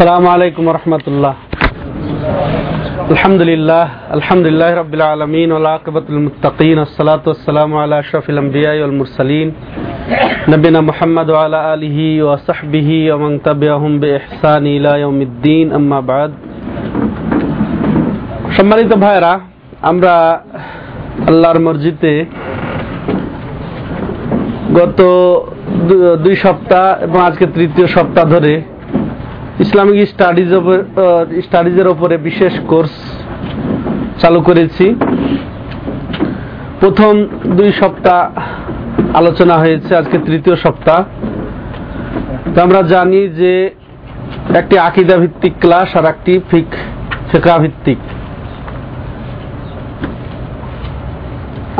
السلام عليكم ورحمة الله الحمد لله الحمد لله رب العالمين والعاقبة للمتقين الصلاة والسلام على أشرف الأنبياء والمرسلين نبينا محمد وعلى آله وصحبه ومن تبعهم بإحسان إلى يوم الدين أما بعد সম্মানিত ভাইরা আমরা আল্লাহর মসজিদে গত দু- দুই সপ্তাহ এবং আজকে তৃতীয় সপ্তাহ ধরে ইসলামিক স্টাডিজ স্টাডিজের ওপরে বিশেষ কোর্স চালু করেছি। প্রথম দুই সপ্তাহ আলোচনা হয়েছে, আজকে তৃতীয় সপ্তাহ। তো আমরা জানি যে একটি আকিদা ভিত্তিক ক্লাস আর একটি ফিক ফেকা ভিত্তিক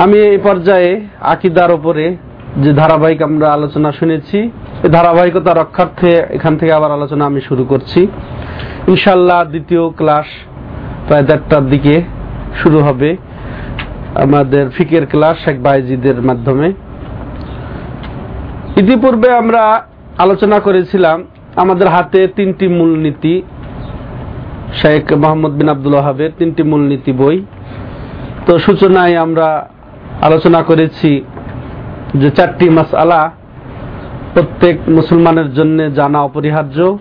আমি এই পর্যায়ে আকিদার ওপরে যে ধারাবাহিক আমরা আলোচনা শুনেছি ধারাবাহিকতা রক্ষার্থে এখান থেকে আবার আলোচনা আমি শুরু করছি। ইনশাল্লাহ দ্বিতীয় ক্লাস প্রায় দেড়টার দিকে শুরু হবে আমাদের ফিকের ক্লাস শেখ বাইজিদের মাধ্যমে। ইতিপূর্বে আমরা আলোচনা করেছিলাম আমাদের হাতে তিনটি মূলনীতি, শেখ মোহাম্মদ বিন আব্দুল ওয়াহাবের তিনটি মূলনীতি বই। তো সূচনায় আমরা আলোচনা করেছি যে চারটি মাসআলা প্রত্যেক মুসলমানের জন্য জানা অপরিহার্য।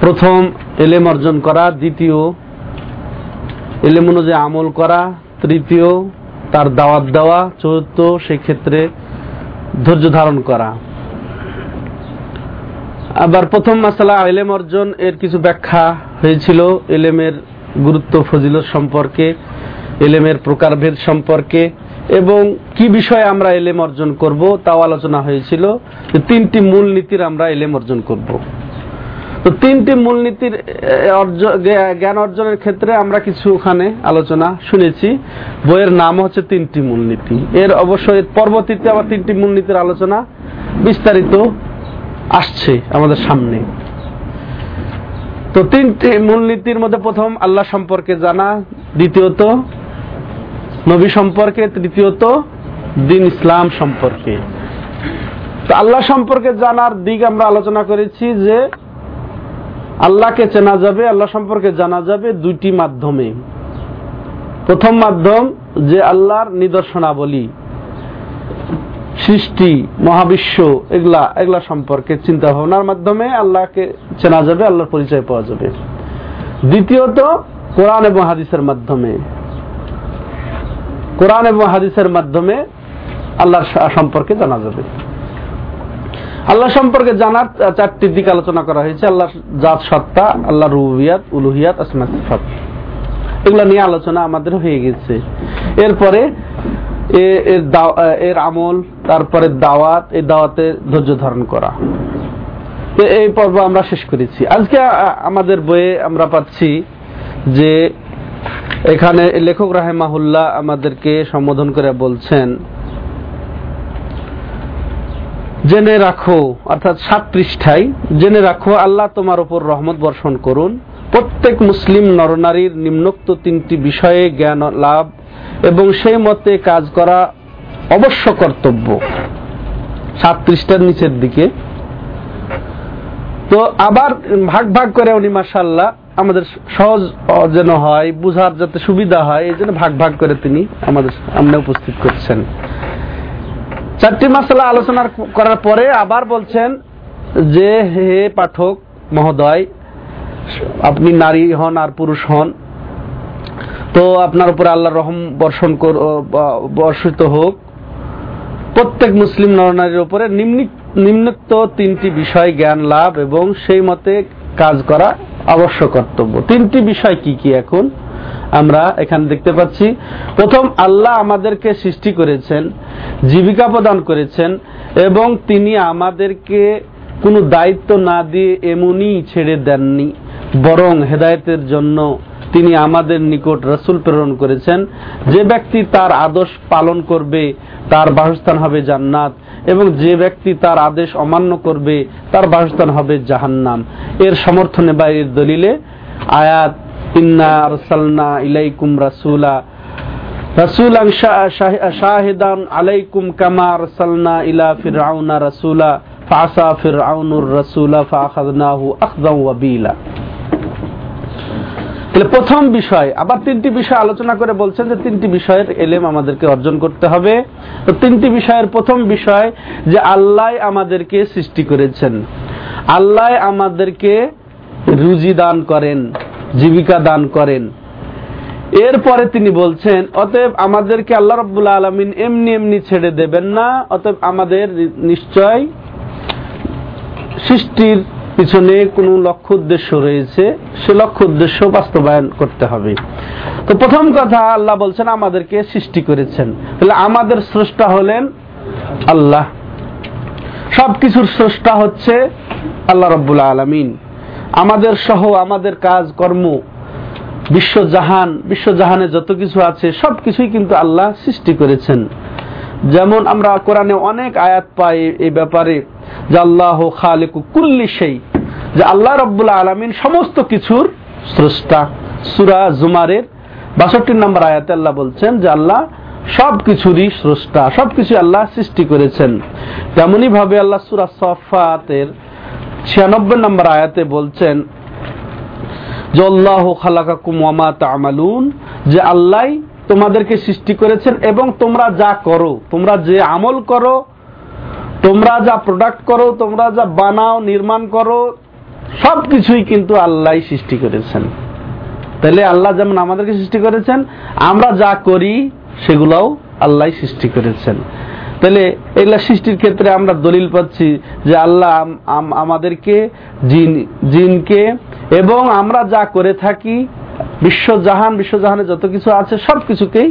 প্রথম, এলেম অর্জন করা। দ্বিতীয়, এলেম অনুযায়ী আমল করা। তৃতীয়, তার দাওয়াত দেওয়া। চতুর্থ, সেক্ষেত্রে ধৈর্য ধারণ করা। আবার প্রথম মাসালা এলেম অর্জন, এর কিছু ব্যাখ্যা হয়েছিল। এলেমের গুরুত্ব, ফজিলত সম্পর্কে, এলেমের প্রকারভেদ সম্পর্কে। এবং কি বিষয়ে আমরা এলেম অর্জন করব তাও আলোচনা হয়েছিল যে তিনটি মূল নীতির আমরা এলেম অর্জন করব। তো তিনটি মূলনীতির জ্ঞান অর্জনের ক্ষেত্রে আমরা কিছু ওখানে আলোচনা শুনেছি। বইয়ের নাম হচ্ছে তিনটি মূলনীতি। এর অবশ্যই পরবর্তীতে আবার তিনটি মূলনীতির আলোচনা বিস্তারিত আসছে আমাদের সামনে। তো তিনটি মূলনীতির মধ্যে প্রথম আল্লাহ সম্পর্কে জানা, দ্বিতীয়ত নবী সম্পর্কে, তৃতীয়ত দিন ইসলাম সম্পর্কে। তো আল্লাহ সম্পর্কে জানার দিক আমরা আলোচনা করেছি যে আল্লাহকে চেনা যাবে, আল্লাহ সম্পর্কে জানা যাবে দুইটি মাধ্যমে। প্রথম মাধ্যম যে আল্লাহর নিদর্শনাবলী, সৃষ্টি, মহাবিশ্ব, এগুলা এগুলা সম্পর্কে চিন্তা ভাবনার মাধ্যমে আল্লাহকে চেনা যাবে, আল্লাহর পরিচয় পাওয়া যাবে। দ্বিতীয়ত কোরআন এবং হাদিসের মাধ্যমে। কোরআন এবং হাদিসের মাধ্যমে আল্লাহর সম্পর্কে জানা যাবে। আল্লাহ সম্পর্কে জানার চারটি দিক আলোচনা করা হয়েছে। আল্লাহ জাত সত্তা আল্লাহ রুবিয়াত, উলুহিয়াত আসমা সিফাত। এগুলা নিয়ে আলোচনা আমাদের হয়ে গেছে। এরপরে এর এর আমল, তারপরে দাওয়াত, এই দাওয়াতে ধৈর্য ধারণ করা। এই পর্ব আমরা শেষ করেছি। আজকে আমাদের বইয়ে আমরা পাচ্ছি যে এখানে লেখক রাহেমাহুল্লাহ আমাদেরকে সম্বোধন করে বলছেন, জেনে রাখো, অর্থাৎ সাত পৃষ্ঠায়, জেনে রাখো, আল্লাহ তোমার উপর রহমত বর্ষণ করুন। প্রত্যেক মুসলিম নরনারীর নিম্নোক্ত তিনটি বিষয়ে জ্ঞান লাভ এবং সেই মতে কাজ করা অবশ্য কর্তব্য। সাত পৃষ্ঠার নিচের দিকে। তো আবার ভাগ ভাগ করে উনি মাসাল্লাহ আমাদের সহজ যেন হয়, বুঝার যাতে সুবিধা হয়, এই জন্য ভাগ ভাগ করে তিনি আমাদের সামনে উপস্থিত করছেন। চারটি মাসালা আলোচনা করার পরে আবার বলছেন যে, হে পাঠক মহোদয়, আপনি নারী হন আর পুরুষ হন, তো আপনার উপরে আল্লাহর রহম বর্ষণ বর্ষিত হোক। প্রত্যেক মুসলিম নরনারীর উপরে নিম্নি- নিম্নোক্ত তিনটি বিষয় জ্ঞান লাভ এবং সেই মতে কাজ করা আবশ্যক কর্তব্য। তিনটি বিষয় কি কি এখন? আমরা এখানে দেখতে পাচ্ছি, প্রথম, আল্লাহ আমাদেরকে সৃষ্টি করেছেন, জীবিকা প্রদান করেছেন, এবং তিনি আমাদেরকে কোনো দায়িত্ব না দিয়ে এমনই ছেড়ে দেননি। বরং হেদায়েতের জন্য তিনি আমাদের নিকট রসুল প্রেরণ করেছেন। যে ব্যক্তি তার আদর্শ পালন করবে, তার বাসস্থান হবে জান্নাত, এবং যে ব্যক্তি তার আদেশ অমান্য করবে, তার বাসস্থান হবে জাহান্নাম। এর সমর্থনে বা এর দলিলে আয়াত, ইন্না আরসালনা ইলাইকুম রাসূলা। রাসূলান শাহিদান আলাইকুম কামা আরসালনা ইলা ফিরআউনা রাসূলা। ফাসা ফিরআউনুর রাসূলা ফাআখাযনাহু আখযাও ওয়াবিলা। তাহলে প্রথম বিষয়, আবার তিনটি বিষয় আলোচনা করে বলছেন যে তিনটি বিষয়ের এলেম আমাদেরকে অর্জন করতে হবে। তো তিনটি বিষয়ের প্রথম বিষয় যে আল্লাহ আমাদেরকে সৃষ্টি করেছেন। আল্লাহ আমাদেরকে রুজি দান করেন, জীবিকা দান করেন। এরপরে তিনি বলছেন, অতএব আমাদেরকে আল্লাহ রব্বুল আলমিন এমনি এমনি ছেড়ে দেবেন না, অতএব আমাদের নিশ্চয় সৃষ্টির পিছনে কোন লক্ষ্য উদ্দেশ্য রয়েছে, সে লক্ষ্য উদ্দেশ্য বাস্তবায়ন করতে হবে। তো প্রথম কথা আল্লাহ বলছেন, আমাদেরকে সৃষ্টি করেছেন। তাহলে আমাদের স্রষ্টা হলেন আল্লাহ। সবকিছুর স্রষ্টা হচ্ছে আল্লাহ রব্বুল আলমিন। আমাদের সহ, আমাদের কাজ, কর্ম বিশ্বজাহান বিশ্বজাহানে যত কিছু আছে, সবকিছুই কিন্তু আল্লাহ সৃষ্টি করেছেন। যেমন আমরা কোরআনে অনেক আয়াত পাই এই ব্যাপারে। যে আল্লাহ খালেকু কুল্লি সেই যে আল্লাহ রব্বুল্লাহ আলমিন সমস্ত কিছুর স্রষ্টা। সুরা জুমারের বাষট্টি নম্বর আয়াতে আল্লাহ বলছেন যে আল্লাহ সব কিছুরই স্রষ্টা সবকিছু আল্লাহ সৃষ্টি করেছেন। তেমনি ভাবে আল্লাহ সুরা সফাতের ছিয়ানব্বই নম্বর আয়াতে বলছেন যে আল্লাহ খালাকাকুম ওয়ামা তামালুন, যে আল্লাহ তোমাদেরকে সৃষ্টি করেছেন এবং তোমরা যা করো, তোমরা যে আমল করো তোমরা যা প্রোডাক্ট করো, তোমরা যা বানাও, নির্মাণ করো, সব কিছুই কিন্তু আল্লাহ সৃষ্টি করেছেন। তাহলে আল্লাহ যেমন আমাদেরকে সৃষ্টি করেছেন, আমরা যা করি, সেগুলোও আল্লাহ সৃষ্টি করেছেন। তাহলে এগুলা সৃষ্টির ক্ষেত্রে আমরা দলিল পাচ্ছি যে আল্লাহ আমাদেরকে জিন, জিনকে এবং আমরা যা করে থাকি বিশ্বজাহান বিশ্বজাহানে যত কিছু আছে সব কিছুকেই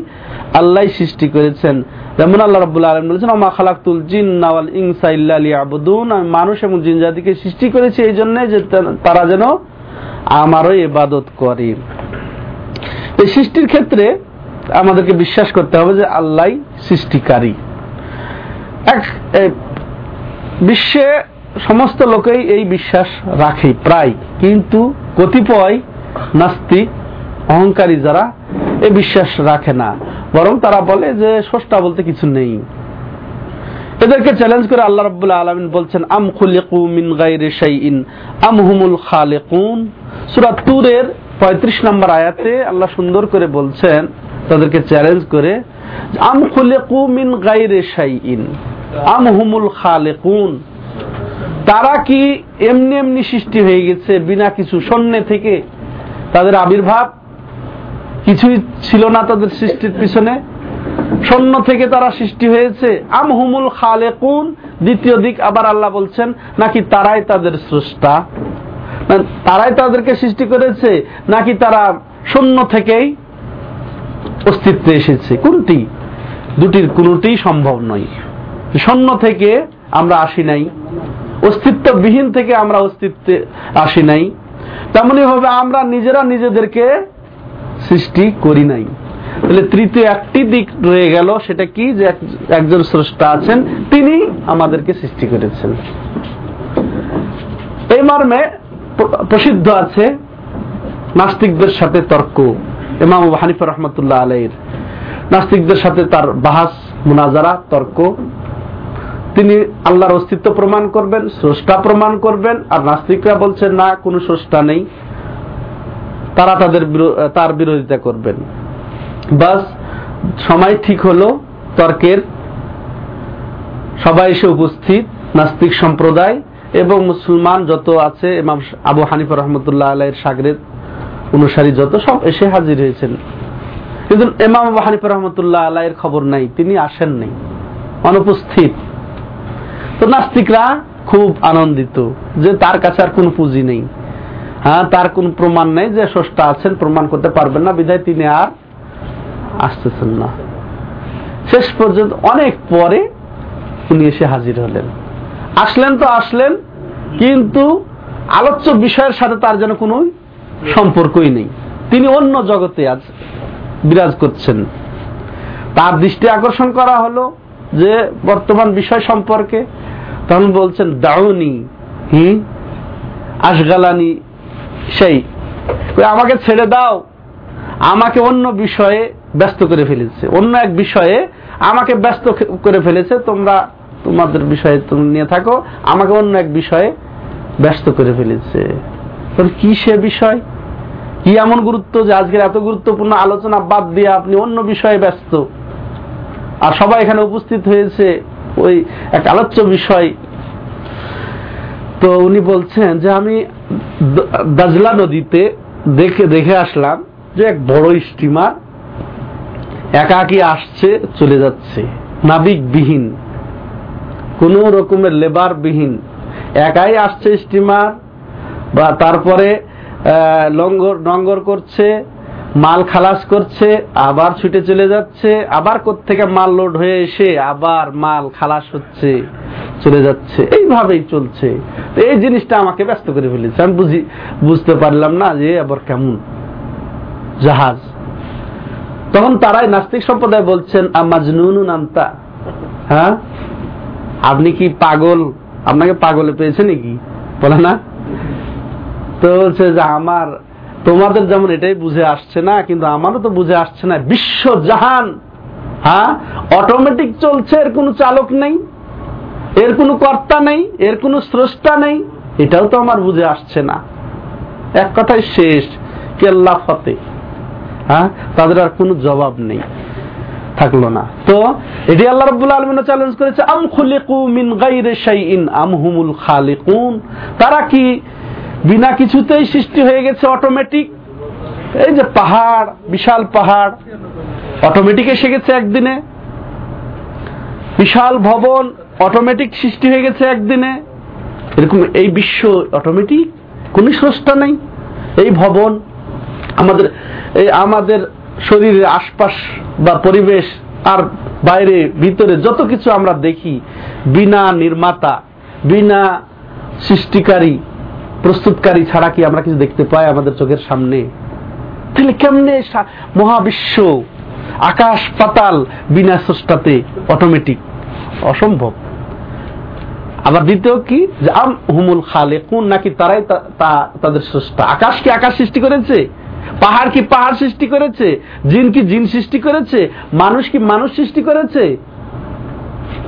আল্লাহ সৃষ্টি করেছেন। যেমন আল্লাহ রব্বুল আলম বলেছেন আমা খালাকুল জিন নাওয়াল ইনসা ইল্লা আবুদুন আমি মানুষ এবং জিন জাতিকে সৃষ্টি করেছি এই জন্য যে তারা যেন আমারও ইবাদত করে। এই সৃষ্টির ক্ষেত্রে আমাদেরকে বিশ্বাস করতে হবে যে আল্লাহ সৃষ্টিকারী। এক বিশ্বে সমস্ত লোকেই এই বিশ্বাস রাখে প্রায়। কিন্তু কতিপয় নাস্তিক অহংকারী যারা এই বিশ্বাস রাখে না। বরং তারা বলে যে স্রষ্টা বলতে কিছু নেই। এদেরকে চ্যালেঞ্জ করে আল্লাহ রব্বুল্লাহ আলমিন বলছেন, আম খুলিকু মিন শাইইন, আম হুমুল খালেকুন? সূরা তুরের 35 নম্বর আয়াতে আল্লাহ সুন্দর করে বলছেন, তাদেরকে চ্যালেঞ্জ করে, আম খুলিকু মিন গাইরে শাইইন, আম হুমুল খালেকুন? তারা কি এমনি এমনি সৃষ্টি হয়ে গেছে, বিনা কিছু শূন্য থেকে? তাদের আবির্ভাব কিছুই ছিল না তাদের সৃষ্টির পিছনে। শূন্য থেকে তারা সৃষ্টি হয়েছে। আম হুমুল খালেকুন। দ্বিতীয় দিক আবার আল্লাহ বলছেন, নাকি তারাই তাদের স্রষ্টা? তারাই তাদেরকে সৃষ্টি করেছে, নাকি তারা শূন্য থেকেই অস্তিত্বে এসেছে? কোনটি? দুটির কোনটি সম্ভব নয়। শূন্য থেকে আমরা আসি নাই। অস্তিত্ববিহীন থেকে আমরা অস্তিত্বে আসি নাই। তেমনি ভাবে আমরা নিজেরা নিজেদেরকে সৃষ্টি করি নাই। তাহলে তৃতীয় একটি দিক রয়ে গেল, সেটা কি? যে একজন স্রষ্টা আছেন, তিনি আমাদেরকে সৃষ্টি করেছেন। এই মর্মে প্রসিদ্ধ আছে নাস্তিকদের সাথে তর্ক। ইমাম হানিফা রহমতুল্লাহ আলাইর নাস্তিকদের সাথে তার বাহাস, মুনাজারা, তর্ক। তিনি আল্লাহর অস্তিত্ব প্রমাণ করবেন, স্রষ্টা প্রমাণ করবেন, আর নাস্তিকরা বলছেন, না, কোনো স্রষ্টা নেই। তারা তাদের তার বিরোধিতা করবেন। বাস, সময় ঠিক হলো, তর্কের, সবাই এসে উপস্থিত, নাস্তিক সম্প্রদায় এবং মুসলমান যত আছে, ইমাম আবু হানিফা রহমতুল্লাহ আলাইয়ের সাগরের অনুসারী যত, সব এসে হাজির হয়েছেন। কিন্তু ইমাম আবু হানিফা রহমতুল্লাহ আলাইয়ের খবর নাই, তিনি আসেন নাই, অনুপস্থিত। তো নাস্তিকরা খুব আনন্দিত যে তার কাছে আর কোন পুঁজি নেই। হ্যাঁ তার কোন প্রমাণ নেই যে স্রষ্টা আছেন, প্রমাণ করতে পারবেন না। বিধায় তিনি আর আসতেছেন না। শেষ পর্যন্ত অনেক পরে উনি এসে হাজির হলেন। আসলেন তো আসলেন, কিন্তু আলোচ্য বিষয়ের সাথে তার যেন কোনো সম্পর্কই নেই। তিনি অন্য জগতে আজ বিরাজ করছেন। তার দৃষ্টি আকর্ষণ করা হলো যে বর্তমান বিষয় সম্পর্কে। তখন বলছেন, দাউনি, হি আসগালানি সেই। আমাকে ছেড়ে দাও। আমাকে অন্য বিষয়ে ব্যস্ত করে ফেলেছে। অন্য এক বিষয়ে আমাকে ব্যস্ত করে ফেলেছে। তোমরা তোমাদের বিষয়ে তুমি নিয়ে থাকো। আমাকে অন্য এক বিষয়ে ব্যস্ত করে ফেলেছে। কি সে বিষয়? কি এমন গুরুত্ব যে আজকের এত গুরুত্বপূর্ণ আলোচনা বাদ দিয়ে আপনি অন্য বিষয়ে ব্যস্ত? আর সবাই এখানে উপস্থিত হয়েছে ওই এক আলোচ্য বিষয়। তো উনি বলছেন যে আমি দাজলা নদীতে দেখে দেখে আসলাম যে এক বড় স্টিমার একাকি আসছে, চলে যাচ্ছে। নাবিকবিহীন, কোনো রকমের লেবার বিহীন একাই আসছে স্টিমার, বা তারপরে লঙ্গর, নঙ্গর করছে মাল খালাস করছে, আবার ছুটে চলে যাচ্ছে, আবার থেকে মাল লোড হয়ে এসে আবার মাল খালাস হচ্ছে, চলে যাচ্ছে। এইভাবেই চলছে। এই জিনিসটা আমাকে ব্যস্ত করে ফেলেছে। আমি বুঝি, বুঝতে পারলাম না যে আবার কেমন। জাহাজ। তখন তারাই নাস্তিক সম্প্রদায় বলছেন আমাজনুন নামতা হ্যাঁ? আপনি কি পাগল? আপনাকে পাগলে পেয়েছে নাকি? বলে না। তো বলছে যে, আমার তোমাদের যেমন এটাই বুঝে আসছে না, কিন্তু আমারও তো বুঝে আসছে না। বিশ্ব জাহান হ্যাঁ? অটোমেটিক চলছে, এর কোনো চালক নেই, এর কোনো কর্তা নেই, এর কোনো স্রষ্টা নেই, এটাও তো আমার বুঝে আসছে না। এক কথায় শেষ কেল্লা ফতে হ্যাঁ? তাদের আর কোনো জবাব নেই, থাকল না। তো এটি আল্লাহ রব্বুল আলমিন চ্যালেঞ্জ করেছে, আম খুলিকু মিন গাইরে শাইইন, আম হুমুল খালিকুন। তারা কি বিনা কিছুতেই সৃষ্টি হয়ে গেছে অটোমেটিক এই যে পাহাড়, বিশাল পাহাড় অটোমেটিক এসে গেছে একদিনে। বিশাল ভবন অটোমেটিক সৃষ্টি হয়ে গেছে একদিনে। এরকম এই বিশ্ব অটোমেটিক কোন স্রষ্টা নেই। এই ভবন, আমাদের, এই আমাদের শরীরের আশপাশ বা পরিবেশ আর বাইরে, ভিতরে যত কিছু আমরা দেখি, বিনা নির্মাতা, বিনা সৃষ্টিকারী প্রস্তুতকারী ছাড়া কি আমরা কিছু দেখতে পাই আমাদের চোখের সামনে? তাহলে কেমনে মহাবিশ্ব, আকাশ পাতাল বিনা স্রষ্টাতে অটোমেটিক অসম্ভব। আবার দ্বিতীয় কি? আম হুমুল খালে কোন নাকি তারাই তা, তাদের স্রষ্টা? আকাশ কি আকাশ সৃষ্টি করেছে? পাহাড় কি পাহাড় সৃষ্টি করেছে? জিন কি জিন সৃষ্টি করেছে? মানুষ কি মানুষ সৃষ্টি করেছে?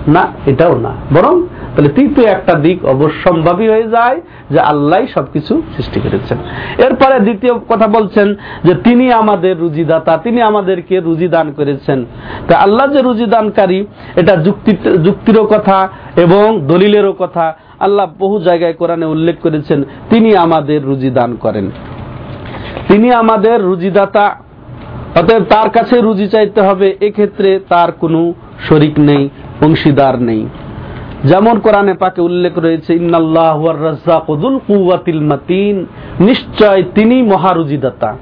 না, এটাও না। বরং তাহলে তৃতীয় একটা দিক অবশ্যম্ভাবী হয়ে যায় যে আল্লাহ সবকিছু সৃষ্টি করেছেন। এরপরে দ্বিতীয় কথা বলছেন যে তিনি আমাদের রুজিদাতা, তিনি আমাদেরকে রুজি দান করেছেন। তা আল্লাহ যে রুজি দানকারী, এটা যুক্তি, যুক্তিরও কথা এবং দলিলেরও কথা। আল্লাহ বহু জায়গায় কোরআনে উল্লেখ করেছেন, তিনি আমাদের রুজি দান করেন। তিনি আমাদের রুজিদাতা, অতএব তার কাছে রুজি চাইতে হবে, এক্ষেত্রে তার কোনো শরিক নেই, অংশীদার নেই। যেমন কোরআনে পাকে উল্লেখ রয়েছে মাতিন। নিশ্চয় তিনি মহারুজিদাতা।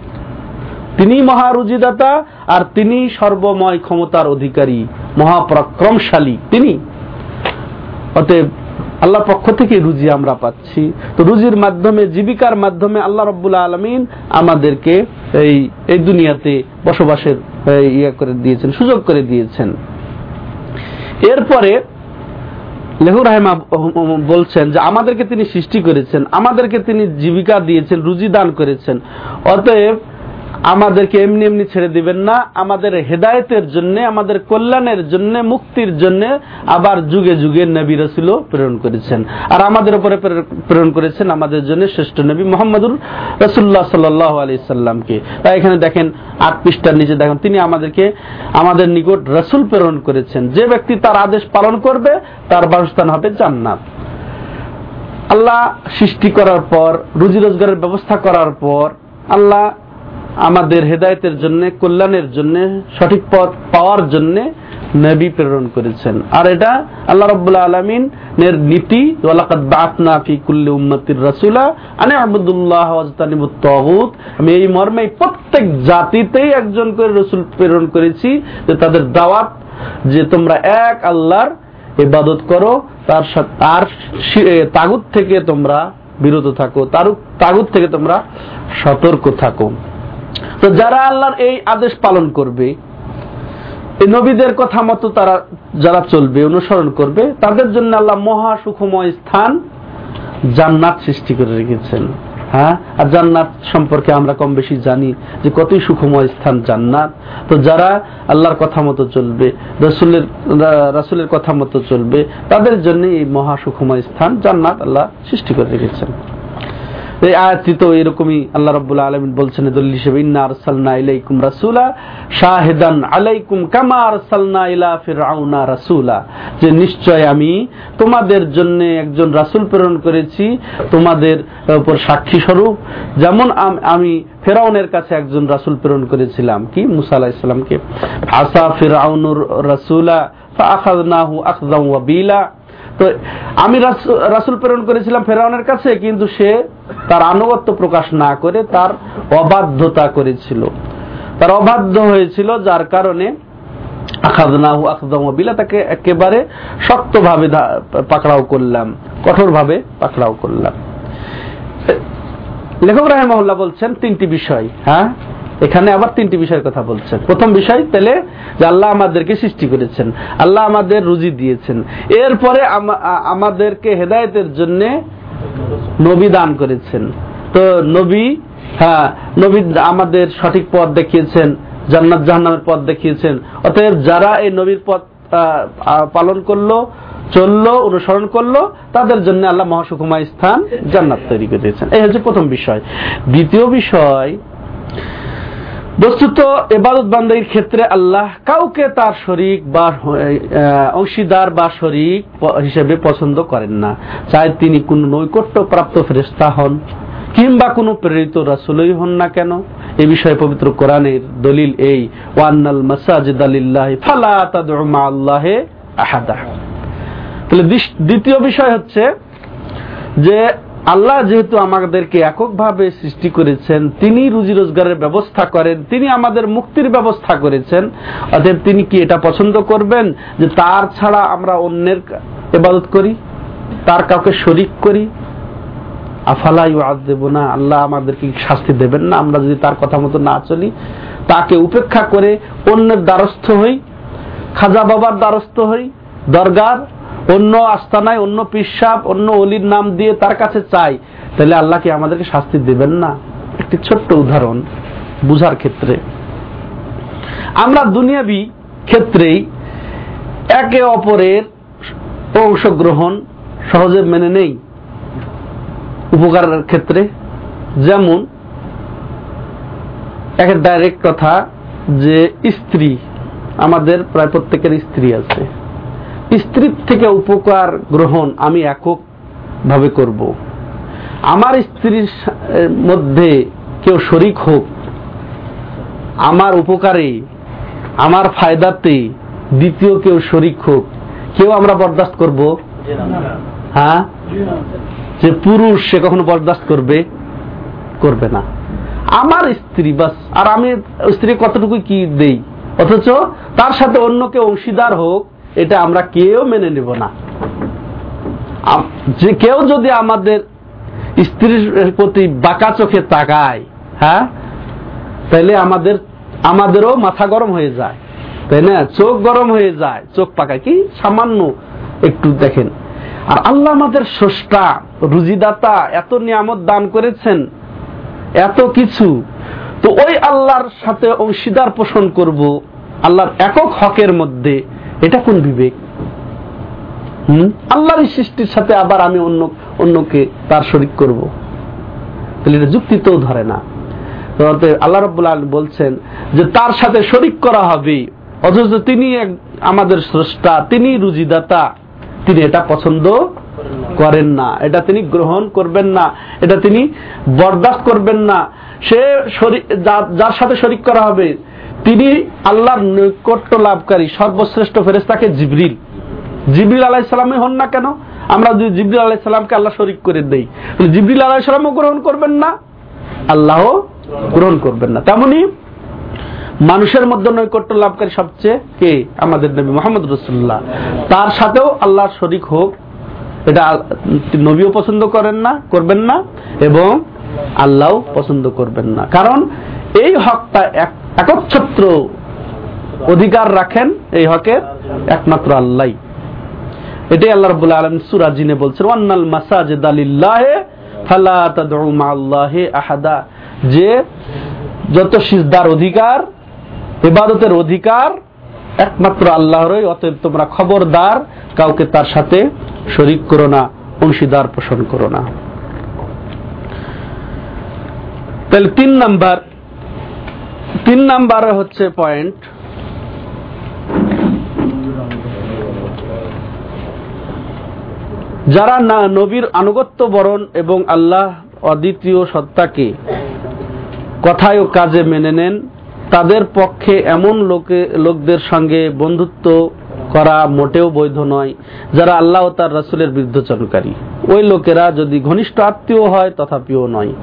তিনি মহারুজিদাতা আর তিনি সর্বময় ক্ষমতার অধিকারী, মহাপরাক্রমশালী তিনি। অতএব আল্লাহর পক্ষ থেকে রুজি আমরা পাচ্ছি। তো রুজির মাধ্যমে, জীবিকার মাধ্যমে আল্লাহ রব্বুল আলমিন আমাদেরকে এই এই দুনিয়াতে বসবাসের ইয়ে করে দিয়েছেন, সুযোগ করে দিয়েছেন। এরপরে লেহু রাহেমা বলছেন যে আমাদেরকে তিনি সৃষ্টি করেছেন, আমাদেরকে তিনি জীবিকা দিয়েছেন, রুজি দান করেছেন। অতএব আমাদেরকে এমনি এমনি ছেড়ে দিবেন না। আমাদের হেদায়তের জন্য, আমাদের কল্যাণের জন্য, মুক্তির জন্য আবার যুগে যুগে নবী রসুল প্রেরণ করেছেন। আর আমাদের উপরে প্রেরণ করেছেন আমাদের জন্য শ্রেষ্ঠ নবী মোহাম্মদুর রসুল্লাহ সাল্লাহ আলি সাল্লামকে। তাই এখানে দেখেন আট পৃষ্ঠার নিচে দেখেন, তিনি আমাদেরকে, আমাদের নিকট রসুল প্রেরণ করেছেন। যে ব্যক্তি তার আদেশ পালন করবে, তার বাসস্থান হবে জান্নাত। আল্লাহ সৃষ্টি করার পর, রুজি রোজগারের ব্যবস্থা করার পর, আল্লাহ আমাদের হেদায়তের জন্য, কল্যাণের জন্য, সঠিক পথ পাওয়ার জন্য নবী প্রেরণ করেছেন। আর এটা আল্লাহ রব্বুল্লা আলমিন এর নীতি আমি এই মর্মে প্রত্যেক জাতিতেই একজন করে রসুল প্রেরণ করেছি যে তাদের দাওয়াত, যে তোমরা এক আল্লাহর ইবাদত করো, তার তার তাগুত থেকে তোমরা বিরত থাকো তাগুত থেকে তোমরা সতর্ক থাকো। তো যারা আল্লাহর এই আদেশ পালন করবে, এই নবীদের কথা মতো তারা যারা চলবে, অনুসরণ করবে, তাদের জন্য আল্লাহ মহা সুখময় স্থান জান্নাত সৃষ্টি করে রেখেছেন। হ্যাঁ? আর জান্নাত সম্পর্কে আমরা কম বেশি জানি যে কতই সুখময় স্থান জান্নাত। তো যারা আল্লাহর কথা মতো চলবে, রসুলের, রাসুলের কথা মতো চলবে, তাদের জন্য এই মহা সুখময় স্থান জান্নাত আল্লাহ সৃষ্টি করে রেখেছেন। এই আয়াতটি তো এরকমই আল্লাহ রাব্বুল আলামিন বলছেন দলিল হিসেবে, ইন্না আরসালনা ইলাইকুম রাসূলা শাহিদান আলাইকুম কামা আরসালনা ইলা ফিরআউনা রাসূলা। যে নিশ্চয় আমি তোমাদের জন্য একজন রাসূল প্রেরণ করেছি, তোমাদের উপর সাক্ষী স্বরূপ। যেমন আমি ফেরাউনের কাছে একজন রাসূল প্রেরণ করেছিলাম। কি? মুসা আলাইহিস সালামকে। আসা ফিরআউনুর রাসূলা ফাআখাযনাহু আখযাম ওয়াবিলা তো আমি রাসুল প্রেরণ করেছিলাম ফেরাউনের কাছে, কিন্তু সে তার আনুগত্য প্রকাশ না করে তার অবাধ্যতা করেছিল। তার অবাধ্য হয়েছিল যার কারণে তাকে একেবারে শক্তভাবে পাকড়াও করলাম, কঠোরভাবে পাকড়াও করলাম। লেখক রাহেমহল্লা বলছেন তিনটি বিষয় হ্যাঁ? এখানে আবার তিনটি বিষয়ের কথা বলছেন। প্রথম বিষয় তাহলে যে আল্লাহ আমাদেরকে সৃষ্টি করেছেন, আল্লাহ আমাদের রুজি দিয়েছেন। এরপরে আমাদেরকে হেদায়তের জন্য নবী দান করেছেন। তো নবী হ্যাঁ নবী আমাদের সঠিক পথ দেখিয়েছেন, জান্নাত জাহান্নামের পথ দেখিয়েছেন। অতএব যারা এই নবীর পথ পালন করল, চলল, অনুসরণ করল, তাদের জন্য আল্লাহ মহাসুকুমায় স্থান জান্নাত তৈরি করে দিয়েছেন। এই হচ্ছে প্রথম বিষয়। দ্বিতীয় বিষয় বস্তুত এবাদত বান্দাইয়ের ক্ষেত্রে আল্লাহ কাউকে তার শরিক বা অংশীদার বা শরিক হিসেবে পছন্দ করেন না। চাই তিনি কোন নৈকট্য প্রাপ্ত ফেরেস্তা হন, কিংবা কোন প্রেরিত রাসুলই হন না কেন? এ বিষয়ে পবিত্র কোরআনের দলিল এই, ওয়ান্নাল মাসাজিদ আলিল্লাহ ফালা তাদউ মা আল্লাহে আহাদা। তাহলে দ্বিতীয় বিষয় হচ্ছে যে আল্লাহ যেহেতু আমাদেরকে এককভাবে সৃষ্টি করেছেন, তিনি রুজি রোজগারের ব্যবস্থা করেন, তিনি আমাদের মুক্তির ব্যবস্থা করেছেন, অতএব তিনি কি এটা পছন্দ করবেন যে তার ছাড়া আমরা অন্যের এবাদত করি, তার কাউকে শরিক করি? আফালাই দেব না আল্লাহ আমাদেরকে শাস্তি দেবেন না? আমরা যদি তার কথা মতো না চলি, তাকে উপেক্ষা করে অন্যের দ্বারস্থ হই, খাজা বাবার দ্বারস্থ হই, দরগার অন্য আস্তানায় অন্য পিসাব, অন্য অলির নাম দিয়ে তার কাছে চাই। তাহলে আল্লাহ কি আমাদেরকে শাস্তি দেবেন না? একটি ছোট্ট উদাহরণ বুঝার ক্ষেত্রে। আমরা দুনিয়াবি ক্ষেত্রেই একে অপরের অংশগ্রহণ সহজে মেনে নেই। উপকারের ক্ষেত্রে। যেমন, একের ডাইরেক্ট কথা যে স্ত্রী, আমাদের প্রায় প্রত্যেকের স্ত্রী আছে। স্ত্রীর থেকে উপকার গ্রহণ আমি একক ভাবে করব। আমার স্ত্রীর মধ্যে কেউ শরিক হোক, আমার উপকারে, আমার ফায়দাতে দ্বিতীয় কেউ শরিক হোক, কেউ আমরা বরদাস্ত করব? হ্যাঁ? যে পুরুষ সে কখনো বরদাস্ত করবে? করবে না। আমার স্ত্রী বাস, আর আমি স্ত্রী কতটুকু কি দেই? অথচ তার সাথে অন্য কেউ অংশীদার হোক এটা আমরা কেউ মেনে নেব না। যে কেউ যদি আমাদের স্ত্রীর প্রতি বাঁকা চোখে তাকায় হ্যাঁ তাহলে আমাদের, আমাদেরও মাথা গরম হয়ে যায়। তাই না? চোখ গরম হয়ে যায়, চোখ পাকায়। কি? সামান্য একটু দেখেন। আর আল্লাহ আমাদের স্রষ্টা, রুজিদাতা, এত নিয়ামত দান করেছেন, এত কিছু। তো ওই আল্লাহর সাথে অংশীদার পোষণ করব, আল্লাহর একক হকের মধ্যে। এটা কোন বিবেক? আল্লাহর সৃষ্টির সাথে আবার আমি অন্য, অন্যকে তার শরিক করব। তাহলে এটা যুক্তি তো ধরে না। আল্লাহ আলম বলছেন যে তার সাথে শরিক করা হবে। অথচ তিনি আমাদের স্রষ্টা, তিনি রুজিদাতা। তিনি এটা পছন্দ করেন না। এটা তিনি গ্রহণ করবেন না। এটা তিনি বরদাস্ত করবেন না। সে যার সাথে শরিক করা হবে তিনি আল্লাহর নৈকট্য লাভকারী, সর্বশ্রেষ্ঠ ফেরেস্তাকে জিবরিল। জিবরিল আলাহ আলাইসালামই হন না কেন? আমরা যদি জিবরিল আলাইসালামকে আল্লাহ শরিক করে দেই জিবরিল আলাইসালামও গ্রহণ করবেন না আল্লাহ গ্রহণ করবেন না। তেমনি মানুষের মধ্যে নৈকট্য লাভকারী সবচেয়ে কে? আমাদের নবী মোহাম্মদ রসুল্লাহ তার সাথেও আল্লাহ শরিক হোক, এটা নবীও পছন্দ করেন না, করবেন না, এবং আল্লাহ পছন্দ করবেন না। কারণ এই হকটা একচ্ছত্র অধিকার রাখেন এই হকের একমাত্র আল্লাহ। এটাই আল্লাহ রবুল্লা আলম সুরাজিনে বলছেন, ওয়ান্নাল মাসাজিদ আলিল্লাহে ফালা তাদউ মা আল্লাহে আহাদা। যে যত সিজদার অধিকার, ইবাদতের অধিকার, একমাত্র আল্লাহরই, অতএব তোমরা খবরদার, কাউকে তার সাথে শরিক করো না, অংশীদার পোষণ করো না। তাহলে তিন নাম্বার তিন নাম্বার হচ্ছে পয়েন্ট যারা না নবীর আনুগত্য বরণ এবং আল্লাহ অদ্বিতীয় সত্তাকে কথায় ও কাজে মেনে নেন, তাদের পক্ষে এমন লোকে, লোকদের সঙ্গে বন্ধুত্ব করা মোটেও বৈধ নয়, যারা আল্লাহ ও তার রাসুলের বিরুদ্ধচারণকারী ওই লোকেরা যদি ঘনিষ্ঠ আত্মীয় হয়, তথাপিও নয়।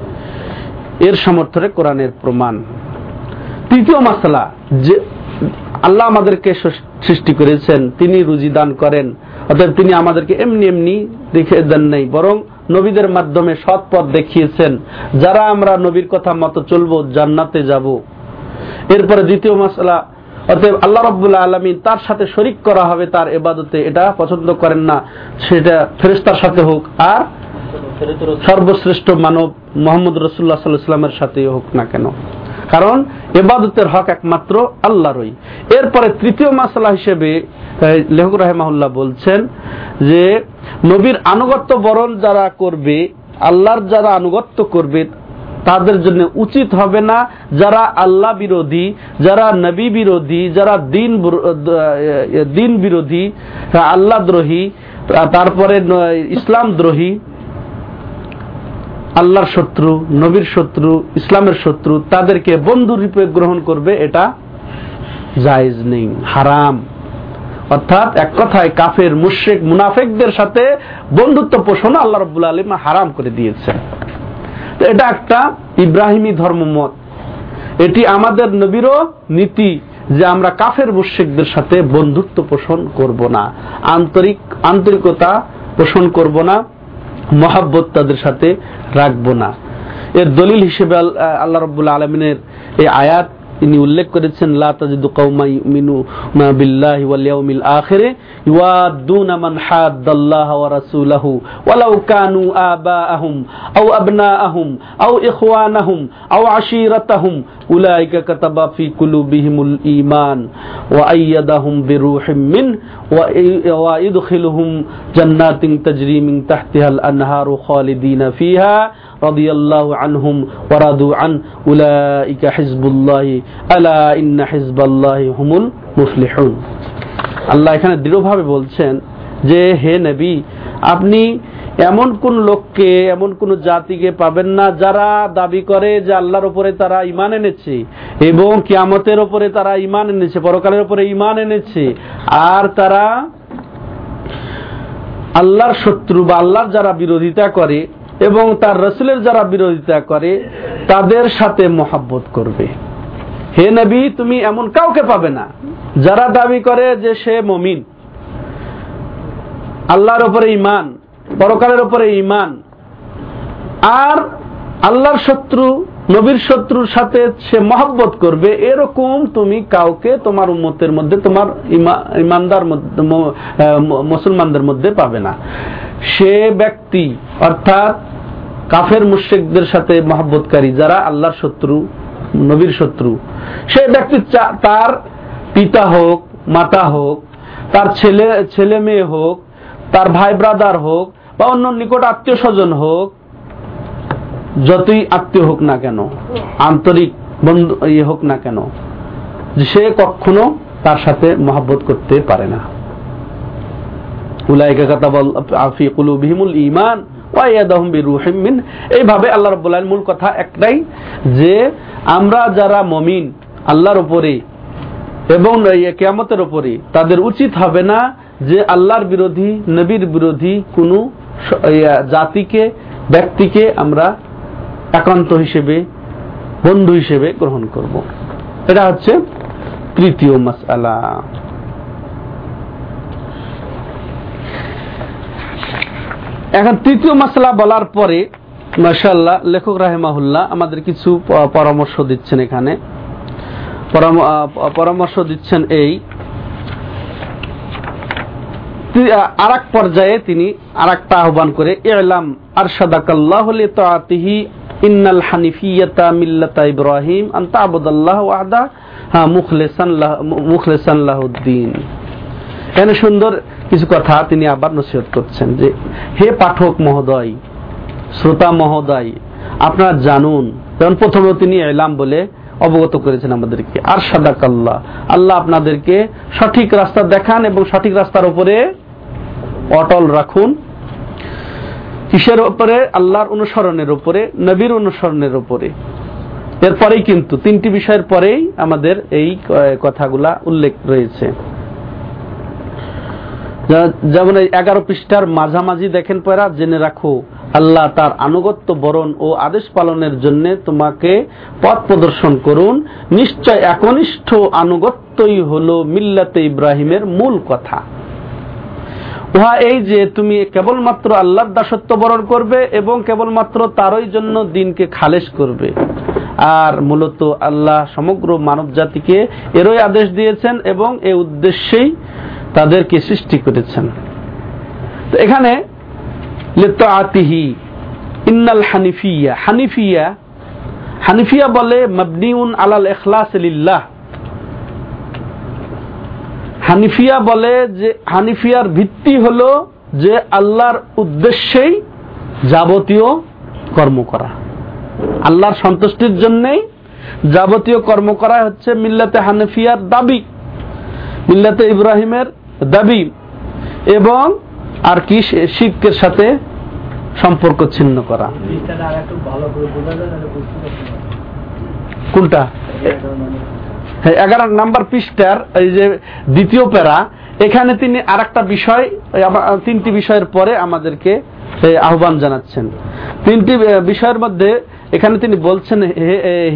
এর সমর্থনে কোরআনের প্রমাণ। তৃতীয় মাসলা, যে আল্লাহ আমাদেরকে সৃষ্টি করেছেন, তিনি রুজি দান করেন, অর্থাৎ তিনি আমাদেরকে এমনি এমনি দেখে দেন নাই, বরং নবীদের মাধ্যমে সৎ পথ দেখিয়েছেন। যারা আমরা নবীর কথা মতো চলবো, জান্নাতে যাব। এরপরে দ্বিতীয় মশলা অতএব আল্লাহ রব্বুল্লাহ আলমী তার সাথে শরিক করা হবে তার এবাদতে, এটা পছন্দ করেন না, সেটা ফেরেস্তার সাথে হোক, আর সর্বশ্রেষ্ঠ মানব মোহাম্মদ রসুল্লাহ সাল্লামের সাথেই হোক না কেন। কারণ এবাদতের হক একমাত্র আল্লাহরই। এরপরে তৃতীয় মাসলা হিসেবে লেখক রাহেমাহুল্লাহ বলছেন যে, নবীর আনুগত্য বরণ যারা করবে, আল্লাহর যারা আনুগত্য করবে, তাদের জন্য উচিত হবে না যারা আল্লাহ বিরোধী, যারা নবী বিরোধী, যারা দিন দিন বিরোধী, আল্লাহ দ্রোহী, তারপরে ইসলাম দ্রোহী আল্লাহর শত্রু, নবীর শত্রু, ইসলামের শত্রু, তাদেরকে বন্ধু রূপে গ্রহণ করবে, এটা জায়েজ নেই, হারাম। অর্থাৎ এক কথায় কাফের মুশেক মুনাফেকদের সাথে বন্ধুত্ব পোষণ আল্লাহ রব্বুল আলম হারাম করে দিয়েছে এটা একটা ইব্রাহিমী ধর্মমত। এটি আমাদের নবীরও নীতি যে আমরা কাফের মুশেকদের সাথে বন্ধুত্ব পোষণ করব না, আন্তরিক, আন্তরিকতা পোষণ করব না। মহাব্বত তাদের সাথে রাখব না। এর দলিল হিসেবে আল্লাহ রব্বুল্লা আলমিনের এই আয়াত তিনি উল্লেখ করেছেন, লা তাজিদু কওমা বিল্লাহি ওয়াল ইয়াউমিল আখিরে ইওয়াদুনা মান ওয়া রাসূলাহু ওয়ালাউ কানু আবাআহুম আও আবনাআহুম আও ইখওয়ানাহুম আও উলাইকা কাতাবা ফি কুলুবিহিমুল ঈমান ওয়া আইয়াদাহুম বিরূহিম মিন ওয়া ইদখিলুহুম জান্নাতিন তাজরি মিন তাহতিহাল আনহারু খালিদিনা ফিহা রাদিয়াল্লাহু আনহুম ওয়া রাদু আন উলাইকা হিজবুল্লাহি আলা ইন্না হিজবাল্লাহি হুমুল মুফলিহুন আল্লাহ এখানে দৃঢ়ভাবে বলছেন যে, হে নবী, আপনি এমন কোন লোককে, এমন কোন জাতিকে পাবেন না যারা দাবি করে যে আল্লাহর উপরে তারা ইমান এনেছে এবং কিয়ামতের উপরে তারা ইমান এনেছে, পরকালের উপরে ইমান এনেছে। আর তারা আল্লাহর শত্রু বা আল্লাহর যারা বিরোধিতা করে এবং তার রসুলের যারা বিরোধিতা করে, তাদের সাথে মহাব্বত করবে। হে নবী, তুমি এমন কাউকে পাবে না যারা দাবি করে যে সে মমিন। আল্লাহর উপরে ইমান পরকালের উপরে ইমান আর আল্লাহর শত্রু, নবীর শত্রুর সাথে সে মহব্বত করবে, এরকম তুমি কাউকে তোমার উম্মতের মধ্যে, তোমার ইমানদার মুসলমানদের মধ্যে পাবে না। সে ব্যক্তি, অর্থাৎ কাফের মুশেকদের সাথে মহব্বতকারী, যারা আল্লাহর শত্রু, নবীর শত্রু, সে ব্যক্তি তার পিতা হোক, মাতা হোক, তার ছেলে ছেলে মেয়ে হোক, তার ভাই ব্রাদার হোক বা অন্য নিকট আত্মীয় স্বজন হোক, যতই আত্মীয় হোক না কেন, আন্তরিক বন্ধু ইয়ে হোক না কেন, সে কখনো তার সাথে মহাব্বত করতে পারে না। ইমান এইভাবে আল্লাহ রব্বুল্লাহ মূল কথা একটাই যে, আমরা যারা মমিন, আল্লাহর উপরে এবং কেয়ামতের উপরে, তাদের উচিত হবে না যে আল্লাহর বিরোধী, নবীর বিরোধী কোনো জাতিকে, ব্যক্তিকে আমরা একান্ত হিসেবে, বন্ধু হিসেবে গ্রহণ করব। এটা হচ্ছে তৃতীয় মাসালা এখন তৃতীয় মাসলা বলার পরে মাসাল্লাহ লেখক রাহেমাহুল্লাহ আমাদের কিছু পরামর্শ দিচ্ছেন এখানে। পরামর্শ দিচ্ছেন এই আর এক পর্যায়ে তিনি আর একটা আহ্বান করে এলাম আর সাদাকাল্লাহ তাতিহি ইন্নাল হানিফিয়াতা মিল্লাতা ইব্রাহিম আন্তা আবুদাল্লাহ ওয়াদা হ্যাঁ মুখলেসান মুখলেসান লাহুদ্দিন। এখানে সুন্দর কিছু কথা তিনি আবার নসিহত করছেন যে, হে পাঠক মহোদয়, শ্রোতা মহোদয়, আপনারা জানুন। যেমন প্রথমে তিনি এলাম বলে অবগত করেছেন আমাদেরকে। আর সাদাক আল্লাহ আপনাদেরকে সঠিক রাস্তা দেখান এবং সঠিক রাস্তার উপরে অটল রাখুন। কিসের উপরে? আল্লাহর অনুসরণের উপরে, নবীর অনুসরণের উপরে। এরপরেই কিন্তু, তিনটি বিষয়ের পরেই আমাদের এই কথাগুলা উল্লেখ রয়েছে। যেমন এই এগারো পৃষ্ঠার মাঝামাঝি দেখেন পরা জেনে রাখো। আল্লাহ তার আনুগত্য বরণ ও আদেশ পালনের জন্য তোমাকে পথ প্রদর্শন করুন। নিশ্চয় একনিষ্ঠ আনুগত্যই হল মিল্লাতে ইব্রাহিমের মূল কথা। উহা এই যে তুমি কেবলমাত্র আল্লাহর দাসত্ব বরণ করবে এবং কেবলমাত্র তারই জন্য দিনকে খালেস করবে। আর মূলত আল্লাহ সমগ্র মানব জাতিকে এরই আদেশ দিয়েছেন এবং এ উদ্দেশ্যেই তাদেরকে সৃষ্টি করেছেন। এখানে আতিহি ইন্নাল হানিফিয়া। হানিফিয়া হানিফিয়া বলে মবনিউন আলাল এখলাস লিল্লাহ। হানিফিয়া বলে যে, হানিফিয়ার ভিত্তি হল যে আল্লাহর উদ্দেশ্যেই যাবতীয় কর্ম করা। আল্লাহর সন্তুষ্টির জন্যই যাবতীয় কর্ম করা হচ্ছে মিল্লাতে হানিফিয়ার দাবি, মিল্লাতে ইব্রাহিমের দাবি এবং আর কি শিখের সাথে সম্পর্ক ছিন্ন করা। কোনটা? হ্যাঁ, এগারো নাম্বার পৃষ্ঠার এই যে দ্বিতীয় প্যারা এখানে তিনি আর একটা বিষয় তিনটি বিষয়ের পরে আমাদেরকে আহ্বান জানাচ্ছেন। তিনটি বিষয়ের মধ্যে এখানে তিনি বলছেন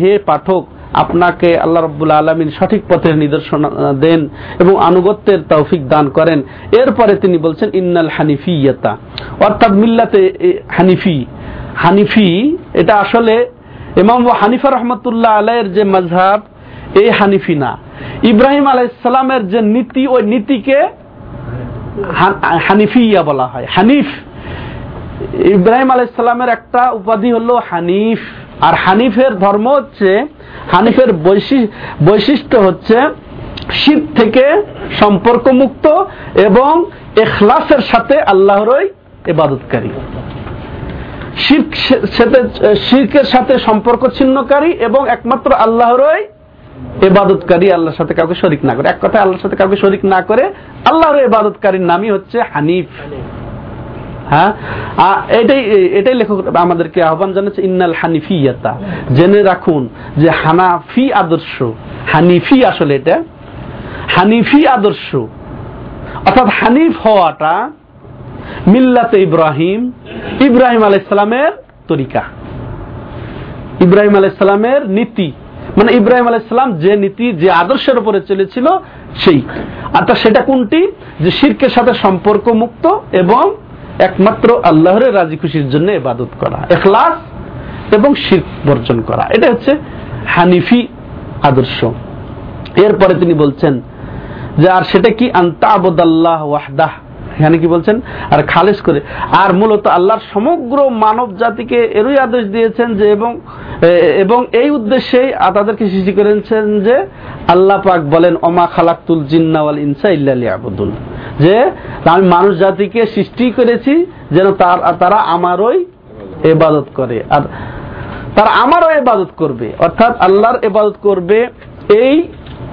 হে পাঠক আপনাকে আল্লাহ রব্বুল আলমিন সঠিক পথের নিদর্শন দেন এবং আনুগত্যের তৌফিক দান করেন। এরপরে তিনি বলছেন, ইন্নাল হানিফিয়তা। অর্থাৎ মিল্লাতে হানিফি। হানিফি, এটা আসলে ইমাম হানিফা রহমতুল্লাহ আলাইয়ের যে মজহাব এই হানিফি না। ইব্রাহিম আলাইসালামের যে নীতি, ওই নীতিকে হানিফিয়া বলা হয়। হানিফ, ইব্রাহিম আলাইসালামের একটা উপাধি হলো হানিফ। আর হানিফের ধর্ম হচ্ছে, হানিফের বৈশিষ্ট্য হচ্ছে শীত থেকে সম্পর্ক মুক্ত এবং এখলাসের সাথে আল্লাহরই এবাদতকারী শির্কের সাথে সম্পর্ক ছিন্নকারী এবং একমাত্র আল্লাহরই এবাদতকারী আল্লাহর সাথে কাউকে শরিক না করে। এক কথায় আল্লাহর সাথে কাউকে শরিক না করে আল্লাহর এবাদতকারীর নামই হচ্ছে হানিফ। হ্যাঁ? এটাই এটাই লেখক আমাদেরকে আহ্বান জানাচ্ছে, ইন্নাল হানিফিয়াতা। জেনে রাখুন যে হানাফি আদর্শ, হানিফি আসলে এটা, হানিফি আদর্শ, অর্থাৎ হানিফ হওয়াটা মিল্লাতে ইব্রাহিম ইব্রাহিম আলাইসালামের তরিকা। ইব্রাহিম আলাইসালামের নীতি মানে ইব্রাহিম আলাইসালাম যে নীতি, যে আদর্শের উপরে চলেছিল, সেই। অর্থাৎ সেটা কোনটি? যে শির্কের সাথে সম্পর্ক মুক্ত এবং একমাত্র আল্লাহরের রাজি খুশির জন্য এবাদত করা, এখলাস এবং শির্ক বর্জন করা। এটা হচ্ছে হানিফি আদর্শ। এরপরে তিনি বলছেন যে, আর সেটা কি? আন্তা আবদাল্লাহ ওয়াহদাহ। এখানে কি বলছেন? আর খালেজ করে, আর মূলত আল্লাহর সমগ্র মানব জাতিকে এরই আদেশ দিয়েছেন যে এবং এবং এই উদ্দেশ্যেই তাদেরকে সৃষ্টি করেছেন যে আল্লাহ পাক বলেন অমা খালাকুল জিন্নাওয়াল ইনসা ইল্লা আবুদুল যে আমি মানুষ জাতিকে সৃষ্টি করেছি যেন তার তারা আমারই এবাদত করে। আর তারা আমারও এবাদত করবে। অর্থাৎ আল্লাহর এবাদত করবে এই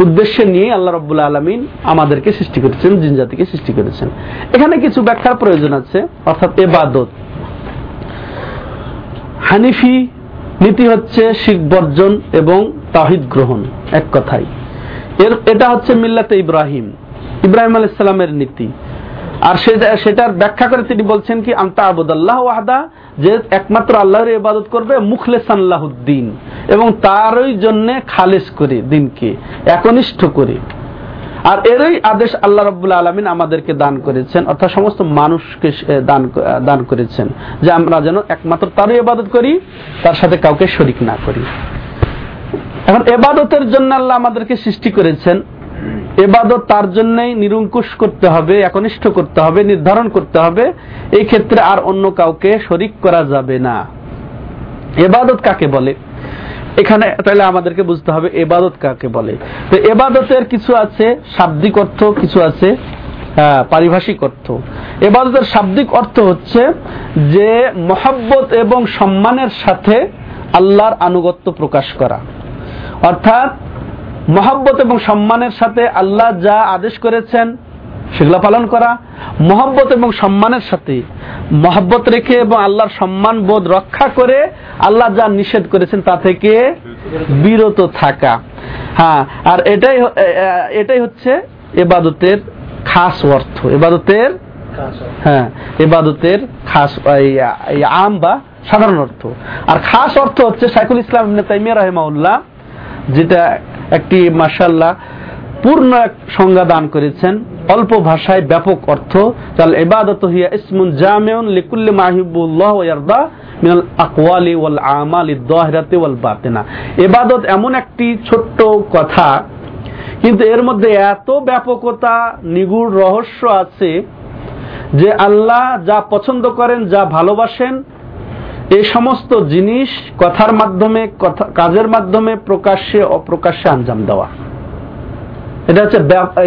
উদ্দেশ্যে নিয়ে আল্লাহ রব্বুল্লা আলমিন আমাদেরকে সৃষ্টি করেছেন, জিন জাতিকে সৃষ্টি করেছেন। এখানে কিছু ব্যাখ্যার প্রয়োজন আছে, অর্থাৎ এবাদত। হানিফি নীতি হচ্ছে শিখ বর্জন এবং তাহিদ গ্রহণ, এক কথাই এর, এটা হচ্ছে মিল্লাতে ইব্রাহিম। ইব্রাহিম আল ইসলামের নীতি। আর সেটার ব্যাখ্যা করে তিনি বলছেন কি আন্তা আবুদাল্লাহ ওয়াহদা, যে একমাত্র আল্লাহর ইবাদত করবে মুখলেস আল্লাহুদ্দিন এবং তারই জন্য খালেস করে দিনকে, একনিষ্ঠ করে। আর এরই আদেশ আল্লাহ রব্বুল আলমিন আমাদেরকে দান করেছেন, অর্থাৎ সমস্ত মানুষকে দান দান করেছেন, যে আমরা যেন একমাত্র তারই ইবাদত করি, তার সাথে কাউকে শরিক না করি। এখন এবাদতের জন্য আল্লাহ আমাদেরকে সৃষ্টি করেছেন এবাদত তার জন্যই নিরঙ্কুশ করতে হবে, একনিষ্ঠ করতে হবে, নির্ধারণ করতে হবে। এই ক্ষেত্রে আর অন্য কাউকে শরিক করা যাবে না। এবাদত কাকে বলে? এখানে তাহলে আমাদেরকে বুঝতে হবে এবাদত কাকে বলে। তো এবাদতের কিছু আছে শাব্দিক অর্থ, কিছু আছে পারিভাষিক অর্থ। এবাদতের শাব্দিক অর্থ হচ্ছে যে মহাব্বত এবং সম্মানের সাথে আল্লাহর আনুগত্য প্রকাশ করা। অর্থাৎ মহাব্বত এবং সম্মানের সাথে আল্লাহ যা আদেশ করেছেন সেগুলো পালন করা। মহব্বত এবং সম্মানের সাথে মহব্বত রেখে এবং আল্লাহর সম্মান বোধ রক্ষা করে আল্লাহ যা নিষেধ করেছেন তা থেকে বিরত থাকা। হ্যাঁ আর এটাই এটাই হচ্ছে এবাদতের খাস অর্থ। এবাদতের হ্যাঁ এবাদতের খাস আম বা সাধারণ অর্থ। আর খাস অর্থ হচ্ছে শাইখুল ইসলাম ইবনে তাইমিয়া রাহিমাউল্লাহ যেটা একটি মাশাল্লাহ পূর্ণ এক সংজ্ঞা দান করেছেন। অল্প ভাষায় ব্যাপক অর্থ। তাহলে ইবাদত হিয়া ইসমুন জামিউন লিকুল্লি মাহিবুল্লাহ ইয়ারদা মিনাল আকওয়ালি ওয়াল আমালি যাহিরাতি ওয়াল বাতিনা। ইবাদত এমন একটি ছোট্ট কথা, কিন্তু এর মধ্যে এত ব্যাপকতা, নিগুড় রহস্য আছে যে আল্লাহ যা পছন্দ করেন, যা ভালোবাসেন এই সমস্ত জিনিস কথার মাধ্যমে, কথা, কাজের মাধ্যমে প্রকাশ্যে, অপ্রকাশ্যে আঞ্জাম দেওয়া। এটা হচ্ছে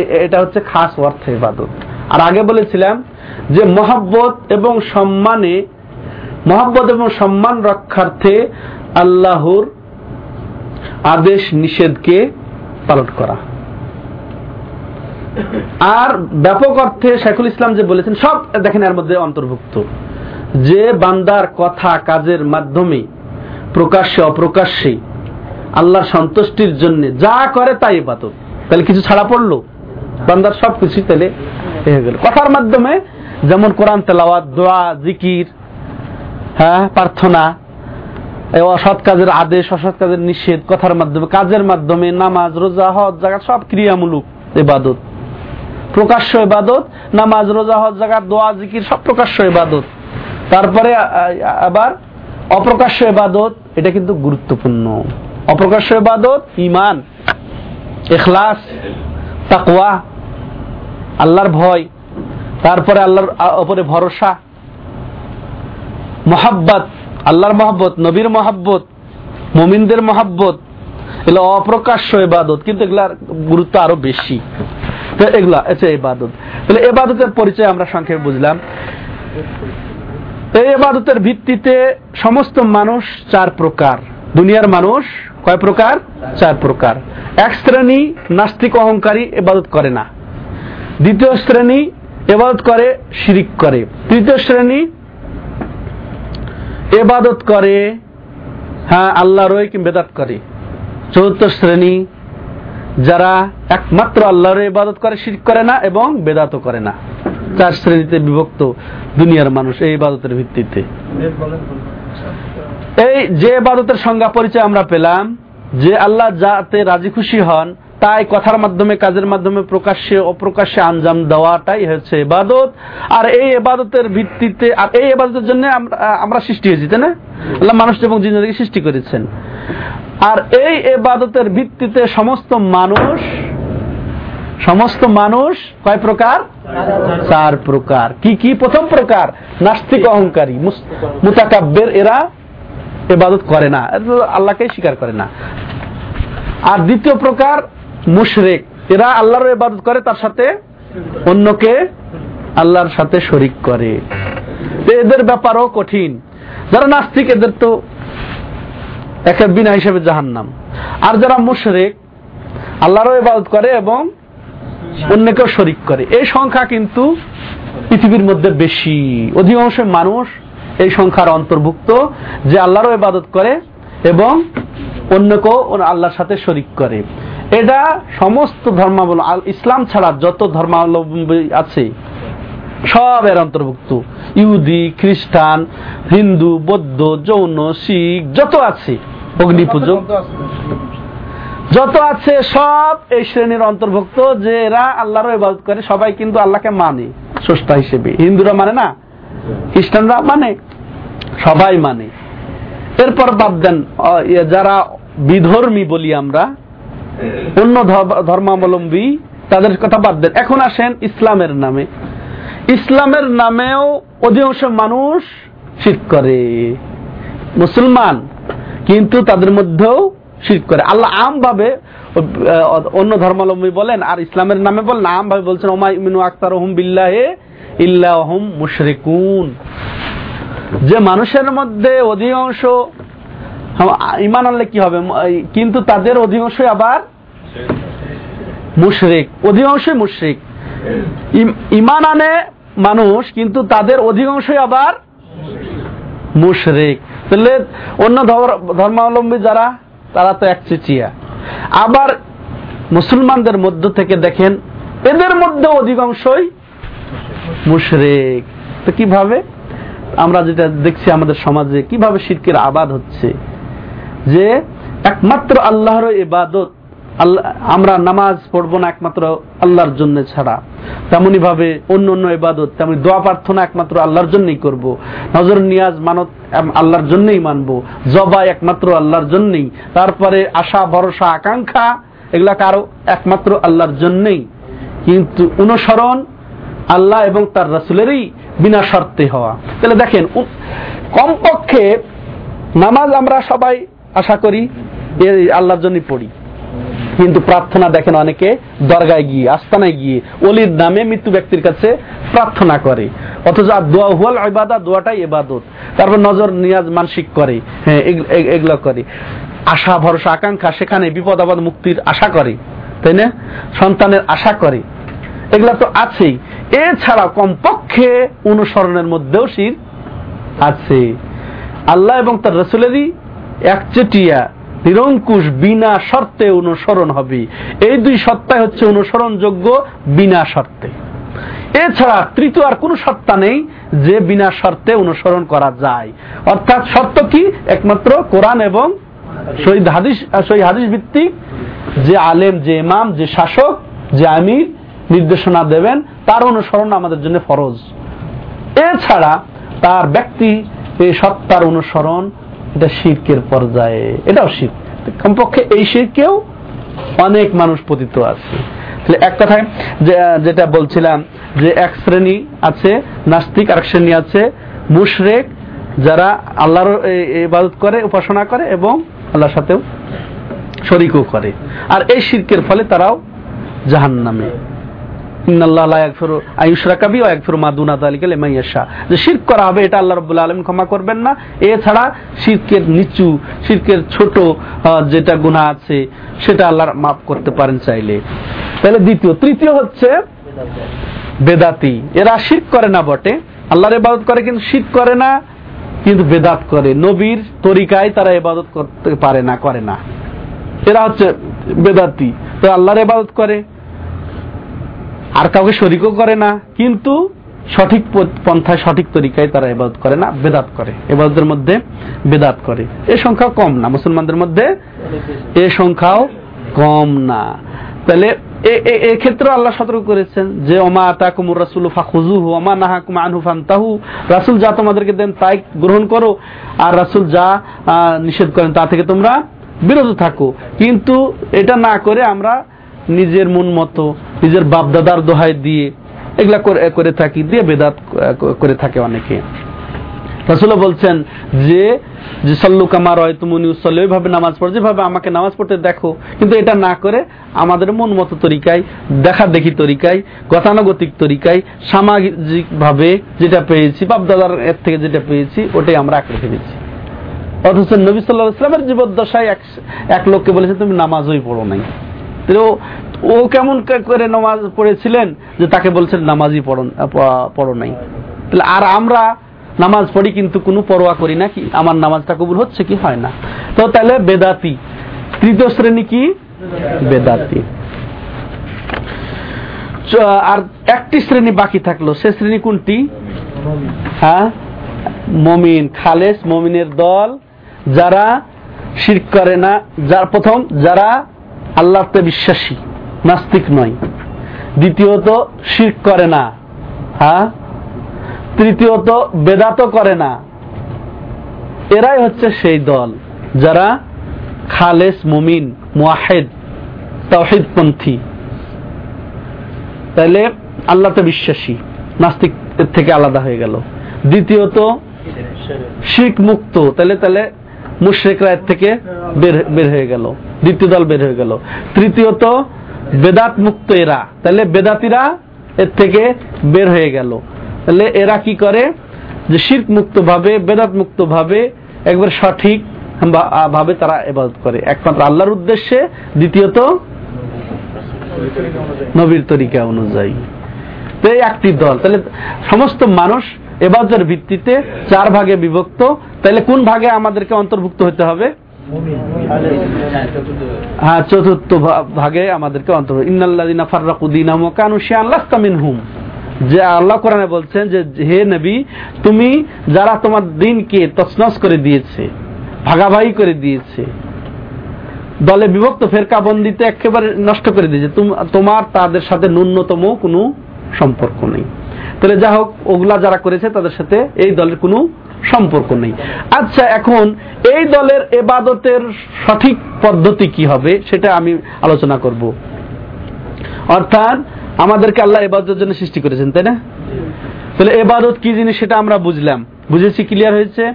এটা হচ্ছে খাস অর্থে ইবাদত। আর আগে বলেছিলাম যে মহাব্বত এবং সম্মানে, মহাব্বত এবং সম্মান রক্ষার্থে আল্লাহর আদেশ নিষেধকে পালন করা। আর ব্যাপক অর্থে শেখুল ইসলাম যে বলেছেন, সব দেখেন এর মধ্যে অন্তর্ভুক্ত। যে বান্দার কথা কাজের মাধ্যমে প্রকাশ্যে অপ্রকাশ্যে আল্লাহর সন্তুষ্টির জন্য যা করে তাই ইবাদত। তাহলে কিছু ছাড়া পড়ল? বান্দার সব কিছু তাহলে কথার মাধ্যমে যেমন কোরআন তেলাওয়াত, দোয়া, জিকির হ্যাঁ প্রার্থনা অসৎ কাজের আদেশ, অসৎ কাজের নিষেধ, কথার মাধ্যমে, কাজের মাধ্যমে নামাজ, রোজা, হজ জায়গা সব ক্রিয়ামূলক এবাদত প্রকাশ্য এবাদত নামাজ, রোজা, হজ জাগাত দোয়া, জিকির সব প্রকাশ্য ইবাদত। তারপরে আবার অপ্রকাশ্য ইবাদত, এটা কিন্তু গুরুত্বপূর্ণ। অপ্রকাশ্য ইবাদত ইমান এখলাস তাকওয়া, আল্লাহর ভয়, তারপরে আল্লাহর উপরে ভরসা, মহাব্বত, আল্লাহর মহাব্বত, নবীর মহাব্বত, মুমিনদের মহাব্বত, এগুলো অপ্রকাশ্য এবাদত কিন্তু এগুলার গুরুত্ব আরও বেশি। এগুলা হচ্ছে ইবাদত। তাহলে এবাদতের পরিচয় আমরা সংক্ষেপে বুঝলাম। এই এবাদতের ভিত্তিতে সমস্ত মানুষ চার প্রকার। দুনিয়ার মানুষ কয় প্রকার? চার প্রকার। এক শ্রেণি নাস্তিক অহংকারী এবাদত করে না। দ্বিতীয় শ্রেণি এবাদত করে, শিরিক করে। তৃতীয় শ্রেণি এবাদত করে হ্যাঁ আল্লাহ রই কি বেদাত করে। চতুর্থ শ্রেণি যারা একমাত্র আল্লাহর ইবাদত করে শির করে না এবং বেদাতও করে না। চার শ্রেণীতে বিভক্ত দুনিয়ার মানুষ এই ইবাদতের ভিত্তিতে। এই যে ইবাদতের সংজ্ঞা পরিচয় আমরা পেলাম, যে আল্লাহ যাতে রাজি খুশি হন তাই কথার মাধ্যমে, কাজের মাধ্যমে প্রকাশ্যে, অপ্রকাশ্যে আঞ্জাম দেওয়াটাই হচ্ছে ইবাদত। আর এই ইবাদতের ভিত্তিতে, আর এই ইবাদতের জন্য আমরা সৃষ্টি হয়েছি, তাই না? আল্লাহ মানুষ এবং জিন্দাকে সৃষ্টি করেছেন। আর এই এবাদতের ভিত্তিতে সমস্ত মানুষ সমস্ত মানুষ কয় প্রকার? চার প্রকার। কি কি প্রথম প্রকার? নাস্তিক অহংকারী মুতাকাব্বের, এরা এবাদত করে না। আল্লাহকে স্বীকার করে না। আর দ্বিতীয় প্রকার মুশরেক। এরা আল্লাহর ইবাদত করে, তার সাথে অন্যকে আল্লাহর সাথে শরিক করে। এদের ব্যাপারও কঠিন। যারা নাস্তিক, এদের তো একটা বিনা হিসেবে জাহান্নাম। আর যারা মুশরেক, আল্লাহরও ইবাদত করে এবং অন্যকেও শরিক করে। এই সংখ্যা কিন্তু পৃথিবীর মধ্যে বেশি। অধিকাংশ মানুষ এই সংখ্যার অন্তর্ভুক্ত যে আল্লাহরও ইবাদত করে এবং অন্যকেও ওর আল্লাহর সাথে শরিক করে। এটা সমস্ত ধর্মাবলম্বী ইসলাম ছাড়া যত ধর্মাবলম্বী আছে সব এর অন্তর্ভুক্ত। ইহুদি খ্রিস্টান হিন্দু বৌদ্ধ জৈন শিখ যত আছে অগ্নি পুজো যত আছে সব এই শ্রেণির অন্তর্ভুক্ত যে এরা আল্লাহর ইবাদত করে সবাই কিন্তু আল্লাহকে মানে স্রষ্টা হিসেবে। হিন্দুরা মানে না খ্রিস্টানরা মানে সবাই মানে। এরপর বাদ দেন ইয়ে যারা বিধর্মী বলি আমরা, অন্য ধর্ম- ধর্মাবলম্বী, তাদের কথা বাদ দেন। এখন আসেন ইসলামের নামে। ইসলামের নামেও অধিকাংশ মানুষ শির করে। মুসলমান, কিন্তু তাদের মধ্যেও শির করে। আল্লাহ আম ভাবে অন্য ধর্মাবলম্বী বলেন, আর ইসলামের নামে বলেন আম ভাবে বলছেন ওমাই মিনু আক্তার হুম বিল্লাহে ইল্লাহম মুশরিকুন। যে মানুষের মধ্যে অধিকাংশ হ্যাঁ, ইমান আনলে কি হবে? কিন্তু তাদের অধিকাংশই আবার মুশরিক। অধিকাংশই মুশরিক। ইমান আনে মানুষ কিন্তু তাদের অধিকাংশই আবার মুশরিক। তাহলে অন্য ধর- ধর্মাবলম্বী যারা তারা তো এক চিচিয়া আবার মুসলমানদের মধ্য থেকে দেখেন এদের মধ্যে অধিকাংশই মুশরিক। তো কীভাবে? আমরা যেটা দেখছি আমাদের সমাজে, কীভাবে শিরকের আবাদ হচ্ছে? যে একমাত্র আল্লাহর ইবাদত, আল্লাহ, আমরা নামাজ পড়ব না একমাত্র আল্লাহর জন্য ছাড়া। তেমনি ভাবে অন্য অন্য ইবাদত, তেমনি দোয়া প্রার্থনা একমাত্র আল্লাহর জন্যই করব। নজর নিয়াজ মানত আল্লাহর জন্যই মানবো। জবা একমাত্র আল্লাহর জন্যই। তারপরে আশা, ভরসা, আকাঙ্ক্ষা, এগুলা কারও একমাত্র আল্লাহর জন্যই। কিন্তু অনুসরণ আল্লাহ এবং তার রাসুলেরই বিনা শর্তে হওয়া। তাহলে দেখেন কমপক্ষে নামাজ আমরা সবাই আশা করি আল্লাহর জন্য পড়ি। কিন্তু প্রার্থনা দেখেন অনেকে দরগায় গিয়ে, আস্তানায় গিয়ে, অলির নামে মৃত্যু ব্যক্তির কাছে প্রার্থনা করে। অথচ দোয়া, হুয়াল ইবাদত দোয়াটাই ইবাদত। তারপর নজর নিয়াজ মানসিক করে হ্যাঁ এগ- এগ- এগুলো করে। আশা, ভরসা, আকাঙ্ক্ষা, সেখানে বিপদ, আপদ, মুক্তির আশা করে, তাই না? সন্তানের আশা করে। এগুলা তো আছেই। এছাড়া কমপক্ষে অনুসরণের মধ্যেও শির আছে। আল্লাহ এবং তার রসুলেরই একচেটিয়া, নিরঙ্কুশ, বিনা শর্তে অনুসরণ হবে। এই দুই সত্তায় হচ্ছে অনুসরণযোগ্য বিনা শর্তে। এছাড়া তৃতীয় আর কোনো সত্তা নেই যে বিনা শর্তে অনুসরণ করা যায়। অর্থাৎ শর্ত কি? একমাত্র কোরআন এবং শহীদ হাদিস শহীদ হাদিস ভিত্তিক যে আলেম, যে ইমাম, যে শাসক, যে আমির নির্দেশনা দেবেন, তার অনুসরণ আমাদের জন্য ফরজ। এছাড়া তার ব্যক্তি এই সত্তার অনুসরণ, এটা শির্কের পর্যায়ে। এটাও শির। কমপক্ষে এই শিরকেও অনেক মানুষ পতিত আছে। তাহলে এক কথায় যেটা বলছিলাম যে এক শ্রেণি আছে, নাস্তিক আর এক শ্রেণি আছে, মুশরেক যারা আল্লাহর ইবাদত করে, উপাসনা করে এবং আল্লাহর সাথেও শরিকও করে। আর এই শিরকের ফলে তারাও জাহান্নামে। ইন্নাল্লাহ লা ইয়াগফিরু আইয়ুশরাকা বিহি ওয়া ইয়াগফিরু মা দুনা যালিকা লিমান ইয়াশা। যে শিরক করা হবে, এটা আল্লাহ রাব্বুল আলামিন ক্ষমা করবেন না। এছাড়া শিরকের নিচু, শিরকের ছোট যেটা গুনাহ আছে, সেটা আল্লাহ মাফ করতে পারেন চাইলে। তাহলে দ্বিতীয়, তৃতীয় হচ্ছে বেদাতি। এরা শিরক করে না বটে। আল্লাহর ইবাদত করে কিন্তু শিরক করে না, কিন্তু বেদাত করে। নবীর তরিকায় তারা ইবাদত করতে পারে না, করে না। এরা হচ্ছে বেদাতি। তো আল্লাহর ইবাদত করে। আর কাউকে শরিকও করে না, কিন্তু সঠিক পন্থায় সঠিক তরিকায় তারা এবাদত করে না, বেদাত করে। এবাদতের মধ্যে বেদাত করে। এ সংখ্যা কম না, মুসলমানদের মধ্যে এ সংখ্যাও কম না। তাহলে এক্ষেত্রে আল্লাহ সতর্ক করেছেন যে অমা ওমা আতাকুমুর রাসুল ফাখুজুহু ওমা নাহাকুম আনহু ফান্তাহু। রাসূল যা তোমাদেরকে দেন তাই গ্রহণ করো, আর রাসূল যা নিষেধ করেন তা থেকে তোমরা বিরত থাকো। কিন্তু এটা না করে আমরা নিজের মন মতো, নিজের বাপদাদার দোহাই দিয়ে এগুলা করে থাকি, দিয়ে বেদাত করে থাকে অনেকে। রাসুল্লাহ বলছেন যে যে সল্লু কামার হয় তুমি উসল্লি ওইভাবে নামাজ পড়ো, যেভাবে আমাকে নামাজ পড়তে দেখো, কিন্তু এটা না করে আমাদের মন মতো তরিকায় দেখা দেখি তরিকায়, গতানুগতিক তরিকায় সামাজিক ভাবে যেটা পেয়েছি, বাপদাদার এর থেকে যেটা পেয়েছি, ওটাই আমরা আঁকড়ে ফেলেছি। অথচ নবী সাল্লাহ ইসলামের জীবদ্দশায় এক লোককে বলেছে, তুমি নামাজই পড়ো নাই। তো ও কেমন করে নামাজ পড়েছিলেন যে তাকে বলছেন, নামাজই পড়ো নাই। তাহলে আর আমরা নামাজ পড়ি কিন্তু কোনো পরোয়া করি না কি? আমার নামাজটা কবুল হচ্ছে কি? হয় না। তো তাহলে বেদাতি। তৃতীয় শ্রেণি কি? বেদাতি। আর একটি শ্রেণি বাকি থাকল। সে শ্রেণি কোনটি? হ্যাঁ? মমিন। খালেস মমিনের দল। যারা শির করে না, যার প্রথম, যারা আল্লাহতে বিশ্বাসী, নাস্তিক নয়। দ্বিতীয়ত শির করে না। হ্যাঁ? তৃতীয়ত বেদাত করে না। এরাই হচ্ছে সেই দল যারা খালেস, মুমিন, মুয়াহেদ, তাওহিদপন্থী। তাহলে আল্লাহতে বিশ্বাসী, নাস্তিক থেকে আলাদা হয়ে গেল। দ্বিতীয়ত শিখ মুক্ত তাহলে তাহলে মুশ্রিকরা এর থেকে বের বের হয়ে গেল। দ্বিতীয় দল বের হয়ে গেল। তৃতীয়ত, বেদাত মুক্ত এরা। তাহলে বেদাতিরা এর থেকে বের হয়ে গেল। তাহলে এরা কি করে? যে শির্ক মুক্ত ভাবে, বেদাত মুক্ত ভাবে একবার সঠিক ভাবে তারা এবাদত করে। একমাত্র আল্লাহর উদ্দেশ্যে, দ্বিতীয়ত নবীর তরিকা অনুযায়ী। তো এই একটি দল। তাহলে সমস্ত মানুষ এবাদতের ভিত্তিতে চার ভাগে বিভক্ত। তাহলে কোন ভাগে আমাদেরকে অন্তর্ভুক্ত হতে হবে? হ্যাঁ চতুর্থ ভাগে আমাদেরকে অন্তর্ভুক্ত যে আল্লাহ কোরআনে বলছেন যে, হে নবী, তুমি যারা তোমার দিনকে করে দিয়েছে, ভাগাভাগি করে দিয়েছে, দলে বিভক্ত ফেরকা বন্দিতে একেবারে নষ্ট করে দিয়েছে তোমার তাদের সাথে ন্যূনতম কোনো সম্পর্ক নেই। তাহলে যা হোক ওগুলা যারা করেছে, তাদের সাথে এই দলের কোনো সম্পর্ক নেই। আচ্ছা এখন এই দলের এবাদতের সঠিক পদ্ধতি কি হবে সেটা আমি আলোচনা করব। অর্থাৎ আমাদেরকে আল্লাহ এবাদতের জন্য সৃষ্টি করেছেন, তাই না? তাহলে এবাদত কি জিনিস সেটা আমরা বুঝলাম। বুঝেছি ক্লিয়ার হয়েছে?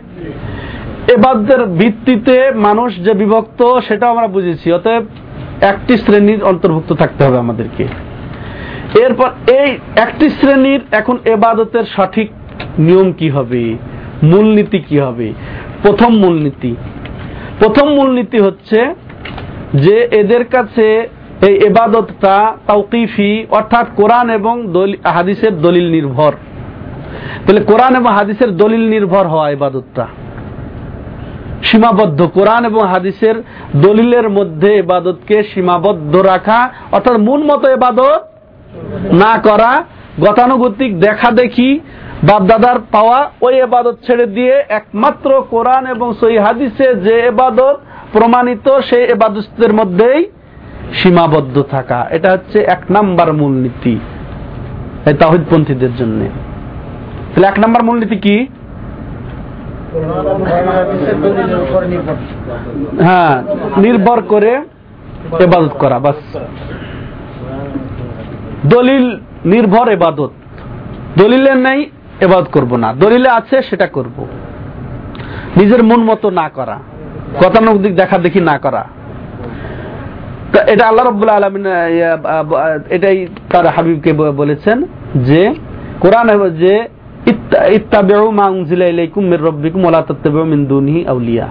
এবাদতের ভিত্তিতে মানুষ যে বিভক্ত সেটা আমরা বুঝেছি। অতএব একটি শ্রেণির অন্তর্ভুক্ত থাকতে হবে আমাদেরকে। এরপর এই একটি শ্রেণির এখন এবাদতের সঠিক নিয়ম কি হবে? মূলনীতি কি হবে? প্রথম মূলনীতি। প্রথম মূলনীতি হচ্ছে যে এদের কাছে এই এবাদতটা তাওকিফি, অর্থাৎ কোরআন এবং হাদিসের দলিল নির্ভর। তাহলে কোরআন এবং হাদিসের দলিল নির্ভর হওয়া এবাদতটা। সীমাবদ্ধ। কোরআন এবং হাদিসের দলিলের মধ্যে এবাদতকে সীমাবদ্ধ রাখা, অর্থাৎ মূল মতো এবাদত না করা, গতানুগতিক দেখা দেখি বাপ দাদার পাওয়া ওই এবাদত ছেড়ে দিয়ে একমাত্র কোরআন এবং সই হাদিসে যে এবাদত প্রমাণিত, সেই এবাদতের মধ্যেই সীমাবদ্ধ থাকা। এটা হচ্ছে এক নাম্বার মূলনীতি এই তাহিদপন্থীদের জন্য। তাহলে এক নাম্বার মূলনীতি কি? হ্যাঁ নির্ভর করে এবাদত করা, বাস। দলিল নির্ভর এবাদত। দলিলের নেই এবাদত করব না। দলিলে আছে, সেটা করব। নিজের মন মতো না করা। গতানুগতিক দেখা দেখি না করা। এটা আল্লাহ রব্বুল আলমিন এটাই তার হাবিবকে বলেছেন যে, কোরআন যে, ইত্তা- ইত্তাবিউ মা ইলাইকুম মির রাব্বিকুম মিন আউলিয়া।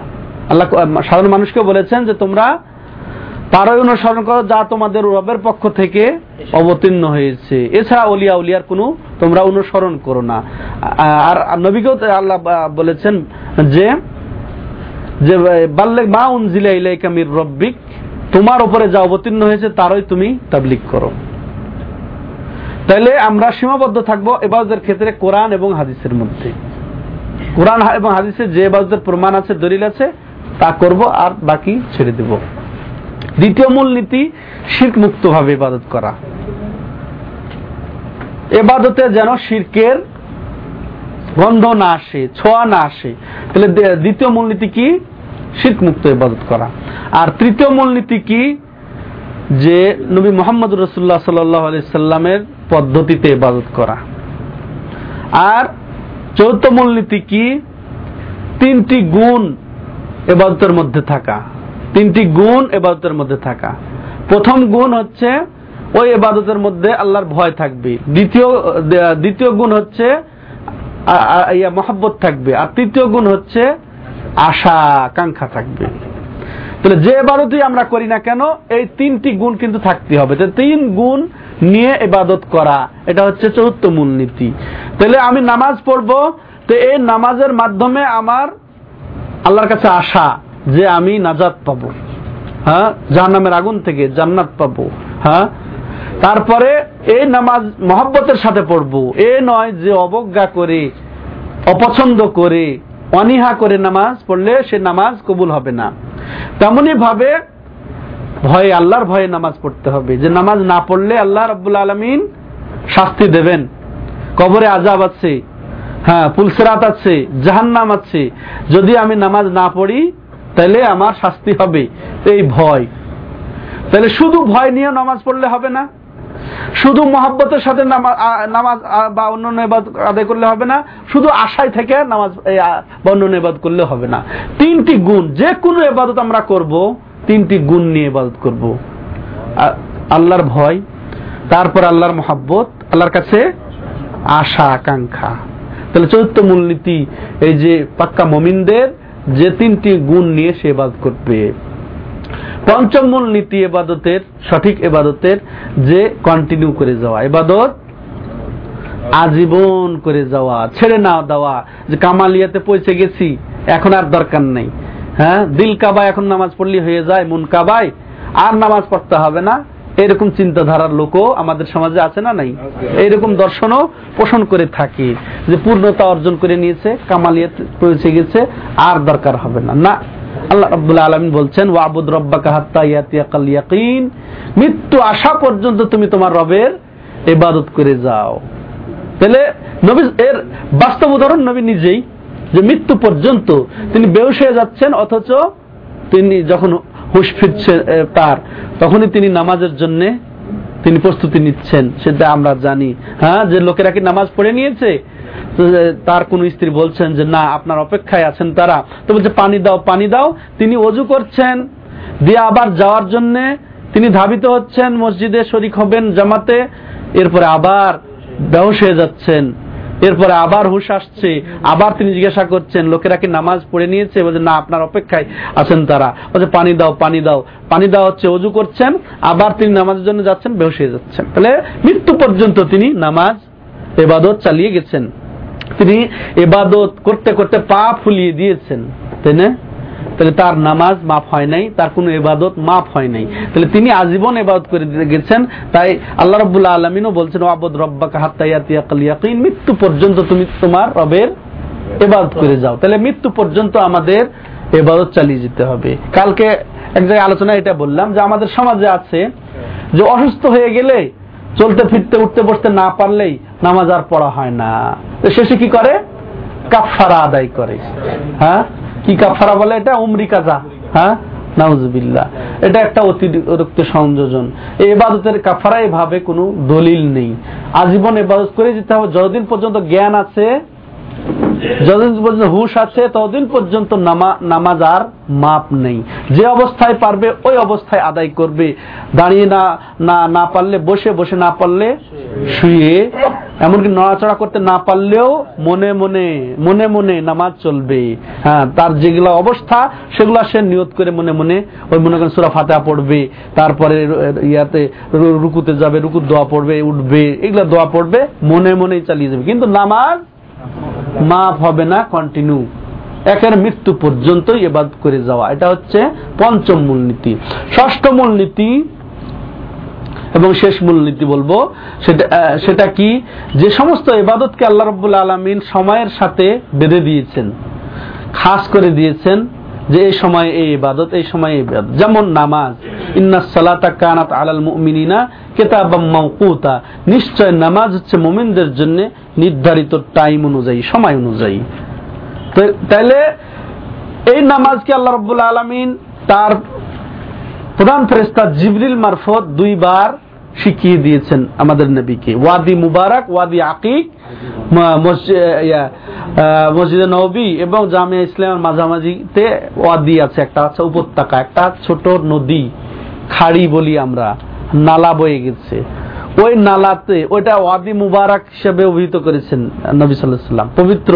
আল্লাহ সাধারণ মানুষকে বলেছেন যে তোমরা তারই অনুসরণ করো যা তোমাদের রবের পক্ষ থেকে অবতীর্ণ হয়েছে। এছাড়া অলিয়া উলিয়ার কোনো তোমরা অনুসরণ করো না। আর নবীকেও আল্লাহ বলেছেন যে যে বাল্লে মা উনজিলা ইলাইকা মির রব্বিক, তোমার উপরে যা অবতীর্ণ হয়েছে তারই তুমি তাবলিক করো। তাইলে আমরা সীমাবদ্ধ থাকব এবাজের ক্ষেত্রে কোরআন এবং হাদিসের মধ্যে। কোরআন এবং হাদিসে যে এবাজের প্রমাণ আছে, দলিল আছে, তা করব আর বাকি ছেড়ে দেব। দ্বিতীয় মূলনীতি, শির্ক মুক্ত ভাবে ইবাদত করা। এবাদতে যেন শিরকের গন্ধ না আসে, ছোঁয়া না আসে, তাহলে দ্বিতীয় মূলনীতি কি? শির্ক মুক্ত ইবাদত করা। আর তৃতীয় মূলনীতি কি? যে নবী মোহাম্মদ রসুল্লাহ সাল্লাহ সাল্লামের পদ্ধতিতে ইবাদত করা। আর চৌথ মূলনীতি কি? তিনটি গুণ এবাদতের মধ্যে থাকা। তিনটি গুণ এবাদতের মধ্যে থাকা। প্রথম গুণ হচ্ছে ওই এবাদতের মধ্যে আল্লাহর ভয় থাকবে। দ্বিতীয় দ্বিতীয় গুণ হচ্ছে মহাব্বত থাকবে। আর তৃতীয় গুণ হচ্ছে আশা, আকাঙ্ক্ষা থাকবে। তাহলে যে এবাদতই আমরা করি না কেন, এই তিনটি গুণ কিন্তু থাকতে হবে। তিন গুণ নিয়ে এবাদত করা, এটা হচ্ছে চতুর্থ মূলনীতি। তাহলে আমি নামাজ পড়ব, তো এই নামাজের মাধ্যমে আমার আল্লাহর কাছে আশা যে আমি নাজাত পাবো। হ্যাঁ? জাহান্নামের আগুন থেকে জান্নাত পাবো। হ্যাঁ? তারপরে এই নামাজ মহব্বতের সাথে পড়ব। এ নয় যে অবজ্ঞা করে, অপছন্দ করে, অনীহা করে নামাজ পড়লে সে নামাজ কবুল হবে না। তেমনি ভাবে ভয়ে, আল্লাহর ভয়ে নামাজ পড়তে হবে। যে নামাজ না পড়লে আল্লাহ রব্বুল আলমিন শাস্তি দেবেন। কবরে আজাব আছে হ্যাঁ পুলসেরাত আছে, জাহান্নাম আছে। যদি আমি নামাজ না পড়ি তাহলে আমার শাস্তি হবে এই ভয়। তাহলে শুধু ভয় নিয়ে নামাজ পড়লে হবে না, শুধু মহাব্বতের সাথে নামাজ বা অন্যান্য এবাদ আদায় করলে হবে না, শুধু আশায় থেকে নামাজ বা এবাদ করলে হবে না। তিনটি গুণ যে কোনো এবাদত আমরা করব, তিনটি গুণ নিয়ে এবাদত করব। আল্লাহর ভয়, তারপর আল্লাহর মহাব্বত, আল্লাহর কাছে আশা, আকাঙ্ক্ষা। তাহলে চতুর্থ মূলনীতি, এই যে পাক্কা মমিনদের যে তিনটি গুণ নিয়ে সে এবাদত করবে। পঞ্চম মূল নীতি এবাদতের সঠিক এবাদতের যে কন্টিনিউ করে যাওয়া। এবাদত আজীবন করে যাওয়া, ছেড়ে না দেওয়া। যে কামালিয়াতে পৌঁছে গেছি, এখন আর দরকার নেই। হ্যাঁ? দিল কাবায় এখন নামাজ পড়লি হয়ে যায়, মন কাবায়। আর নামাজ পড়তে হবে না। এরকম চিন্তাধারার লোকও আমাদের সমাজে আছে না নাই? এইরকম দর্শনও পোষণ করে থাকে যে পূর্ণতা অর্জন করে নিয়েছে কামালিয়াত পৌঁছে গেছে আর দরকার হবে না। না আল্লাহ রাব্বুল আলামিন বলছেন ওয়াবুদ রব্বাকা হাত্তা ইয়াতিয়াকাল ইয়াকিন মৃত্যু আসা পর্যন্ত তুমি তোমার রবের ইবাদত করে যাও। তাহলে নবী এর বাস্তব উদাহরণ নবী নিজেই যে মৃত্যু পর্যন্ত তিনি বেউস হয়ে যাচ্ছেন অথচ তিনি যখন হুশ ফিরছে তার। তখনই তিনি নামাজের জন্য তিনি প্রস্তুতি নিচ্ছেন। সেটা আমরা জানি। হ্যাঁ যে লোকেরা কি নামাজ পড়ে নিয়েছে? তার কোন স্ত্রী বলছেন যে, না, আপনার অপেক্ষায় আছেন তারা। তো বলছে, পানি দাও পানি দাও। তিনি অজু করছেন। দিয়ে আবার যাওয়ার জন্য তিনি ধাবিত হচ্ছেন, মসজিদে শরিক হবেন জামাতে। এরপরে আবার বেহস হয়ে যাচ্ছেন। এরপরে আবার হুশ আসছে, আবার তিনি জিজ্ঞাসা করছেন, লোকেরা কি নামাজ পড়ে নিয়েছে? বলছে, না, আপনার অপেক্ষায় আছেন তারা। বলছে, পানি দাও পানি দাও। পানি দেওয়া হচ্ছে, অজু করছেন, আবার তিনি নামাজের জন্য যাচ্ছেন বেহস হয়ে যাচ্ছেন। তাহলে মৃত্যু পর্যন্ত তিনি নামাজ, এবাদত চালিয়ে গেছেন। তিনি এবাদত করতে করতে পা ফুলিয়ে দিয়েছেন, তাই না? তাহলে তার নামাজ মাফ হয় নাই, তার কোনো এবাদত মাফ হয় নাই। তাহলে তিনি আজীবন এবাদত করে গেছেন, তাই আল্লাহ রব্বুল্লাহ আলমিনও বলছেন আবদ রব্বাকা হাত্তাইয়াতিয়াকিন মৃত্যু পর্যন্ত তুমি তোমার রবের এবাদত করে যাও। তাহলে মৃত্যু পর্যন্ত আমাদের এবাদত চালিয়ে যেতে হবে। কালকে এক জায়গায় আলোচনা এটা বললাম যে আমাদের সমাজে আছে যে অসুস্থ হয়ে গেলে চলতে ফিরতে উঠতে বসতে না পারলেই নামাজ আর পড়া হয় না। শেষে কি করে? কাফারা আদায় করে। হ্যাঁ? কি কাফারা বলে এটা? উমরি কাজা। হ্যাঁ? নাউজুবিল্লাহ। এটা একটা অতিরিক্ত সংযোজন। এই এবাদতের কাফারা এভাবে কোনো দলিল নেই। আজীবন এবাদত করে যেতে হবে। যতদিন পর্যন্ত জ্ঞান আছে, যতদিন পর্যন্ত হুশ আছে, ততদিন পর্যন্ত নামাজ আর মাপ নেই। যে অবস্থায় পারবে, ওই অবস্থায় আদায় করবে। দাঁড়িয়ে না না না পারলে, বসে বসে না পারলে শুয়ে এমনকি নড়াচড়া করতে না পারলেও মনে মনে মনে মনে নামাজ চলবে। হ্যাঁ তার যেগুলো অবস্থা, সেগুলো সে নিয়ত করে মনে মনে ওই মনে করেন সুরা ফাতা পড়বে। তারপরে ইয়াতে রুকুতে যাবে, রুকুর দোয়া পড়বে, উঠবে, এগুলো দোয়া পড়বে, মনে মনেই চালিয়ে যাবে। কিন্তু নামাজ মাফ হবে না কন্টিনিউ একের মৃত্যু পর্যন্তই এবাদ করে যাওয়া। এটা হচ্ছে পঞ্চম মূলনীতি। ষষ্ঠ মূলনীতি এবং শেষ মূলনীতি বলব, সেটা সেটা কি? যে সমস্ত এবাদতকে আল্লাহ রব্বুল আলমিন সময়ের সাথে বেঁধে দিয়েছেন, খাস করে দিয়েছেন যে এই সময় এই ইবাদত, এই সময় এই ইবাদত। যেমন নামাজ, ইন্না সালাতা কানাত আলাল মুমিনিনা কিতাবাম মাওকুতা নিশ্চয় নামাজ হচ্ছে মুমিনদের জন্য নির্ধারিত টাইম অনুযায়ী, সময় অনুযায়ী। তাইলে এই নামাজকে আল্লাহ রাব্বুল আলামিন তার প্রধান ফেরেশতা জিবরিল মারফত দুইবার শিখিয়ে দিয়েছেন আমাদের নবীকে। ওয়াদি মুবারক, ওয়াদি আকিক মসজিদে নবী এবং জামিয়া ইসলামের মাঝামাঝিতে ওয়াদি আছে। একটা আছে উপত্যকা, একটা ছোট নদী, খাড়ি বলি আমরা, নালা বয়ে গেছে। ওই নালাতে ওইটা ওয়াদি মুবারক হিসেবে অভিহিত করেছেন নবী সাল্লাম পবিত্র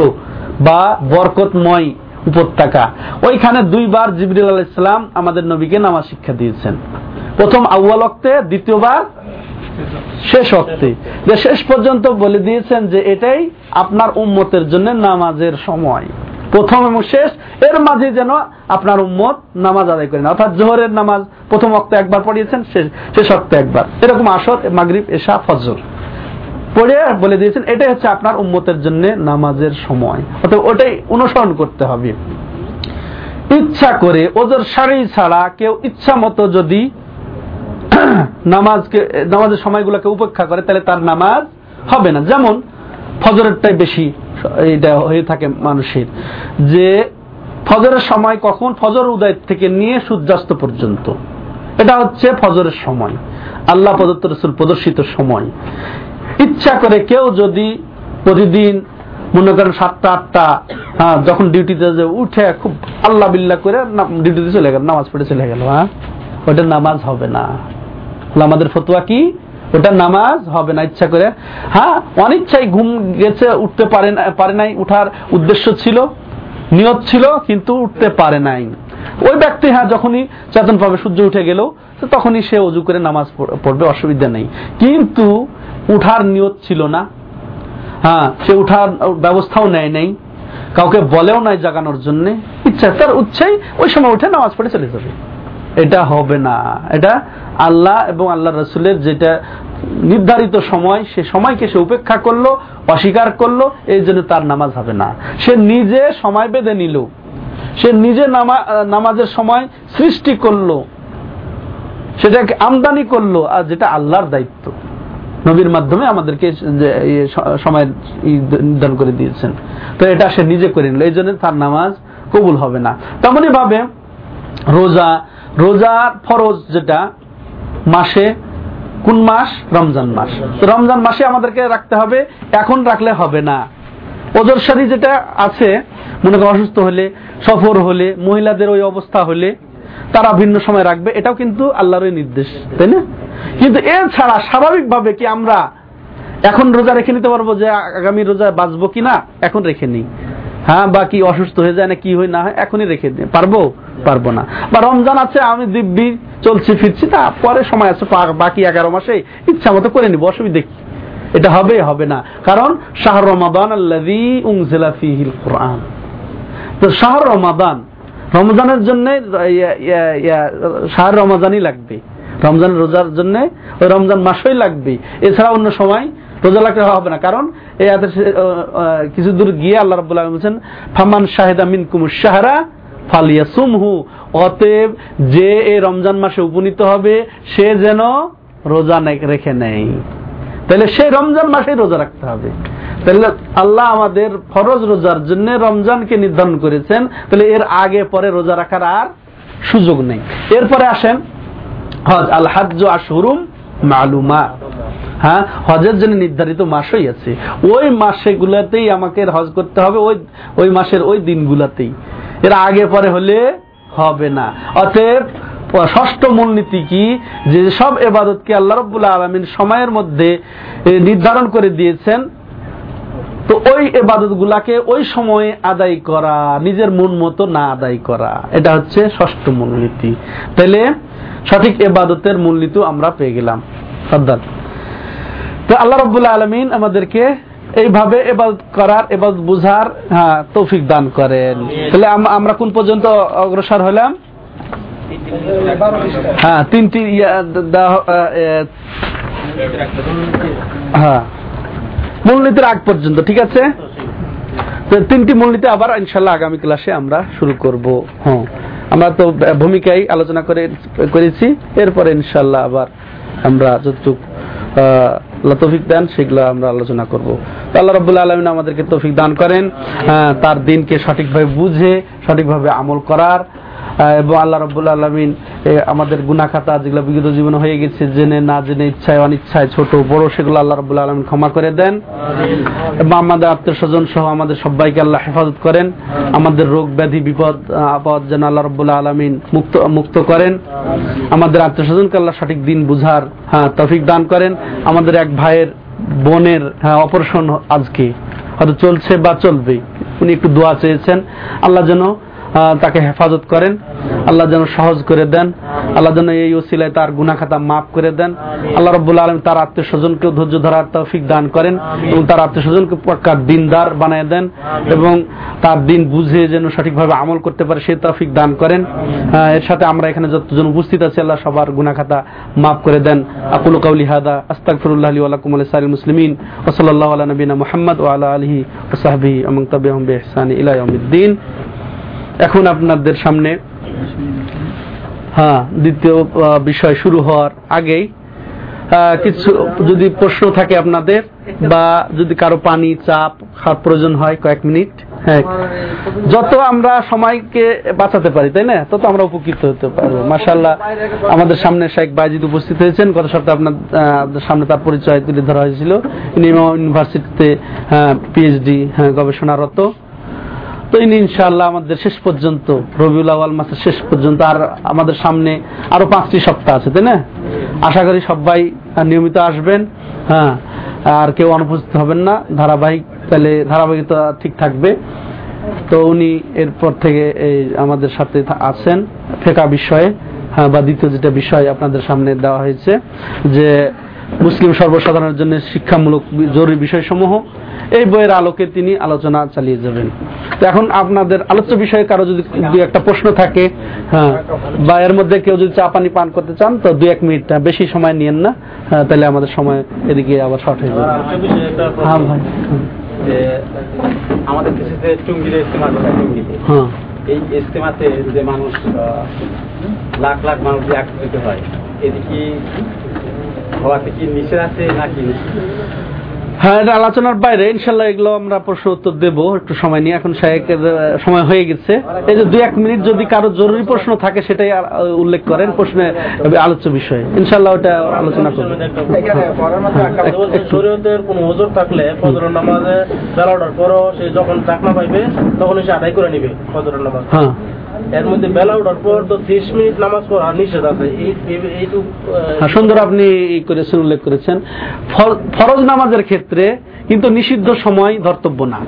বা বরকতময় উপত্যকা। ওইখানে দুইবার জিবরিল আল ইসলাম আমাদের নবীকে নামাজ শিক্ষা দিয়েছেন। প্রথম আউ্বাল অক্তে দ্বিতীয়বার শেষ অক্তে যে শেষ পর্যন্ত বলে দিয়েছেন যে এটাই আপনার উম্মতের জন্য নামাজের সময়। প্রথম এবং শেষ, এর মাঝে যেন আপনার উম্মত নামাজ আদায় করেন অর্থাৎ জোহরের নামাজ প্রথম অক্ত একবার পড়িয়েছেন, শেষ অক্ত একবার। এরকম আসর, মাগরিব, এশা, ফজর। পড়ে বলে দিয়েছেন, এটাই হচ্ছে আপনার উম্মতের জন্য নামাজের সময়। অর্থাৎ ওটাই অনুসরণ করতে হবে। ইচ্ছা করে ওদের শাড়ি ছাড়া কেউ ইচ্ছা মতো যদি নামাজকে, নামাজের সময়গুলোকে উপেক্ষা করে, তাহলে তার নামাজ হবে না। যেমন ফজরেরটাই বেশি এটা হয়ে থাকে মানুষের। যে ফজরের সময় কখন ফজর উদয় থেকে নিয়ে সূর্যাস্ত পর্যন্ত। এটা হচ্ছে ফজরের সময়। আল্লাহ প্রদত্ত রসুল প্রদর্শিত সময়। ইচ্ছা করে কেউ যদি প্রতিদিন, মনে করেন সাতটা, আটটা হ্যাঁ যখন ডিউটিতে যে উঠে খুব আল্লাহ বিল্লাহ করে ডিউটিতে চলে গেল, নামাজ পড়ে চলে গেল হ্যাঁ ওটা নামাজ হবে না। আমাদের ফতুয়া কি? ওটা নামাজ হবে না, ইচ্ছা করে। হ্যাঁ অনিচ্ছাই ঘুম গেছে, উঠতে পারে পারে নাই, উঠার উদ্দেশ্য ছিল, নিয়ত ছিল, কিন্তু উঠতে পারে নাই। ওই ব্যক্তি হ্যাঁ যখনই চেতন পাবে সূর্য উঠে গেল, তখনই সে অজু করে নামাজ পড়বে, অসুবিধা নেই। কিন্তু উঠার নিয়ত ছিল না। হ্যাঁ সে উঠার ব্যবস্থাও নেয় নাই। কাউকে বলেও নাই জাগানোর জন্য। ইচ্ছা, তার উচ্ছেই ওই সময় উঠে নামাজ পড়ে চলে যাবে। এটা হবে না। এটা আল্লাহ এবং আল্লাহ রসুলের যেটা নির্ধারিত সময়, সে সময়কে সে উপেক্ষা করল, অস্বীকার করল, এই জন্য তার নামাজ হবে না। সে নিজে সময় বেঁধে নিল। সে নিজে নামাজের সময় সৃষ্টি করল। সেটাকে আমদানি করল, আর যেটা আল্লাহর দায়িত্ব। নবীর মাধ্যমে আমাদেরকে সময় নির্ধারণ করে দিয়েছেন। তো এটা সে নিজে করে নিল এই জন্য তার নামাজ কবুল হবে না। তেমনই ভাবে রোজা রোজার ফরজ যেটা, মাসে কোন মাস? রমজান মাস। রমজান মাসে আমাদেরকে রাখতে হবে, এখন রাখলে হবে না। ওজর সারি যেটা আছে, মনে করেন অসুস্থ হলে, সফর হলে, মহিলাদের ওই অবস্থা হলে তারা ভিন্ন সময় রাখবে, এটাও কিন্তু আল্লাহর নির্দেশ, তাই না? কিন্তু এছাড়া স্বাভাবিকভাবে কি আমরা এখন রোজা রেখে নিতে পারব যে আগামী রোজা বাঁচবো কি না এখন রেখে নিই। হ্যাঁ বা কি অসুস্থ হয়ে যায় না, কি হয় না হয়, এখনই রেখে দিই পারব পারব না। বা রমজান আছে, আমি দিব্যি, চলছি, ফিরছি তা পরে সময় আছে বাকি এগারো মাসে ইচ্ছা মতো করে নিবো, অসুবিধা কি? এটা হবে হবে না। কারণ শাহর রমাদান আল্লাহ উংজিলা ফিহিল কোরআন। তো শাহর রমাদান রমজানের জন্য শাহ রমাজানই লাগবে। রমজান রোজার জন্য, ওই রমজান মাসই লাগবে। এছাড়া অন্য সময় রোজা লাগতে হবে না। কারণ এই কিছু দূর গিয়ে আল্লাহ রব বলছেন, ফামান শাহেদা মিন কুমুর শাহরা ফালিয়াসুমহু। অতএব যে এই রমজান মাসে উপনীত হবে, সে যেন রোজা রেখে নেয়। তাহলে সেই রমজান মাসেই রোজা রাখতে হবে। তাহলে আল্লাহ আমাদের ফরজ রোজার জন্য রমজানকে নির্ধারণ করেছেন। তাহলে এর আগে পরে রোজা রাখার আর সুযোগ নেই। এরপরে আসেন হজ, আল হাজ আশহুরুম মালুমা। হ্যাঁ হজের জন্য নির্ধারিত মাসই আছে। ওই মাসে গুলাতেই আমাকে হজ করতে হবে, ওই ওই মাসের ওই দিনগুলাতেই। এর আগে পরে হলে হবে না। অতএব ষষ্ঠ মূলনীতি কি? যে সব এবাদতকে আল্লাহ রব্বুল্লাহ আলমিন সময়ের মধ্যে নির্ধারণ করে দিয়েছেন। তো ওই এবাদত গুলাকে ওই সময়ে আদায় করা নিজের মন মতো না আদায় করা এটা হচ্ছে ষষ্ঠ মূলনীতি। তাহলে সঠিক এবাদতের মূলনীতি আমরা পেয়ে গেলাম। সর্দার তো আল্লাহ রব্বুল্লাহ আলমিন আমাদেরকে এইভাবে এবাদত করার এবাদত বুঝার হ্যাঁ তৌফিক দান করেন। তাহলে আমরা কোন পর্যন্ত অগ্রসর হলাম? হ্যাঁ তিনটি হ্যাঁ। মূলনীতির আগ পর্যন্ত, ঠিক আছে? তিনটি মূলনীতি আবার ইনশাল্লাহ আগামী ক্লাসে আমরা শুরু করব। হ্যাঁ আমরা তো ভূমিকায় আলোচনা করে, করেছি। এরপরে ইনশাল্লাহ আবার আমরা যতটুক তৌফিক দেন, সেগুলো আমরা আলোচনা করব। আল্লাহ রবুল্লা আলমিন আমাদেরকে তৌফিক দান করেন। তার দিনকে সঠিকভাবে বুঝে, সঠিকভাবে আমল করার। এবং আল্লাহ রব্বুল আলমিন আমাদের গুনাখাতা যেগুলো বিগত জীবনে হয়ে গেছে জেনে না জেনে ইচ্ছায় অনিচ্ছায় ছোট বড় সেগুলো আল্লাহ রব্বুল আলমিন ক্ষমা করে দেন। এবং আমাদের আত্মীয় স্বজন সহ আমাদের সবাইকে আল্লাহ হেফাজত করেন। আমাদের রোগ ব্যাধি বিপদ আপদ যেন আল্লাহ রব্বুল্লাহ আলমিন মুক্ত মুক্ত করেন। আমাদের আত্মীয় স্বজনকে আল্লাহ সঠিক দিন বুঝার হ্যাঁ তফিক দান করেন। আমাদের এক ভাইয়ের বোনের হ্যাঁ অপারেশন আজকে হয়তো চলছে বা চলবে। উনি একটু দোয়া চেয়েছেন। আল্লাহ যেন তাকে হেফাজত করেন। আল্লাহ যেন সহজ করে দেন। আল্লাহ যেন এই ওসিলায় তার গুনা খাতা মাফ করে দেন। আল্লাহ রব্বুল আলম তার আত্মীয় স্বজনকেও ধৈর্য ধরার তৌফিক দান করেন এবং তার আত্মীয় স্বজনকে পাক্কা দিনদার বানিয়ে দেন এবং তার দিন বুঝে যেন সঠিকভাবে আমল করতে পারে সেই তৌফিক দান করেন। এর সাথে আমরা এখানে যতজন উপস্থিত আছি, আল্লাহ সবার গুনা খাতা মাফ করে দেন। আকুল কাউলি হাদা, আস্তাগফিরুল্লাহ লি ওয়া লাকুম ওয়া লিসাইরিল মুসলিমিন। ওয়া সাল্লাল্লাহু আলা নবিনা মুহাম্মদ ওয়া আলা আলিহি ওয়া সাহবিহি, ওয়া মান তাবিআহুম বিইহসান ইলা ইয়াউমিদ্দিন। এখন আপনাদের সামনে হ্যাঁ দ্বিতীয় বিষয় শুরু হওয়ার আগেই কিছু যদি প্রশ্ন থাকে আপনাদের বা যদি কারও পানি, চাপ খাওয়ার প্রয়োজন হয় কয়েক মিনিট হ্যাঁ যত আমরা সময়কে বাঁচাতে পারি, তাই না? তত আমরা উপকৃত হতে পারব। মাসাল্লাহ আমাদের সামনে শেখ বাইজিদ উপস্থিত হয়েছেন। গত সপ্তাহে আপনার সামনে তার পরিচয় তুলে ধরা হয়েছিল। ইউনিভার্সিটিতে পিএইচডি গবেষণারত। তো ইনশাআল্লাহ আমাদের শেষ পর্যন্ত, রবিউল আওয়াল মাসের শেষ পর্যন্ত আর আমাদের সামনে আরও পাঁচটি সপ্তাহ আছে, তাই না? আশা করি সবাই নিয়মিত আসবেন হ্যাঁ আর কেউ অনুপস্থিত হবেন না, ধারাবাহিক, তাহলে ধারাবাহিকতা ঠিক থাকবে। তো উনি এরপর থেকে এই আমাদের সাথে আছেন, ফেকা বিষয়ে হ্যাঁ বা দ্বিতীয় যেটা বিষয় আপনাদের সামনে দেওয়া হয়েছে, যে মুসলিম সর্বসাধারণের জন্য শিক্ষামূলক জরুরি বিষয়সমূহ এই বইয়ের আলোকে তিনি আলোচনা চালিয়ে যাবেন। তো এখন আপনাদের আলোচ্য বিষয়ে কারও যদি দুই একটা প্রশ্ন থাকে হ্যাঁ বা এর মধ্যে কেউ যদি চা পানি পান করতে চান তো দুই এক মিনিট হ্যাঁ, বেশি সময় নিয়েন না হ্যাঁ, তাহলে আমাদের সময় এদিকে আবার শর্ট হয়ে যাবে। বিষয় একটা প্রশ্ন, হ্যাঁ ভাই আমাদের দেশে টুঙ্গিতে হ্যাঁ। এই ইস্তেমাতে যে মানুষ লাখ লাখ মানুষ একত্রিত হয় এটি কি হওয়াতে কি নিষেধ আছে নাকি হ্যাঁ এটা আলোচনার বাইরে। ইনশাল্লাহ এগুলো আমরা প্রশ্ন উত্তর দেবো। একটু সময় নিয়ে এখন শাহেকের সময় হয়ে গেছে। এই যে দুই এক মিনিট যদি কারও জরুরি প্রশ্ন থাকে সেটাই উল্লেখ করেন প্রশ্নে আলোচ্য বিষয়। ইনশাল্লাহ ওটা আলোচনা করব। শরীয়তের কোন ওজোর থাকলে ফজরের নামাজে পরও সে যখন চাকমা পাইবে তখন সে আদায় করে নিবে ফজরের নামাজ। হ্যাঁ। এর মধ্যে বেলা ওঠার পর তো ত্রিশ মিনিট নামাজ পড়া নিষেধ আছে। হ্যাঁ, সুন্দর আপনি করেছেন উল্লেখ করেছেন। ফরজ নামাজের ক্ষেত্রে কিন্তু নিষিদ্ধ সময় ধর্তব্য না।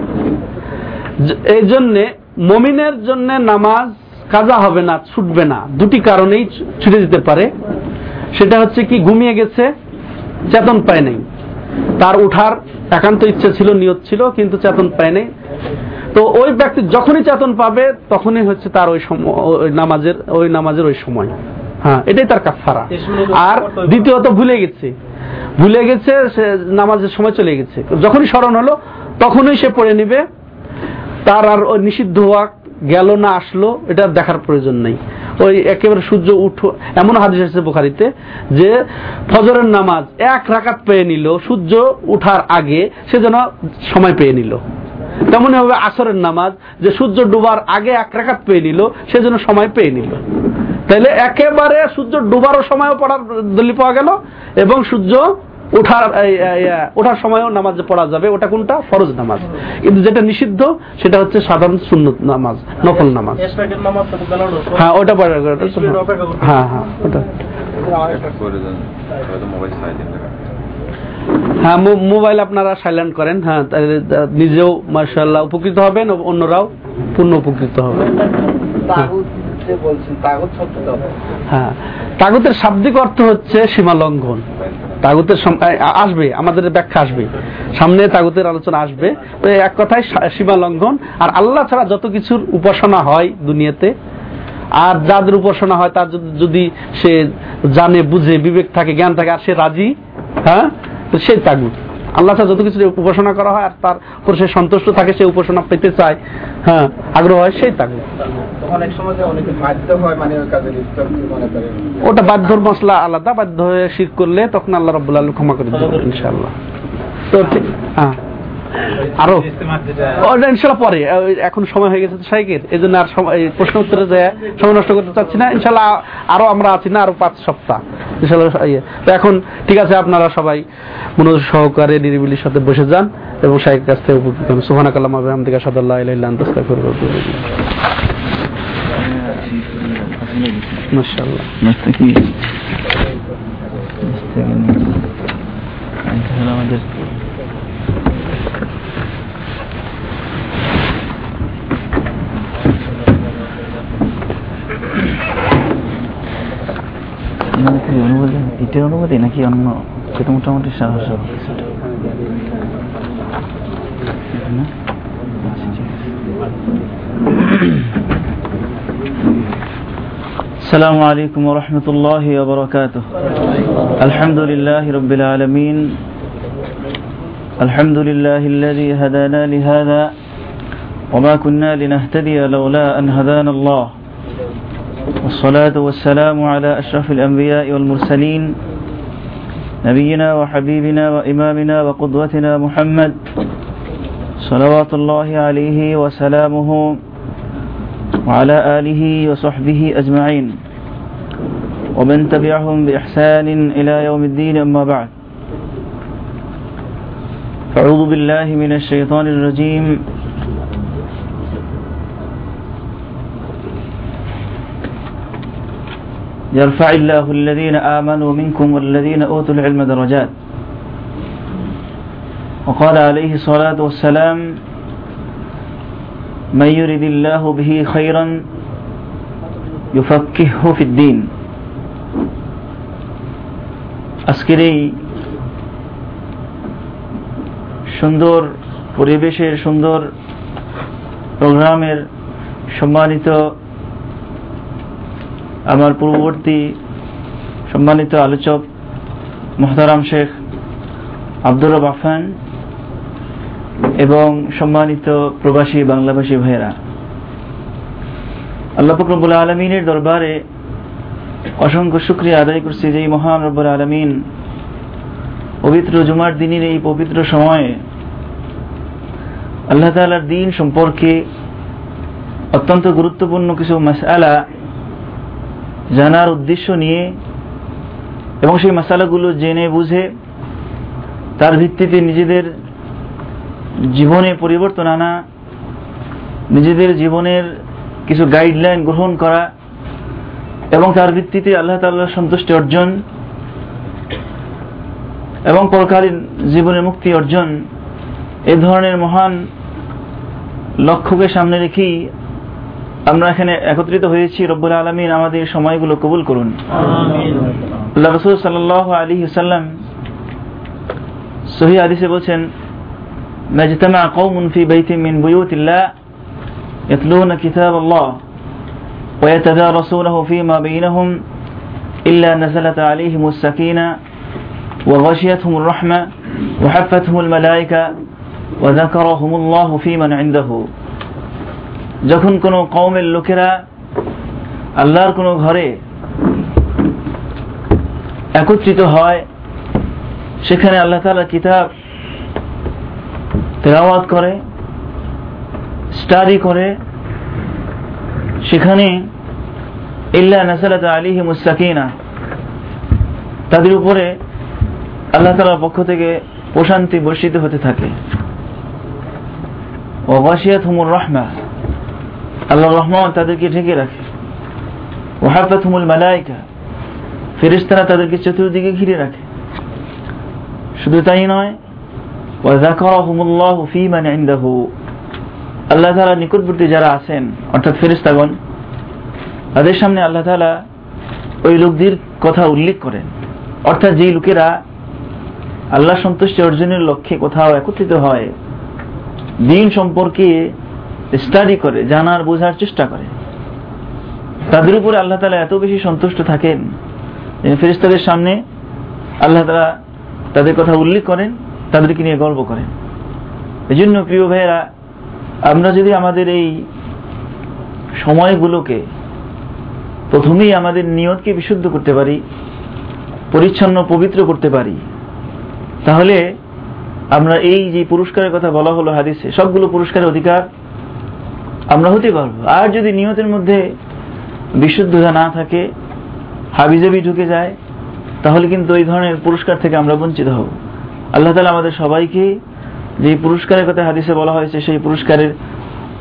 এই জন্যে মমিনের জন্য নামাজ কাজা হবে না ছুটবে না। দুটি কারণেই ছুটে যেতে পারে। সেটা হচ্ছে কি ঘুমিয়ে গেছে চেতন পায় নাই। তার উঠার একান্ত ইচ্ছা ছিল নিয়ত ছিল কিন্তু চেতন পায় নাই। তো ওই ব্যক্তি যখনই চেতন পাবে তখনই হচ্ছে তার ওই নামাজের ওই নামাজের ওই সময়। হ্যাঁ এটাই তার কাফারা আর দ্বিতীয়ত ভুলে গেছে। ভুলে গেছে সে নামাজের সময় চলে গেছে। যখনই স্মরণ হলো তখনই সে পড়ে নিবে। তার আর ওই নিষিদ্ধ হওয়া গেল না আসলো এটা দেখার প্রয়োজন নেই। ওই একেবারে সূর্য উঠো এমন হাদিস আছে বোখারিতে যে ফজরের নামাজ এক রাকাত পেয়ে নিল, সূর্য উঠার আগে সে যেন সময় পেয়ে নিল। তেমনই হবে আসরের নামাজ, যে সূর্য ডুবার আগে এক রাকাত পেয়ে নিল, সে যেন সময় পেয়ে নিল। তাহলে একেবারে সূর্য ডুবারও সময়ও পড়ার দলি পাওয়া গেল, এবং সূর্য ওঠার ওঠার সময়ও নামাজ পড়া যাবে। ওটা কোনটা? ফরজ নামাজ। কিন্তু যেটা নিষিদ্ধ সেটা হচ্ছে সাধারণ সুন্নত নামাজ নফল নামাজ। হ্যাঁ ওটা পড়া হ্যাঁ হ্যাঁ ওটা এটা করে দেন হয়তো মোবাইল হ্যাঁ মোবাইল আপনারা সাইলেন্ট করেন। হ্যাঁ তাহলে নিজেও মার্শাল্লাহ উপকৃত হবেন অন্যরাও পূর্ণ উপকৃত হবে। হ্যাঁ তাগুতের শাব্দিক অর্থ হচ্ছে সীমা লঙ্ঘন তাগুতের আসবে, আমাদের ব্যাখ্যা আসবে। সামনে তাগুতের আলোচনা আসবে। তো এক কথায় সীমা লঙ্ঘন। আর আল্লাহ ছাড়া যত কিছুর উপাসনা হয় দুনিয়াতে, আর যাদের উপাসনা হয় তার যদি- যদি সে জানে, বুঝে, বিবেক থাকে, জ্ঞান থাকে, আর সে রাজি হ্যাঁ? তো সেই তাগুত। আল্লাহ ছাড়া যত কিছু উপাসনা করা হয় আর তার উপর সে সন্তুষ্ট থাকে সে উপাসনা পেতে চায় হ্যাঁ আগ্রহ হয় সেই থাকে বাধ্য হয় মানে মনে ওটা বাধ্যর মশলা আলাদা বাধ্য হয়ে শির করলে তখন আল্লাহ রব্বুল ক্ষমা করে দেবেন ইনশাআল্লাহ। তো ঠিক হ্যাঁ। আরও? ওটা ইনশাল্লাহ পরে। এখন সময় হয়ে গেছে শাইকের। এই জন্য আর প্রশ্ন উত্তরে যায় সময় নষ্ট করতে চাচ্ছি না ইনশাল্লাহ আরও আমরা আছি না আরও পাঁচ সপ্তাহ। ইনশাল্লাহ ইয়ে। তো এখন ঠিক আছে আপনারা সবাই মনোযোগ সহকারে নিরিবিলির সাথে বসে যান এবং শাহের কাছ থেকে উপকৃত হন। সুহানা কালাম আহমদিকা সাদাল্লাহ ইলাইল্লাহ আন্তস্তা করব মাশাআল্লাহ। তাহলে আমাদের السلام عليكم ورحمة الله وبركاته. الحمد لله رب العالمين. الحمد لله الذي هدانا لهذا وما كنا لنهتدي لولا أن هدانا الله. والصلاة والسلام على أشرف الأنبياء والمرسلين نبينا وحبيبنا وإمامنا وقدوتنا محمد صلوات الله عليه وسلامه وعلى آله وصحبه أجمعين. ومن تبعهم بإحسان إلى يوم الدين أما بعد. أعوذ بالله من الشيطان الرجيم. يرفع الله الذين آمنوا منكم والذين أوتوا العلم درجات وقال عليه الصلاة والسلام من يرد الله به خيرا يفكهه في الدين আজকের এই সুন্দর পরিবেশের সুন্দর প্রোগ্রামের সম্মানিত আমার পূর্ববর্তী সম্মানিত আলোচক মোহতারাম শেখ আব্দুর রব আফান এবং সম্মানিত প্রবাসী বাংলাভাষী ভাইয়েরা। আল্লাহ ফকরবুল আলমিনের দরবারে অসংখ্য শুক্রিয়া আদায় করছি যে এই মহান রব্বুল আলমিন পবিত্র জুমার দিনের এই পবিত্র সময়ে আল্লাহ তালার দিন সম্পর্কে অত্যন্ত গুরুত্বপূর্ণ কিছু মাসালা জানার উদ্দেশ্য নিয়ে এবং সেই মশালাগুলো জেনে বুঝে তার ভিত্তিতে নিজেদের জীবনে পরিবর্তন আনা, নিজেদের জীবনের কিছু গাইডলাইন গ্রহণ করা এবং তার ভিত্তিতে আল্লাহ তাল্লাহ সন্তুষ্টি অর্জন এবং পরকালীন জীবনের মুক্তি অর্জন এ ধরনের মহান লক্ষ্যকে সামনে রেখেই আমরা এখানে একত্রিত হয়েছি রব্বুল আলমিন আমাদের সময়গুলো কবুল করুন আল্লাহ রসুল সাল্লাহ আলী সাল্লাম সহি আদিসে বলছেন ما اجتمع قوم في بيت من بيوت الله يتلون كتاب الله ويتدارسونه فيما بينهم إلا نزلت عليهم السكينة وغشيتهم الرحمة وحفتهم الملائكة وذكرهم الله في من عنده যখন কোনো কওমের লোকেরা আল্লাহর কোনো ঘরে একত্রিত হয়, সেখানে আল্লাহ তালা কিতাব তেলাওয়াত করে, স্টাডি করে, সেখানে ইল্লা নাসালাত আলিহি মুস্তাকিনা তাদের উপরে আল্লাহ তালার পক্ষ থেকে প্রশান্তি বর্ষিত হতে থাকে। ওয়াসিয়াত হুমুর রহমা। আল্লাহ রহমান তাদেরকে ঢেকে রাখে। ওহাফাত হুমুল মালাইকা ফেরিস্তারা তাদেরকে চতুর্দিকে ঘিরে রাখে। শুধু তাই নয় ওয়াজাকারাহুমুল্লাহু ফী মান ইনদাহু। আল্লাহ তাআলা নিকটবর্তী যারা আছেন, অর্থাৎ ফেরেশতাগণ, তাদের সামনে আল্লাহ তাআলা ওই লোকদের কথা উল্লেখ করেন। অর্থাৎ যেই লোকেরা আল্লাহ সন্তুষ্টি অর্জনের লক্ষ্যে কোথাও একত্রিত হয়, দিন সম্পর্কে স্টাডি করে, জানার, বোঝার চেষ্টা করে। তাদের উপরে আল্লাহ তালা এত বেশি সন্তুষ্ট থাকেন ফেরিস্তাদের সামনে আল্লাহ তালা তাদের কথা উল্লেখ করেন, তাদেরকে নিয়ে গর্ব করেন। এই জন্য প্রিয় ভাইয়েরা, আমরা যদি আমাদের এই সময়গুলোকে প্রথমেই আমাদের নিয়তকে বিশুদ্ধ করতে পারি, পরিচ্ছন্ন, পবিত্র করতে পারি, তাহলে আমরা এই যে পুরস্কারের কথা বলা হলো হাদিসে, সবগুলো পুরস্কারের অধিকার আমরা হতে পারব। আর যদি নিয়তের মধ্যে বিশুদ্ধতা না থাকে হাবিজাবি ঢুকে যায় তাহলে কিন্তু ওই ধরনের পুরস্কার থেকে আমরা বঞ্চিত হব। আল্লাহ তালা আমাদের সবাইকে যে পুরস্কারের কথা হাদিসে বলা হয়েছে সেই পুরস্কারের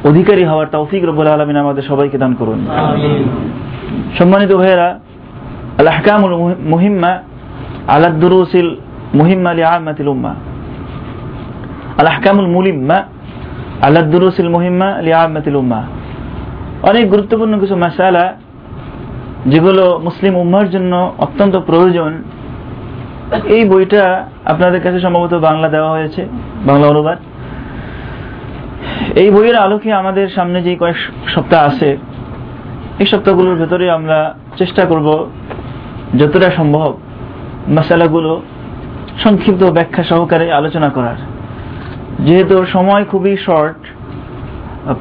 অধিকারী হওয়ার তৌফিক রব্বুল আলমিন আমাদের সবাইকে দান করুন। সম্মানিত ভাইয়েরা আল আহকামুল মুহিম্মা আলাদুরুসিল মুহিম্মা লি আমাতিল উম্মা। আল আহকামুল মুলিম্মা আলাদুরুসিল মুহিম্মা লি আমাতিল উম্মা। অনেক গুরুত্বপূর্ণ কিছু মাসালা, যেগুলো মুসলিম উম্মার জন্য অত্যন্ত প্রয়োজন। এই বইটা আপনাদের কাছে সম্ভবত বাংলা দেওয়া হয়েছে, বাংলা অনুবাদ। এই বইয়ের আলোকে আমাদের সামনে যে কয়েক সপ্তাহ আছে, এই সপ্তাহগুলোর ভেতরে আমরা চেষ্টা করব যতটা সম্ভব মশালাগুলো সংক্ষিপ্ত ব্যাখ্যা সহকারে আলোচনা করার। যেহেতু সময় খুবই শর্ট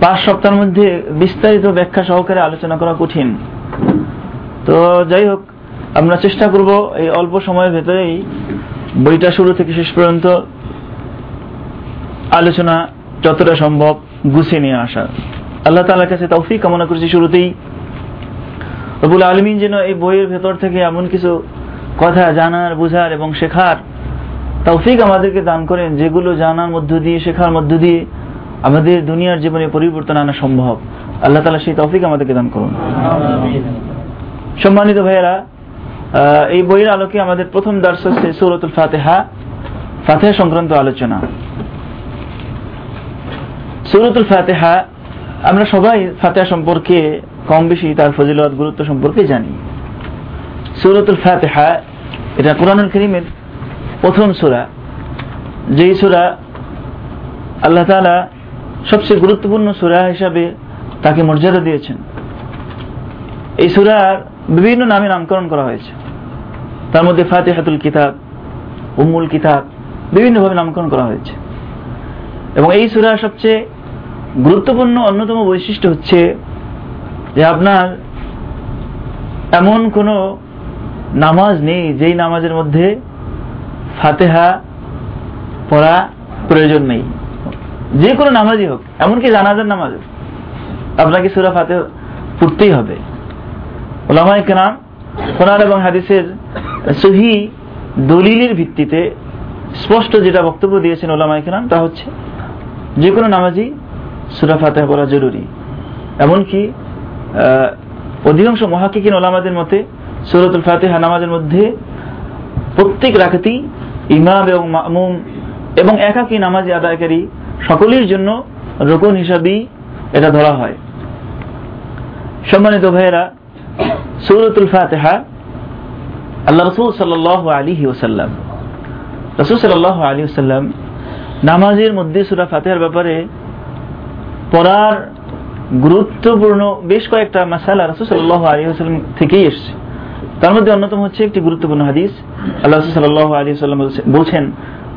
পাঁচ সপ্তাহের মধ্যে বিস্তারিত ব্যাখ্যা সহকারে আলোচনা করা কঠিন। তো যাই হোক, আমরা চেষ্টা করব এই অল্প সময়ের ভেতরেই বইটা শুরু থেকে শেষ পর্যন্ত আলোচনা যতটা সম্ভব গুছিয়ে নিয়ে আসা। আল্লাহ তালার কাছে তৌফিক কামনা করছি শুরুতেই। রবুল আলমিন যেন এই বইয়ের ভেতর থেকে এমন কিছু কথা জানার, বোঝার এবং শেখার তৌফিক আমাদেরকে দান করেন যেগুলো জানার মধ্য দিয়ে শেখার মধ্য দিয়ে আমাদের দুনিয়ার জীবনে পরিবর্তন আনা সম্ভব। আল্লাহ তালা সেই তৌফিক আমাদেরকে দান করুন। সম্মানিত ভাইয়েরা এই বইয়ের আলোকে আমাদের প্রথম দার্স হচ্ছে সৌরতুল ফাতেহা ফাতেহা সংক্রান্ত আলোচনা। সৌরতুল ফাতেহা আমরা সবাই ফাতেহা সম্পর্কে কম বেশি তার ফজিলত গুরুত্ব সম্পর্কে জানি। সুরতুল ফাতেহা এটা কোরআনুল করিমের প্রথম সুরা, যেই সুরা আল্লাহ তাআলা সবচেয়ে গুরুত্বপূর্ণ সুরা হিসাবে তাকে মর্যাদা দিয়েছেন। এই সুরার বিভিন্ন নামে নামকরণ করা হয়েছে। তার মধ্যে ফাতেহাতুল কিতাব উমুল কিতাব বিভিন্নভাবে নামকরণ করা হয়েছে। এবং এই সুরার সবচেয়ে গুরুত্বপূর্ণ অন্যতম বৈশিষ্ট্য হচ্ছে যে আপনার এমন কোনো নামাজ নেই যেই নামাজের মধ্যে ফাতেহা পড়া প্রয়োজন নেই। যে কোনো নামাজই হোক, এমনকি জানাজার নামাজ আপনাকে সুরা ফাতে পড়তেই হবে। ওলামাই কেনাম কোরআন এবং হাদিসের সহি দলিলের ভিত্তিতে স্পষ্ট যেটা বক্তব্য দিয়েছেন ওলামাই কেনাম তা হচ্ছে যে কোনো নামাজই সুরা ফাতেহা পড়া জরুরি। এমনকি অধিকাংশ মহাকিকিন ওলামাদের মতে সুরতুল ফাতেহা নামাজের মধ্যে প্রত্যেক রাখাতেই ইমাম এবং মামুম এবং একাকী নামাজি আদায়কারী সকলের জন্য রোকন হিসাবেই এটা ধরা হয়। সম্মানিত ভাইয়েরা, সুরতুল ফাতেহা, আল্লাহ রসুল সাল্লাহ আলী ওসাল্লাম রসুল সাল্লাহ আলী ওসাল্লাম নামাজের মধ্যে সুরা ফাতেহার ব্যাপারে পড়ার গুরুত্বপূর্ণ বেশ কয়েকটা মাসালা রসুল সাল্লাহ আলী ওসাল্লাম থেকেই এসছে। তার মধ্যে অন্যতম হচ্ছে একটি গুরুত্বপূর্ণ হাদিস। আল্লাহ সাল্লাহ আলী সাল্লাম বলছেন,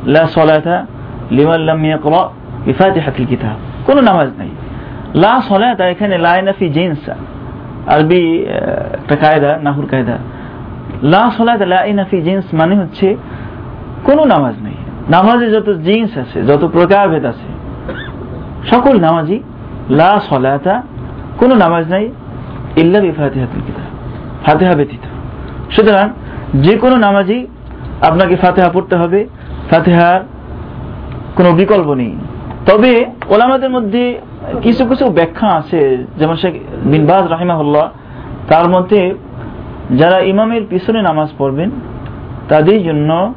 লা সলাতা লিমান লাম ইয়াকরা বিফাতিহাতিল কিতাব। কোনো নামাজ নাই। লা সলাতা এখানে লা নাফি আরবি একটা কায়দা, নাহুর কায়দা। লা সলাতা লা নাফি জিন্স মানে হচ্ছে কোনো নামাজ নেই। নামাজে যত জিন্স আছে, যত প্রকারভেদ আছে, সকল নামাজি লা সলাতা কোনো নামাজ নাই, ইল্লা বিফাতিহাতুল কিতাব। ফাতিহা ব্যতীত। সুতরাং যে কোনো নামাজি আপনাকে ফাতেহা পড়তে হবে। ফাতেহার কোনো বিকল্প নেই। তবে ওলামাদের মধ্যে কিছু কিছু ব্যাখ্যা আছে, যেমন শেখ বিন বাজ রাহিমাহুল্লাহ, তার মধ্যে যারা ইমামের পিছনে নামাজ পড়বেন, তাদের জন্য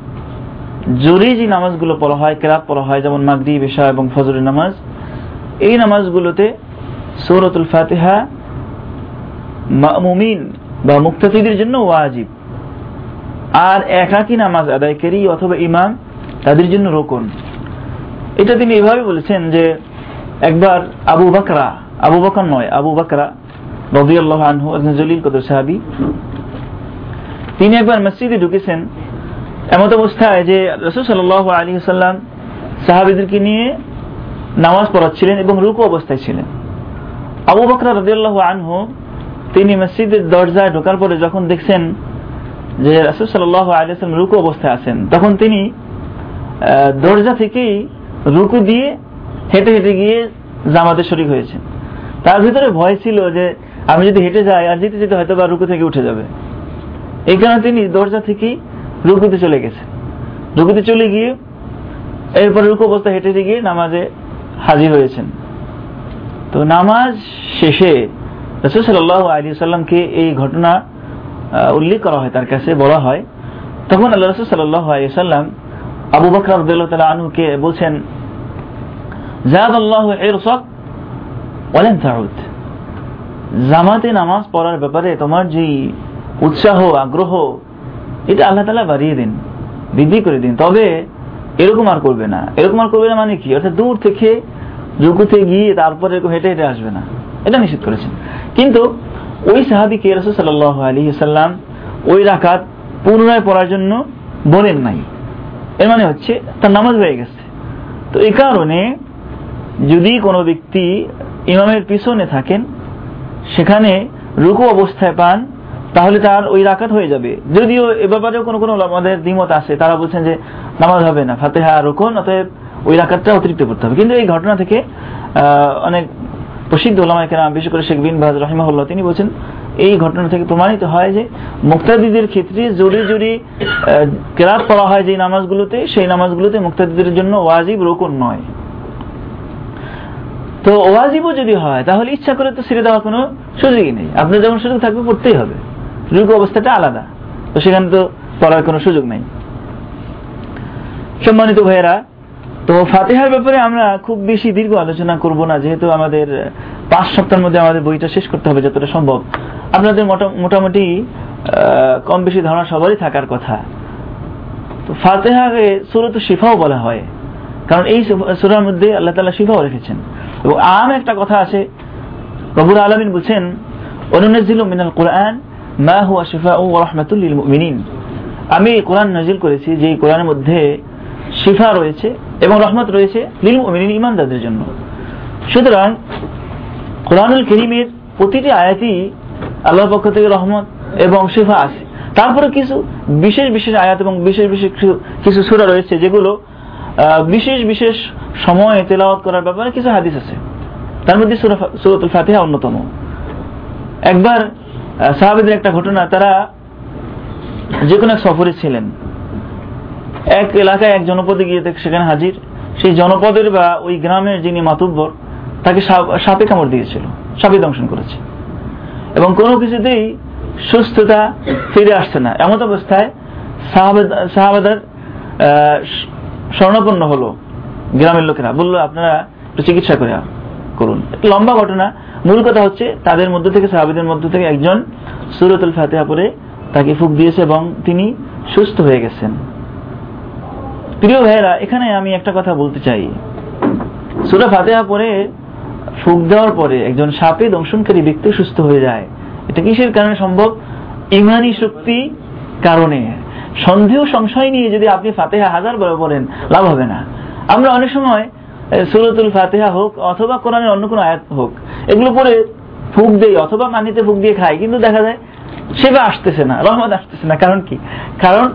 জোরে যে নামাজগুলো পড়া হয়, কেরাত পড়া হয়, যেমন মাগরি বেশা এবং ফজরের নামাজ। এই নামাজগুলোতে সৌরতুল ফাতিহা মামুমিন বা মুক্তাফিদের জন্য ওয়াজিব। আর একাকী নামাজ আদায়কারী অথবা ইমাম, তাদের জন্য রোকন। এটা তিনি এভাবে বলেছেন যে, একবার আবু বাকরা, আবু বকর নয়, আবু বাকরা রবিআল্লাহ আনহু জলিল কদর সাহাবি, তিনি একবার মসজিদে ঢুকেছেন, এমত অবস্থায় যে রসুল সাল আলী সাল্লাম সাহাবিদেরকে নিয়ে নামাজ পড়াচ্ছিলেন এবং রুকু অবস্থায় ছিলেন। আবু বকরা রদিয়াল্লাহ আনহু তিনি মসজিদের দরজায় ঢোকার পরে যখন দেখছেন যে রাসুল সাল্লাহ আলিয়াল্লাম রুকু অবস্থায় আছেন, তখন তিনি দরজা থেকেই রুকু দিয়ে হেঁটে হেঁটে গিয়ে জামাতে শরিক হয়েছেন। তার ভিতরে ভয় ছিল যে আমি যদি হেঁটে যাই আর যেতে যেতে হয়তো বা রুকু থেকে উঠে যাবে। এই কারণে তিনি দরজা থেকেই রুকুতে চলে গেছেন। রুকুতে চলে গিয়ে এরপর রুকু অবস্থায় হেঁটে হেঁটে গিয়ে নামাজে হাজির হয়েছেন। তো নামাজ শেষে রসুল সাল্লাহ আলী সাল্লামকে এই ঘটনা উল্লেখ করা হয়, তার কাছে বলা হয়। তখন আল্লাহ রসুল সাল্লাহ আলী সাল্লাম আবু বকর আব্দুল্লাহ তালা আনুকে বলছেন জাদ আল্লাহ এরসক বলেন তাউদ। জামাতে নামাজ পড়ার ব্যাপারে তোমার যে উৎসাহ, আগ্রহ, এটা আল্লাহ তালা বাড়িয়ে দিন, বৃদ্ধি করে দিন। তবে এরকম আর করবে না। এরকম আর করবে না মানে কি? অর্থাৎ দূর থেকে রুকুতে গিয়ে তারপরে এরকম হেঁটে হেঁটে আসবে না। এটা নিষেধ করেছেন। কিন্তু ওই সাহাবিকে রসুল সাল্লাহ আলী সাল্লাম ওই রাকাত পুনরায় পড়ার জন্য বলেন নাই। এর মানে হচ্ছে তার নামাজ হয়ে গেছে। তো এই কারণে যদি কোনো ব্যক্তি ইমামের পিছনে থাকেন, সেখানে রুকু অবস্থায় পান, তাহলে তার ওই রাকাত হয়ে যাবে। যদিও এ ব্যাপারেও কোনো কোনো আমাদের দ্বিমত আছে, তারা বলছেন যে নামাজ হবে না, ফাতেহা রুকুন, অতএব ওই রাকাতটা অতিরিক্ত করতে হবে। কিন্তু এই ঘটনা থেকে অনেক প্রসিদ্ধ ওলামা কেরাম, বিশেষ করে শেখ বিন বাজ রহিমাহুল্লাহ, তিনি বলছেন, এই ঘটনা থেকে প্রমাণিত হয় যে মুক্তাদিদের ক্ষেত্রে জোরে জোরে কেরাত পড়া হয় যে নামাজগুলোতে, সেই নামাজগুলোতে মুক্তাদিদের জন্য ওয়াজিব রোকন নয়। তো ওয়াজিবও যদি হয়, তাহলে ইচ্ছা করে তো ছেড়ে দেওয়ার কোনো সুযোগই নেই। আপনার যেমন সুযোগ থাকবে, পড়তেই হবে। রুকু অবস্থাটা আলাদা। তো সেখানে তো পড়ার কোনো সুযোগ নেই। সম্মানিত ভাইয়েরা তো ফাতেহার ব্যাপারে আমরা খুব বেশি দীর্ঘ আলোচনা করব না, যেহেতু আমাদের পাঁচ সপ্তাহের মধ্যে আমাদের বইটা শেষ করতে হবে যতটা সম্ভব। আপনাদের মোটা- মোটামুটি কম বেশি ধারণা সবারই থাকার কথা। তো ফাতেহাকে সুরত শিফাও বলা হয়, কারণ এই সুরার মধ্যে আল্লাহ তালা শিফাও রেখেছেন। এবং আম একটা কথা আছে রবুল আলমিন বলছেন অনুনাজিল মিনাল কোরআন মা হুয়া শিফা ও রহমাতুল লিল মুমিনিন। আমি কোরআন নাজিল করেছি যে কোরআনের মধ্যে শিফা রয়েছে এবং রহমত রয়েছে লিল মুমিনিন ইমানদারদের জন্য। সুতরাং কোরআনুল করিমের প্রতিটি আয়াতই আল্লাহর পক্ষ থেকে রহমত এবং শিফা আছে। তারপরে কিছু বিশেষ বিশেষ আয়াত এবং বিশেষ বিশেষ কিছু- সূরা রয়েছে যেগুলো বিশেষ বিশেষ সময়ে তেলাওয়াত করার ব্যাপারে কিছু হাদিস আছে। তার মধ্যে সূরা- সূরাতুল ফাতিহা অন্যতম। একবার সাহাবীদের একটা ঘটনা, তারা যে কোনো এক সফরে ছিলেন। এক এলাকায় এক জনপদে গিয়ে সেখানে হাজির। সেই জনপদের বা ওই গ্রামের যিনি মাতুব্বর, তাকে সাপে কামড় দিয়েছিল, সাপে দংশন করেছে। এবং কোনো কিছুতেই সুস্থতা ফিরে আসছে না। এমন অবস্থায় সাহাবেদ- সাহাবাদের স্বর্ণাপন্ন হলো গ্রামের লোকেরা। বলল, আপনারা একটু চিকিৎসা করে করুন। লম্বা ঘটনা। মূল কথা হচ্ছে, তাদের মধ্যে থেকে, সাহাবিদের মধ্যে থেকে একজন সুরতুল ফাতেহা পরে তাকে ফুক দিয়েছে এবং তিনি সুস্থ হয়ে গেছেন। প্রিয় ভাইয়েরা, এখানে আমি একটা কথা বলতে চাই। সুরা ফাতেহা পরে ফুক দেওয়ার পরে একজন সাপে দংশনকারী ব্যক্তি সুস্থ হয়ে যায়। এটা কিসের কারণে সম্ভব? ইমানি শক্তি কারণে। সন্দেহ, সংশয় নিয়ে যদি আপনি ফাতেহা হাজার বার বলেন লাভ হবে না। আমরা অনেক সময় সুরতুল ফাতেহা হোক অথবা কোরআনের অন্য কোনো আয়াত হোক, এগুলো পরে ফুক দেই অথবা মানিতে ফুক দিয়ে খাই, কিন্তু দেখা যায় সেবা আসতেছে না, রহমত আসতেছে না। কারণ কি? কারণ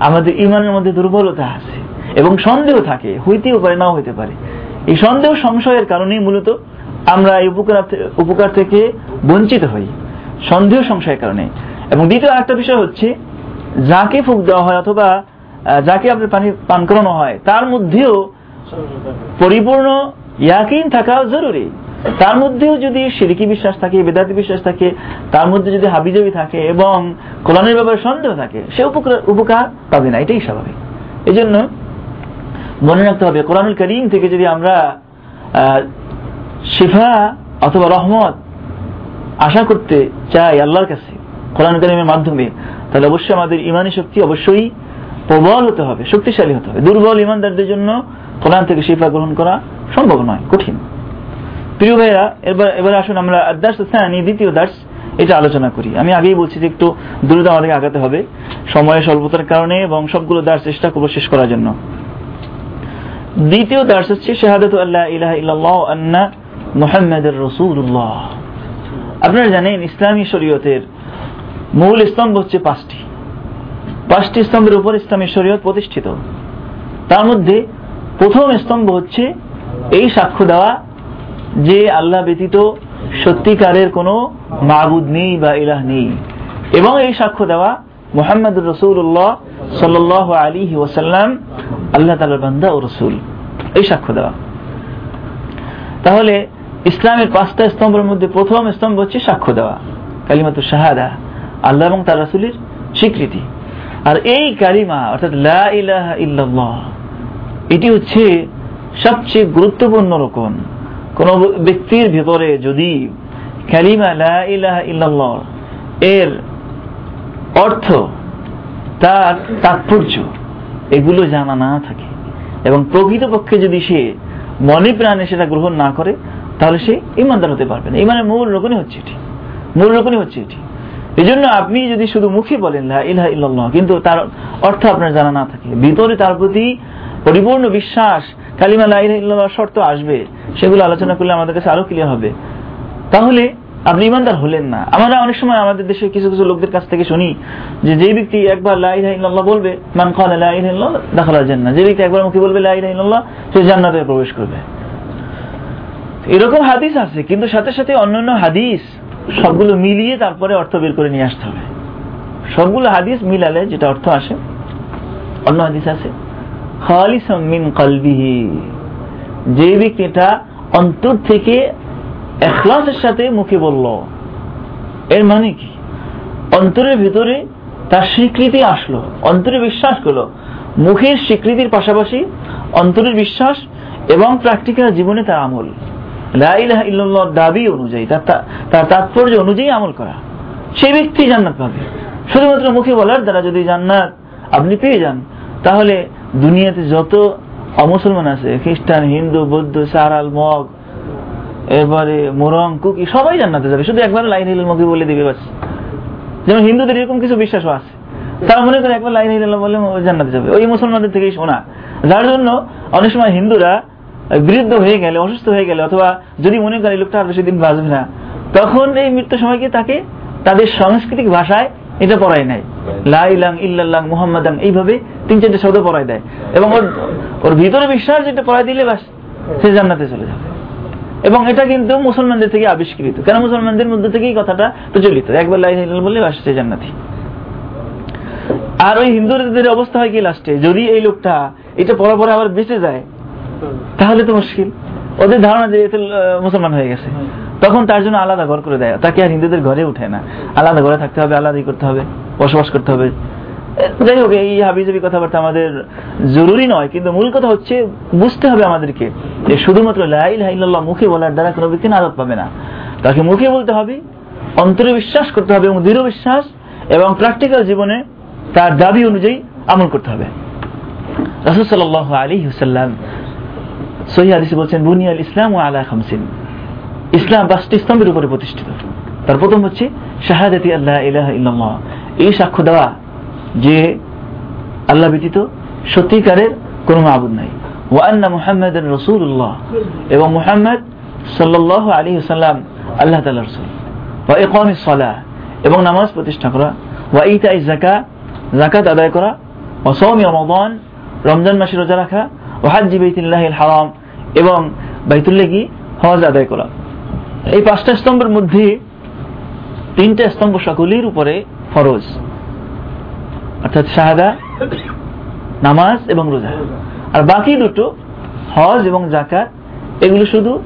আমাদের ইমানের মধ্যে দুর্বলতা আছে এবং সন্দেহ থাকে হইতেও পারে নাও হইতে পারে। এই সন্দেহ সংশয়ের কারণেই মূলত আমরা এই উপকার উপকার থেকে বঞ্চিত হই সন্দেহ সংশয়ের কারণে। এবং দ্বিতীয় আরেকটা বিষয় হচ্ছে যাকে ফুক দেওয়া হয় অথবা যাকে আপনার পানি পান করানো হয় তার মধ্যেও পরিপূর্ণ ইয়াকিন থাকা জরুরি। তার মধ্যেও যদি সিরিকি বিশ্বাস থাকে, বেদাতি বিশ্বাস থাকে, তার মধ্যে যদি হাবিজাবি থাকে এবং কোরআনের ব্যাপারে সন্দেহ থাকে, সে উপকার উপকার পাবে না, এটাই স্বাভাবিক। এই জন্য মনে রাখতে হবে, কোরআনুল করিম থেকে যদি আমরা শিফা অথবা রহমত আশা করতে চাই আল্লাহর কাছে কোরআন করিমের মাধ্যমে, তাহলে অবশ্যই আমাদের ইমানি শক্তি অবশ্যই প্রবল হতে হবে, শক্তিশালী হতে হবে। দুর্বল ইমানদারদের জন্য কোরআন থেকে শিফা গ্রহণ করা সম্ভব নয়, কঠিন। প্রিয় ভাইরা এবার এবার আসুন আমরা দাস সানি, দ্বিতীয় দাস এটা আলোচনা করি। আমি আগেই বলছি যে একটু দ্রুত আমাদেরকে আগাতে হবে, সময়ের স্বল্পতার কারণে এবং সবগুলো দাস চেষ্টা করব শেষ করার জন্য। দ্বিতীয় দাস হচ্ছে, শাহাদাত আল্লাহ ইলাহা ইল্লাল্লাহ আন্না মুহাম্মাদুর রাসূলুল্লাহ। আপনারা জানেন, ইসলামী শরীয়তের মূল স্তম্ভ হচ্ছে পাঁচটি। পাঁচটি স্তম্ভের উপর ইসলামী শরীয়ত প্রতিষ্ঠিত। তার মধ্যে প্রথম স্তম্ভ হচ্ছে এই সাক্ষ্য দেওয়া যে আল্লাহ ব্যতীত সত্যিকারের কোনো মাবুদ নেই বা ইলাহ নেই। এবং এই সাক্ষ্য দেওয়া মোহাম্মদ রসুল্লাহ সাল আলী ওসাল্লাম আল্লাহ তালার বান্দা ও রসুল। এই সাক্ষ্য দেওয়া। তাহলে ইসলামের পাঁচটা স্তম্ভের মধ্যে প্রথম স্তম্ভ হচ্ছে সাক্ষ্য দেওয়া কালিমাতু শাহাদা, আল্লাহ এবং তার রাসুলের স্বীকৃতি। আর এই কালিমা, অর্থাৎ লা ইলাহা ইল্লাল্লাহ, এটি হচ্ছে সবচেয়ে গুরুত্বপূর্ণ রকম। কোন ব্যক্তির ভেতরে যদি কালিমা লা ইলাহা ইল্লাল্লাহ এর অর্থ, তার তাৎপর্য, এগুলো জানা না থাকে। এবং প্রকৃতপক্ষে যদি সে মনে প্রাণে সেটা গ্রহণ না করে, তাহলে সে ইমানদার হতে পারবে না। ইমানের মূল রকমই হচ্ছে এটি। মূল রকমই হচ্ছে এটি। এই জন্য আপনি যদি শুধু মুখে বলেন লা ইলাহা ইল্লাল্লাহ, কিন্তু তার অর্থ আপনার জানা না থাকে। ভিতরে তার প্রতি পরিপূর্ণ বিশ্বাস, কালিমা লা ইলাহা ইল্লাল্লাহ শর্ত আসবে, সেগুলো আলোচনা করলে আমাদের কাছে আরও ক্লিয়ার হবে। তাহলে আপনি ইমানদার হলেন না। আমরা অনেক সময় আমাদের দেশে কিছু কিছু লোকদের কাছ থেকে শুনি যে যে ব্যক্তি একবার লা ইলাহা ইল্লাল্লাহ বলবে, মান ক্বালা লা ইলাহা ইল্লাল্লাহ দাখালা জান্নাহ। যে ব্যক্তি একবার মুখে বলবে লা ইলাহা ইল্লাল্লাহ, সে জান্নাতে প্রবেশ করবে। এরকম হাদিস আছে, কিন্তু সাথে সাথে অন্যান্য হাদিস সবগুলো মিলিয়ে তারপরে অর্থ বের করে নিয়ে আসতে হবে। সবগুলো হাদিস মিলালে যেটা অর্থ আসে, অন্য হাদিস আছে। খালিসাম মিন কলবিহি। যে ব্যক্তিটা অন্তর থেকে এখলাসের সাথে মুখে বলল। এর মানে কি? অন্তরের ভিতরে তার স্বীকৃতি আসলো, অন্তরে বিশ্বাস করল। মুখের স্বীকৃতির পাশাপাশি অন্তরের বিশ্বাস এবং প্র্যাকটিক্যাল জীবনে তার আমল। লা ইলাহা দাবি অনুযায়ী তার তাৎপর্য অনুযায়ী আমল করা। সেই ব্যক্তি জান্নাত পাবে। শুধুমাত্র মুখে বলার দ্বারা যদি জান্নাত আপনি পেয়ে যান তাহলে দুনিয়াতে যত অমুসলমান আছে, খ্রিস্টান, হিন্দু, বৌদ্ধ, সারাল, মগ এরপরে মোরং, কুকি, সবাই জান্নাতে যাবে। শুধু একবার লাইন হিল মুখে বলে দিবে বাস। যেমন হিন্দুদের এরকম কিছু বিশ্বাসও আছে। তারা মনে করে একবার লাইন হিল বলে জান্নাতে যাবে। ওই মুসলমানদের থেকেই শোনা। যার জন্য অনেক সময় হিন্দুরা বৃদ্ধ হয়ে গেলে, অসুস্থ হয়ে গেলে, অথবা যদি মনে করে লোকটা আর বেশি দিন বাঁচবে না, তখন এই মৃত্যু সময়কে তাকে তাদের সাংস্কৃতিক ভাষায় এটা পড়ায় নেয় লাইলাং ইল্লাল্লাহ মুহাম্মাদাং এইভাবে তিন চারটে শব্দ পড়ায় দেয়। এবং ওর ওর ভিতরে বিশ্বাস যেটা পড়ায় দিলে বাস সে জান্নাতে চলে যাবে। এবং এটা কিন্তু মুসলমানদের থেকে আবিষ্কৃত। কেন মুসলমানদের মধ্যে থেকেই কথাটা প্রচলিত? একবার বাস সে জান্নাতি। আর ওই হিন্দুদের অবস্থা হয় কি লাস্টে যদি এই লোকটা এটা পড়া পরে আবার বেঁচে যায়, তাহলে তো মুশকিল। ওদের ধারণা যে মুসলমান হয়ে গেছে। তখন তার জন্য আলাদা ঘর করে দেয়। তাকে আর হিন্দুদের ঘরে উঠে না। আলাদা ঘরে থাকতে হবে আলাদাই করতে হবে, বসবাস করতে হবে। যাই হোক, এই হাবিজাবি কথাবার্তা আমাদের জরুরি নয়, কিন্তু মূল কথা হচ্ছে বুঝতে হবে আমাদেরকে যে শুধুমাত্র লাইল হাইল্লাহ মুখে বলার দ্বারা কোনো ব্যক্তি নাজাত পাবে না। তাকে মুখে বলতে হবে, অন্তরে বিশ্বাস করতে হবে এবং দৃঢ় বিশ্বাস এবং প্র্যাকটিক্যাল জীবনে তার দাবি অনুযায়ী আমল করতে হবে। রাসুল সাল্লাহ আলী হুসাল্লাম সহি হাদিসে বলছেন, বুনিয়াল ইসলাম ও আলা খামসিন। ইসলাম পাঁচটি স্তম্ভের উপরে প্রতিষ্ঠিত। তার প্রথম হচ্ছে শাহাদাতি আল্লাহ ইলাহা ইল্লাল্লাহ। এই সাক্ষ্য দেওয়া যে আল্লাহ ব্যতীত সত্যিকারের কোনো মাবুদ নাই। ওয়ান্না মুহাম্মদ রসুল্লাহ এবং মুহাম্মদ সাল্লাহ আলী সাল্লাম আল্লাহ তাল্লাহ রসুল। ওয়া ইকামিস সালাহ। এবং নামাজ প্রতিষ্ঠা করা। ওয়া ইতাই জাকা জাকাত আদায় করা। ওয়া সওমি রমাদান। রমজান মাসে রোজা রাখা। ও হাজ্জি বাইতুল্লাহিল হারাম। এবং বাইতুল্লাহি হজ আদায় করা। এই পাঁচটা স্তম্ভের মধ্যে তিনটা স্তম্ভ সকলের উপরে ফরজ। অর্থাৎ শাহাদা, নামাজ এবং রোজা। আর বাকি দুটো হজ এবং জাকাত এগুলো শুধু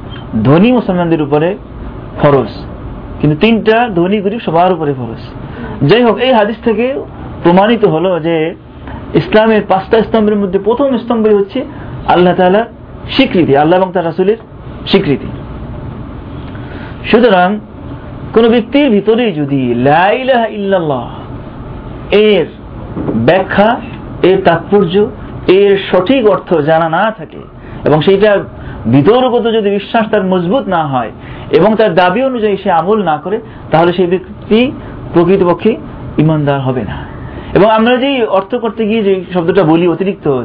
ধনী মুসলমানদের উপরে ফরজ। কিন্তু তিনটা ধনী গরিব সবার উপরে ফরজ। যাই হোক, এই হাদিস থেকে প্রমাণিত হলো যে ইসলামের পাঁচটা স্তম্ভের মধ্যে প্রথম স্তম্ভই হচ্ছে আল্লাহ তাআলার স্বীকৃতি, আল্লাহ এবং তার রাসূলের স্বীকৃতি। সুতরাং কোন ব্যক্তির ভিতরে যদি ইল্লাল্লাহ, এর ব্যাখ্যা, এর তাৎপর্য, এর সঠিক অর্থ জানা না থাকে, এবং সেইটা বিতর্কত যদি বিশ্বাস তার মজবুত না হয়, এবং তার দাবি অনুযায়ী সে আমল না করে, তাহলে সেই ব্যক্তি প্রকৃতপক্ষে ইমানদার হবে না। এবং আমরা যে অর্থ করতে গিয়ে যে শব্দটা বলি অতিরিক্ত,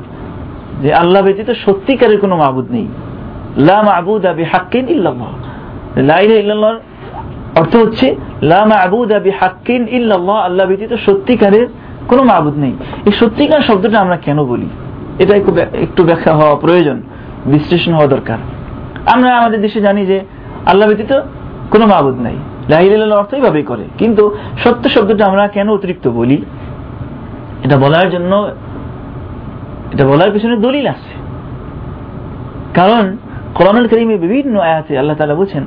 যে আল্লাহ ব্যতীত সত্যিকারের কোনো মাবুদ নেই। লা মাবুদ আবি হাক্কিন ইল্লাল্লাহ। লা ইলাহা ইল্লাল্লাহর অর্থ হচ্ছে লা মাবুদ আবি হাক্কিন ইল্লাল্লাহ আল্লাহ ব্যতীত সত্যিকারের কোনো মাবুদ নেই। এই সত্যিকার শব্দটা আমরা কেন বলি? এটা একটু ব্যাখ্যা হওয়া প্রয়োজন, বিশ্লেষণ হওয়া দরকার। আমরা আমাদের দেশে জানি যে, আল্লাহ ব্যতীত কোনো মাবুদ নাই। লাহিল্লাহ অর্থ এইভাবেই করে। কিন্তু সত্য শব্দটা আমরা কেন অতিরিক্ত বলি? এটা বলার জন্য, এটা বলার পিছনে দলিল আছে। কারণ কোরআনুল করিমে বিভিন্ন আয়াতে আল্লাহ তাআলা বলছেন,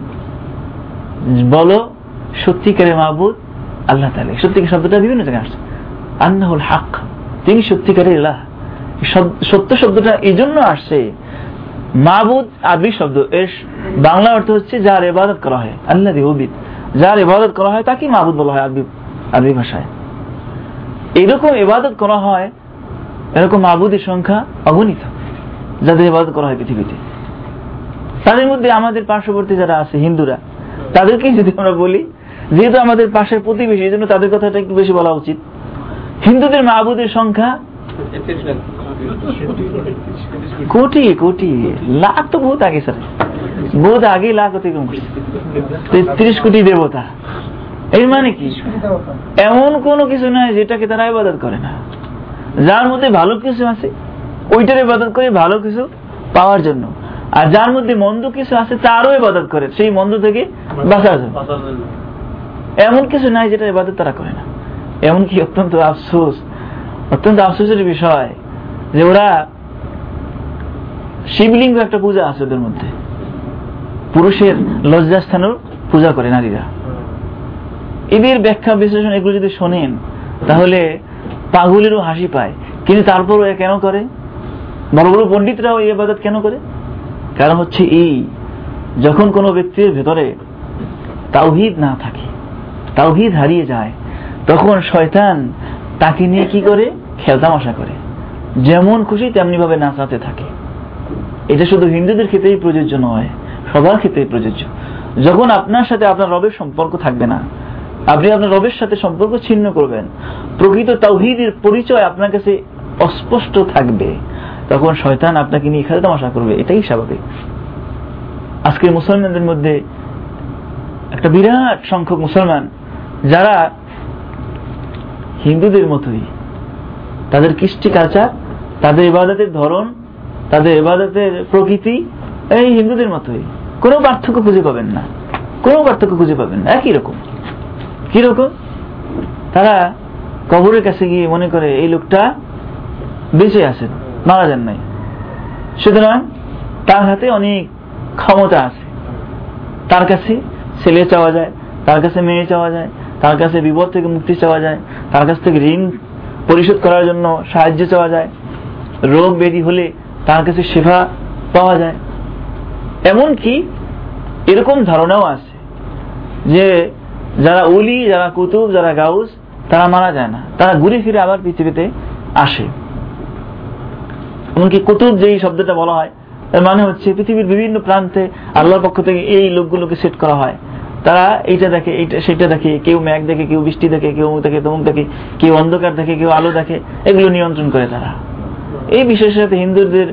বলো সত্যিকারে মাহবুদ আল্লাহ এই সত্যিকার শব্দটা বিভিন্ন জায়গায় আসছে। আন্নাহুল হক, তিনি সত্যিকারে ইলাহ। সত্য শব্দটা এই জন্য আসছে। মাবুদ আরবি শব্দ, এর বাংলা অর্থ হচ্ছে যার ইবাদত করা হয়। আল্লাহ উবিদ, যার ইবাদত করা হয় তাকে মাবুদ বলা হয় আরবি আরবি ভাষায়। এরকম ইবাদত করা হয়, এরকম মাবুদের সংখ্যা অগণিত, যাদের ইবাদত করা হয় পৃথিবীতে। তাদের মধ্যে আমাদের পার্শ্ববর্তী যারা আছে, হিন্দুরা তাদেরকে যদি আমরা বলি, যেহেতু আমাদের পাশের প্রতিবেশী জন্য তাদের কথাটা একটু বেশি বলা উচিত। হিন্দুদের মাহবুদের সংখ্যা কোটি কোটি, লাখ তো বহুত আগে স্যার। বহুত আগে লাখ অতিক্রম করছে। তেত্রিশ কোটি দেবতা। এর মানে কি? এমন কোনো কিছু নাই যেটাকে তারা ইবাদত করে না। যার মধ্যে ভালো কিছু আছে, ওইটার ইবাদত করে ভালো কিছু পাওয়ার জন্য। আর যার মধ্যে মন্দ কিছু আছে তারও ইবাদত করে। সেই মন্দ থেকে বাঁচার জন্য। এমন কিছু নাই যেটা ইবাদত তারা করে না। এমনকি অত্যন্ত আফসোস অত্যন্ত আফসোসের বিষয় যে ওরা শিবলিঙ্গ একটা পূজা আছে ওদের মধ্যে। পুরুষের লজ্জাস্থানেও পূজা করে নারীরা। এদের ব্যাখ্যা বিশ্লেষণ এগুলো যদি শোনেন তাহলে পাগলেরও হাসি পায়। কিন্তু তারপরও এ কেন করে? বড় বড় পণ্ডিতরাও এই আবাদত কেন করে? কারণ হচ্ছে এই, যখন কোনো ব্যক্তির ভেতরে তাওহিদ না থাকে, তাওহিদ হারিয়ে যায়, তখন শয়তান তাকে নিয়ে কি করে? খেলতামশা করে। যেমন খুশি তেমনি ভাবে নাচাতে থাকে। এটা শুধু হিন্দুদের ক্ষেত্রেই প্রযোজ্য নয়, সবার ক্ষেত্রেই প্রযোজ্য। যখন আপনার সাথে আপনার রবের সম্পর্ক থাকবে না, আপনি আপনার রবের সাথে সম্পর্ক ছিন্ন করবেন, প্রকৃত তাওহিদের পরিচয় আপনার কাছে অস্পষ্ট থাকবে। তখন শয়তান আপনাকে নিয়ে খেলে তামাশা করবে, এটাই স্বাভাবিক। আজকের মুসলমানদের মধ্যে একটা বিরাট সংখ্যক মুসলমান, যারা হিন্দুদের মতোই, তাদের কৃষ্টি কালচার তাদের ইবাদতের ধরন, তাদের ইবাদতের প্রকৃতি, এই হিন্দুদের মতোই। কোনো পার্থক্য খুঁজে পাবেন না। কোনো পার্থক্য খুঁজে পাবেন না। একই রকম। কীরকম তারা কবরের কাছে গিয়ে মনে করে, এই লোকটা বেঁচে আছেন। মারা যান নাই। সুতরাং তার হাতে অনেক ক্ষমতা আছে। তার কাছে ছেলে চাওয়া যায়, তার কাছে মেয়ে চাওয়া যায়, তার কাছে বিপদ থেকে মুক্তি চাওয়া যায়, তার কাছ থেকে ঋণ পরিশোধ করার জন্য সাহায্য চাওয়া যায়। রোগ ব্যাধি হলে তার কাছে সেবা পাওয়া যায়। এমনকি এরকম ধারণাও আছে যে যারা উলি যারা কুতুব, যারা গাউস, তারা মারা যায় না। তারা ঘুরে ফিরে আবার পৃথিবীতে আসে। এমনকি কুতুব যেই শব্দটা বলা হয় এর মানে হচ্ছে পৃথিবীর বিভিন্ন প্রান্তে আল্লাহর পক্ষ থেকে এই লোকগুলোকে সেট করা হয়। তারা এইটা দেখে, এইটা, সেটা দেখে, কেউ ম্যাগ দেখে, কেউ বৃষ্টি দেখে, কেউ অমুক দেখে, তমুক দেখে, কেউ অন্ধকার দেখে, কেউ আলো দেখে, এগুলো নিয়ন্ত্রণ করে তারা। এই বিশ্বাসের সাথে হিন্দুদের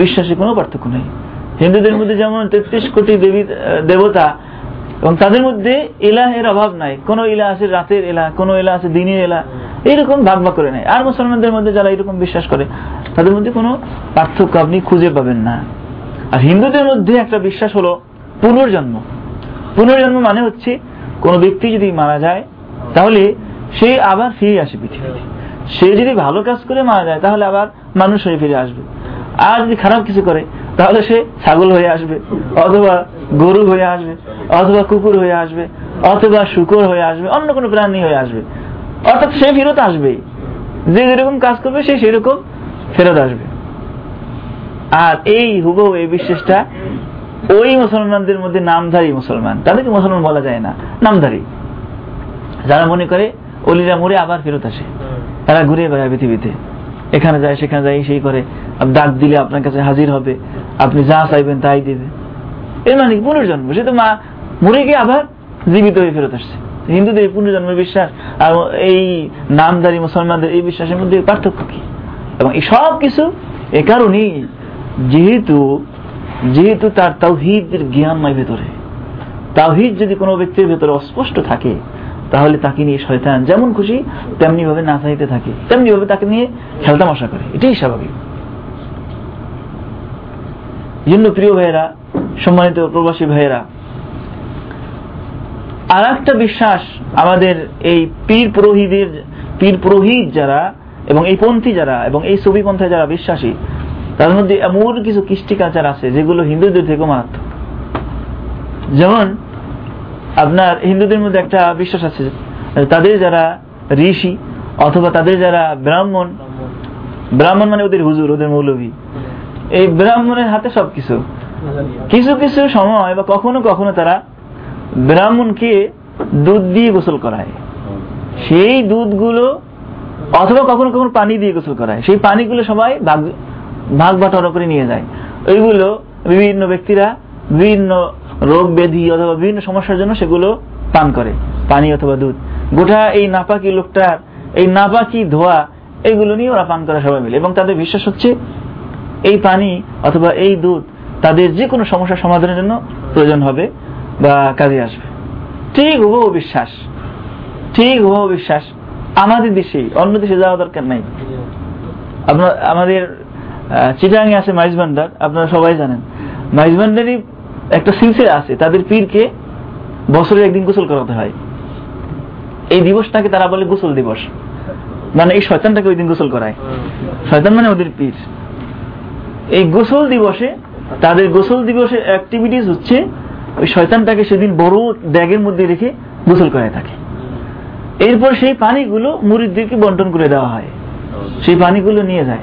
বিশ্বাসে কোনো পার্থক্য নেই। হিন্দুদের মধ্যে যেমন তেত্রিশ কোটি দেবী দেবতা, এবং তাদের মধ্যে এলাহের অভাব নাই। কোন এলা আছে রাতের এলা কোন এলা আছে দিনের এলা এইরকম ভাগ ভাগ করে নেয়। আর মুসলমানদের মধ্যে যারা এরকম বিশ্বাস করে, তাদের মধ্যে কোনো পার্থক্য আপনি খুঁজে পাবেন না। আর হিন্দুদের মধ্যে একটা বিশ্বাস হলো পুনর্জন্ম। পুনর্জন্ম মানে হচ্ছে কোন ব্যক্তি যদি মারা যায়, তাহলে সে আবার ফিরে আসে পৃথিবীতে। সে যদি ভালো কাজ করে মারা যায়, তাহলে আবার মানুষ হয়ে ফিরে আসবে। আর যদি খারাপ কিছু করে, তাহলে সে ছাগল হয়ে আসবে, অথবা গরু হয়ে আসবে, অথবা কুকুর হয়ে আসবে, অথবা শুকর হয়ে আসবে, অন্য কোনো প্রাণী হয়ে আসবে। অর্থাৎ সে ফেরত আসবে। যে যেরকম কাজ করবে, সে সেরকম ফেরত আসবে। আর এই হুবহু এই বিশ্বাসটা ওই মুসলমানদের মধ্যে নামধারী মুসলমান। তাদেরকে মুসলমান বলা যায় না, নামধারী। যারা মনে করে অলিরা মরে আবার ফেরত আসে। তারা ঘুরে বেড়ায় পৃথিবীতে। এখানে যায়, সেখানে যায়, সেই করে। ডাক দিলে আপনার কাছে হাজির হবে। আপনি যা চাইবেন তাই দেবে। এর মানে পুনর্জন্ম। সে তো মা মরে গিয়ে আবার জীবিত হয়ে ফেরত আসছে। হিন্দুদের পুনর্জন্মের বিশ্বাস আর এই নামদারি মুসলমানদের এই বিশ্বাসের মধ্যে পার্থক্য কি? এবং এই সব কিছু এ কারণেই যেহেতু যেহেতু তার তাওহিদের জ্ঞান নাই ভেতরে, তাওহিদ যদি কোনো ব্যক্তির ভেতরে অস্পষ্ট থাকে, তাহলে তাকে নিয়ে শয়তান যেমন খুশি তেমনি ভাবে না চাইতে থাকে তেমনি ভাবে তাকে নিয়ে খেলতামশা করে। এটাই স্বাভাবিক। জন্য প্রিয় ভাইয়েরা, সম্মানিত প্রবাসী ভাইয়েরা আর একটা বিশ্বাস আমাদের এই পীর পুরোহিতের, পীর পুরোহিত যারা এবং এই পন্থী যারা এবং এই ছবি পন্থায় যারা বিশ্বাসী তার মধ্যে এমন কিছু কৃষ্টি কালচার আছে যেগুলো হিন্দুদের থেকেও মারাত্মক। যেমন আপনার হিন্দুদের মধ্যে একটা বিশ্বাস আছে, তাদের যারা ঋষি অথবা তাদের যারা ব্রাহ্মণ ব্রাহ্মণ মানে ওদের হুজুর, ওদের মৌলভী এই ব্রাহ্মণের হাতে সবকিছু। কিছু কিছু সময় বা কখনো কখনো তারা ব্রাহ্মণকে দুধ দিয়ে গোসল করায়? সেই দুধগুলো অথবা কখনো কখনো পানি দিয়ে গোসল করায়। সেই পানিগুলো সবাই ভাগ ভাগ বাটোয়ারা করে নিয়ে যায়। ওইগুলো বিভিন্ন ব্যক্তিরা বিভিন্ন রোগ ব্যাধি অথবা বিভিন্ন সমস্যার জন্য সেগুলো পান করে, পানি অথবা দুধ। গোটা এই নাপাকি লোকটার, এই নাপাকি ধোয়া এইগুলো নিয়ে ওরা পান করে সবাই মিলে। এবং তাদের বিশ্বাস হচ্ছে এই পানি অথবা এই দুধ তাদের যে কোনো সমস্যার সমাধানের জন্য প্রয়োজন হবে। বা কাজে আসবে। ঠিক হুবহু বিশ্বাস। ঠিক হুবহু বিশ্বাস। আমাদের দেশেই, অন্য দেশে যাওয়া দরকার নাই। আপনার, আমাদের চিটাঙ্গে আছে মাইজ ভান্ডার, আপনারা সবাই জানেন। মাইজ ভান্ডারই একটা সিলসিলা আছে। তাদের পীরকে বছরে একদিন গোসল করাতে হয়। এই দিবসটাকে তারা বলে গোসল দিবস। মানে এই শয়তানটাকে ওই দিন গোসল করায়। শয়তান মানে ওদের পীর। এই গোসল দিবসে, তাদের গোসল দিবসের অ্যাক্টিভিটিস হচ্ছে ওই শয়তানটাকে সেদিন বড় ব্যাগের মধ্যে রেখে গোসল করায় থাকে। এরপর সেই পানিগুলো মুরিদদেরকে বন্টন করে দেওয়া হয়। সেই পানিগুলো নিয়ে যায়।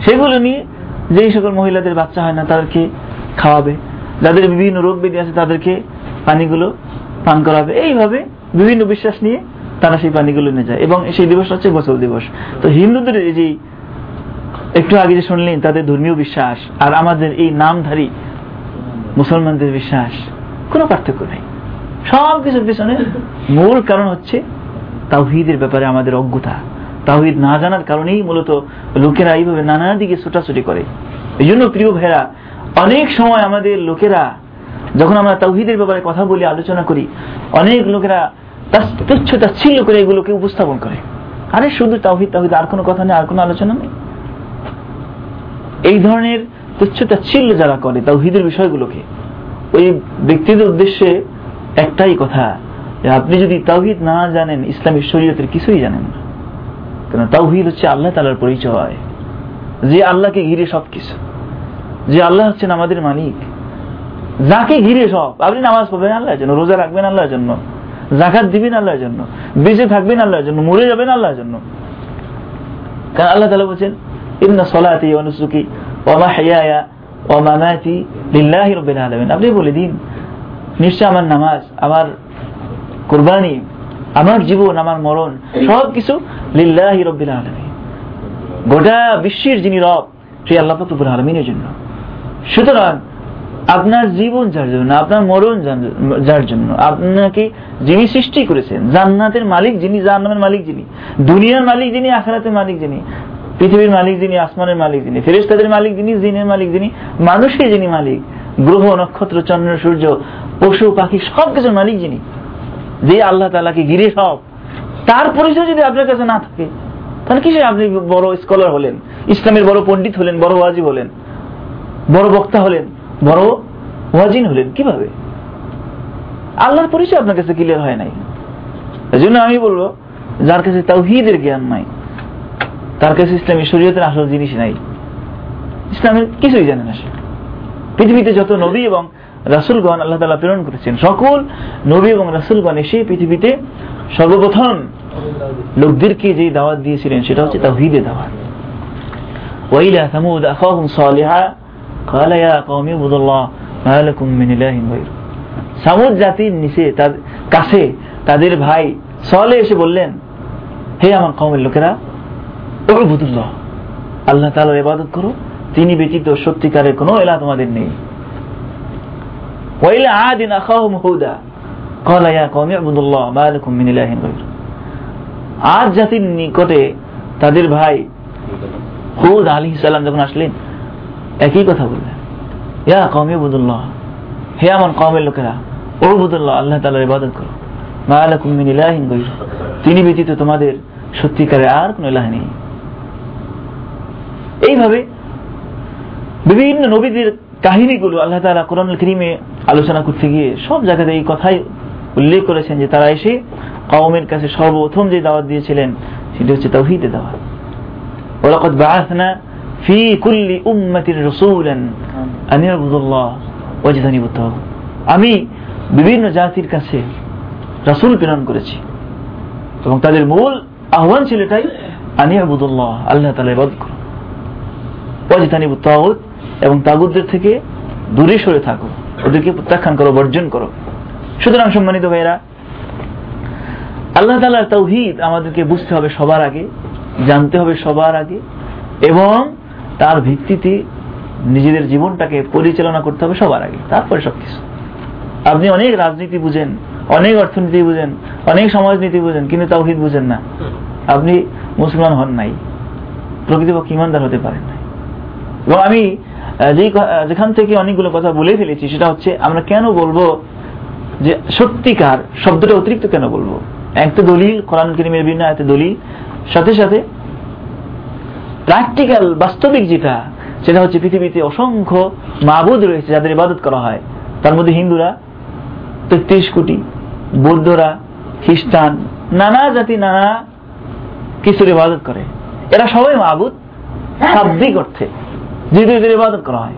সেগুলো নিয়ে যেই সকল মহিলাদের বাচ্চা হয় না, তাদেরকে খাওয়াবে। যাদের বিভিন্ন রোগ ব্যাধি আছে, তাদেরকে পানিগুলো পান করাবে। এইভাবে বিভিন্ন বিশ্বাস নিয়ে তারা সেই পানিগুলো নিয়ে যায়। এবং সেই দিবস হচ্ছে গোসল দিবস। তো হিন্দুদের এই যে একটু আগে যে শুনলেন, তাদের ধর্মীয় বিশ্বাস আর আমাদের এই নামধারী মুসলমানদের বিশ্বাস। কোনো পার্থক্য নেই। সব কিছুর পিছনে মূল কারণ হচ্ছে তাওহিদের ব্যাপারে আমাদের অজ্ঞতা। তাওহিদ না জানার কারণেই মূলত লোকেরা এইভাবে নানা দিকে ছোটাছুটি করে। এই জন্য প্রিয় ভাইরা অনেক সময় আমাদের লোকেরা, যখন আমরা তাওহিদের ব্যাপারে কথা বলি, আলোচনা করি, অনেক লোকেরা তুচ্ছ তাচ্ছিল্য করে এগুলোকে উপস্থাপন করে। আরে শুধু তাওহিদ তাওহিদ, আর কোনো কথা নেই, আর কোনো আলোচনা নেই? এই ধরনের তুচ্ছ তাচ্ছিল্য যারা করে তাওহিদের বিষয়গুলোকে ওই ব্যক্তিদের উদ্দেশ্যে একটাই কথা আপনি যদি তাওহিদ না জানেন ইসলামী শরীয়তের কিছুই জানেন না। কেন, তাওহিদ হচ্ছে আল্লাহ তালার পরিচয়। যে আল্লাহকে ঘিরে সবকিছু যে আল্লাহ হচ্ছেন আমাদের মালিক। যাকে ঘিরে সব। আপনি নামাজ পড়বেন আল্লাহর জন্য, রোজা রাখবেন আল্লাহর জন্য জাকাত দিবেন আল্লাহর জন্য, বেঁচে থাকবেন আল্লাহর জন্য, মরে যাবেন আল্লাহর জন্য। কারণ আল্লাহ তালা বলছেন, ইন্না সলাতি অনুসুকি ওমা হাইয়া ওমা মাতি লিল্লাহি রব্বিল আলামিন। আপনি বলে দিন, নিশ্চয় আমার নামাজ, আমার কুরবানি, আমার জীবন, আমার মরণ সব কিছু লিল্লাহি রব্বিল আলামিন। গোটা বিশ্বের যিনি রব, সেই আল্লাহ রব্বুল আলামিনের জন্য। সুতরাং আপনার জীবন যার জন্য, আপনার মরণ যার- জন্য, আপনাকে যিনি সৃষ্টি করেছেন, জান্নাতের মালিক যিনি জান্নাতের মালিক যিনি, দুনিয়ার মালিক যিনি, আখরাতের মালিক যিনি পৃথিবীর মালিক যিনি, আসমানের মালিক যিনি, ফেরেশতাদের মালিক যিনি, জিনের মালিক যিনি মানুষের যিনি মালিক, গ্রহ, নক্ষত্র, চন্দ্র, সূর্য, পশু, পাখি সব কিছুর মালিক যিনি। যে আল্লাহ তালাকে ঘিরে সব। তার পরিচয় যদি আপনার কাছে না থাকে, তাহলে কিসে আপনি বড় স্কলার হলেন? ইসলামের বড় পণ্ডিত হলেন, বড় ওয়াজিব হলেন, বড় বক্তা হলেন, বড় ওয়াজিন হলেন, কীভাবে? আল্লাহর পরিচয় আপনার কাছে ক্লিয়ার হয় নাই। এই জন্য আমি বলব, যার কাছে তাওহীদের জ্ঞান নাই তার কাছে ইসলামী শরীয়তের আসল জিনিস নাই ইসলামের কিছুই জানে না সে পৃথিবীতে যত নবী এবং রাসুলগণ আল্লাহ তালা প্রেরণ করেছেন সকল নবী এবং রাসুলগণ এসে পৃথিবীতে সর্বপ্রথম লোকদেরকে যে দাওয়াত দিয়েছিলেন সেটা হচ্ছে তাওহীদের দাওয়াত وإلى ثمود أخاهم صالحا قال يا قوم اعبدوا الله ما لكم من إله غيره সামুদ জাতির নিচে তাদের কাছে তাদের ভাই সলে এসে বললেন হে আমার কমের লোকেরা আল্লাহ তালার ইবাদত করো তিনি ব্যতীত সত্যিকারের কোনো এলা তোমাদের নেই। ওয়াইলা আদিন আখাহুম হুদা। ক্বালা ইয়া কওমি ইবুদুল্লাহ মিন ইলাহিন গায়র। আদ জাতির নিকটে তাদের ভাই হুদ সালাম যখন আসলেন, একই কথা বললেন। ইয়া কওমি ইবুদুল্লাহ হে আমার কওমের লোকেরা ওবুদুল্লাহ আল্লাহ তাআলার ইবাদত করো। মা মিন ইলাহিন গায়র। তিনি ব্যতীত তোমাদের সত্যিকারে আর কোনো ইলাহ নেই। এইভাবে বিভিন্ন নবীদের কাহিনীগুলো আল্লাহ তালা কোরআন করিমে আলোচনা করতে গিয়ে সব জায়গাতে এই কথাই উল্লেখ করেছেন যে তারা এসে কাউমের কাছে সর্বপ্রথম যে দাওয়াত দিয়েছিলেন, সেটি হচ্ছে তৌহিদে দাওয়াত। ওলাকত বাআসনা ফি কুল্লি উম্মাতির রসুলেন আন ইয়াবুদুল্লাহ ওয়াজতানিবুত আমি বিভিন্ন জাতির কাছে রাসূল প্রেরণ করেছি এবং তাদের মূল আহ্বান ছিল এটাই আন আল্লাহ তালা ইবাদত করো ওয়াজতানিবুত তাগুত এবং তাগুতদের থেকে দূরে সরে থাকো। ওদেরকে প্রত্যাখ্যান করো, বর্জন করো। সুতরাং সম্মানিত ভাইরা আল্লাহ তালার তৌহিদ আমাদেরকে বুঝতে হবে সবার আগে, জানতে হবে সবার আগে, এবং তার ভিত্তিতে নিজেদের জীবনটাকে পরিচালনা করতে হবে সবার আগে, তারপরে সবকিছু। আপনি অনেক রাজনীতি বুঝেন, অনেক অর্থনীতি বুঝেন, অনেক সমাজনীতি বুঝেন, কিন্তু তাওহিদ বুঝেন না। আপনি মুসলমান হন নাই, প্রকৃতপক্ষে ইমানদার হতে পারেন নাই। এবং আমি যেই যেখান থেকে অনেকগুলো কথা বলে ফেলেছি, সেটা হচ্ছে আমরা কেন বলব যে সত্যিকার শব্দটা অতিরিক্ত কেন বলব? একটা দলিল, কোরআন করিমের বিভিন্ন আয়াতে দলিল, সাথে সাথে প্র্যাকটিক্যাল বাস্তবিক যেটা, সেটা হচ্ছে পৃথিবীতে অসংখ্য মাবুদ রয়েছে যাদের ইবাদত করা হয়। তার মধ্যে হিন্দুরা তেত্রিশ কোটি, বৌদ্ধরা খ্রিস্টান, নানা জাতি, নানা কিছুর ইবাদত করে। এরা সবাই মাবুদ শাব্দিক অর্থে। যেহেতু ইবাদত করা হয়।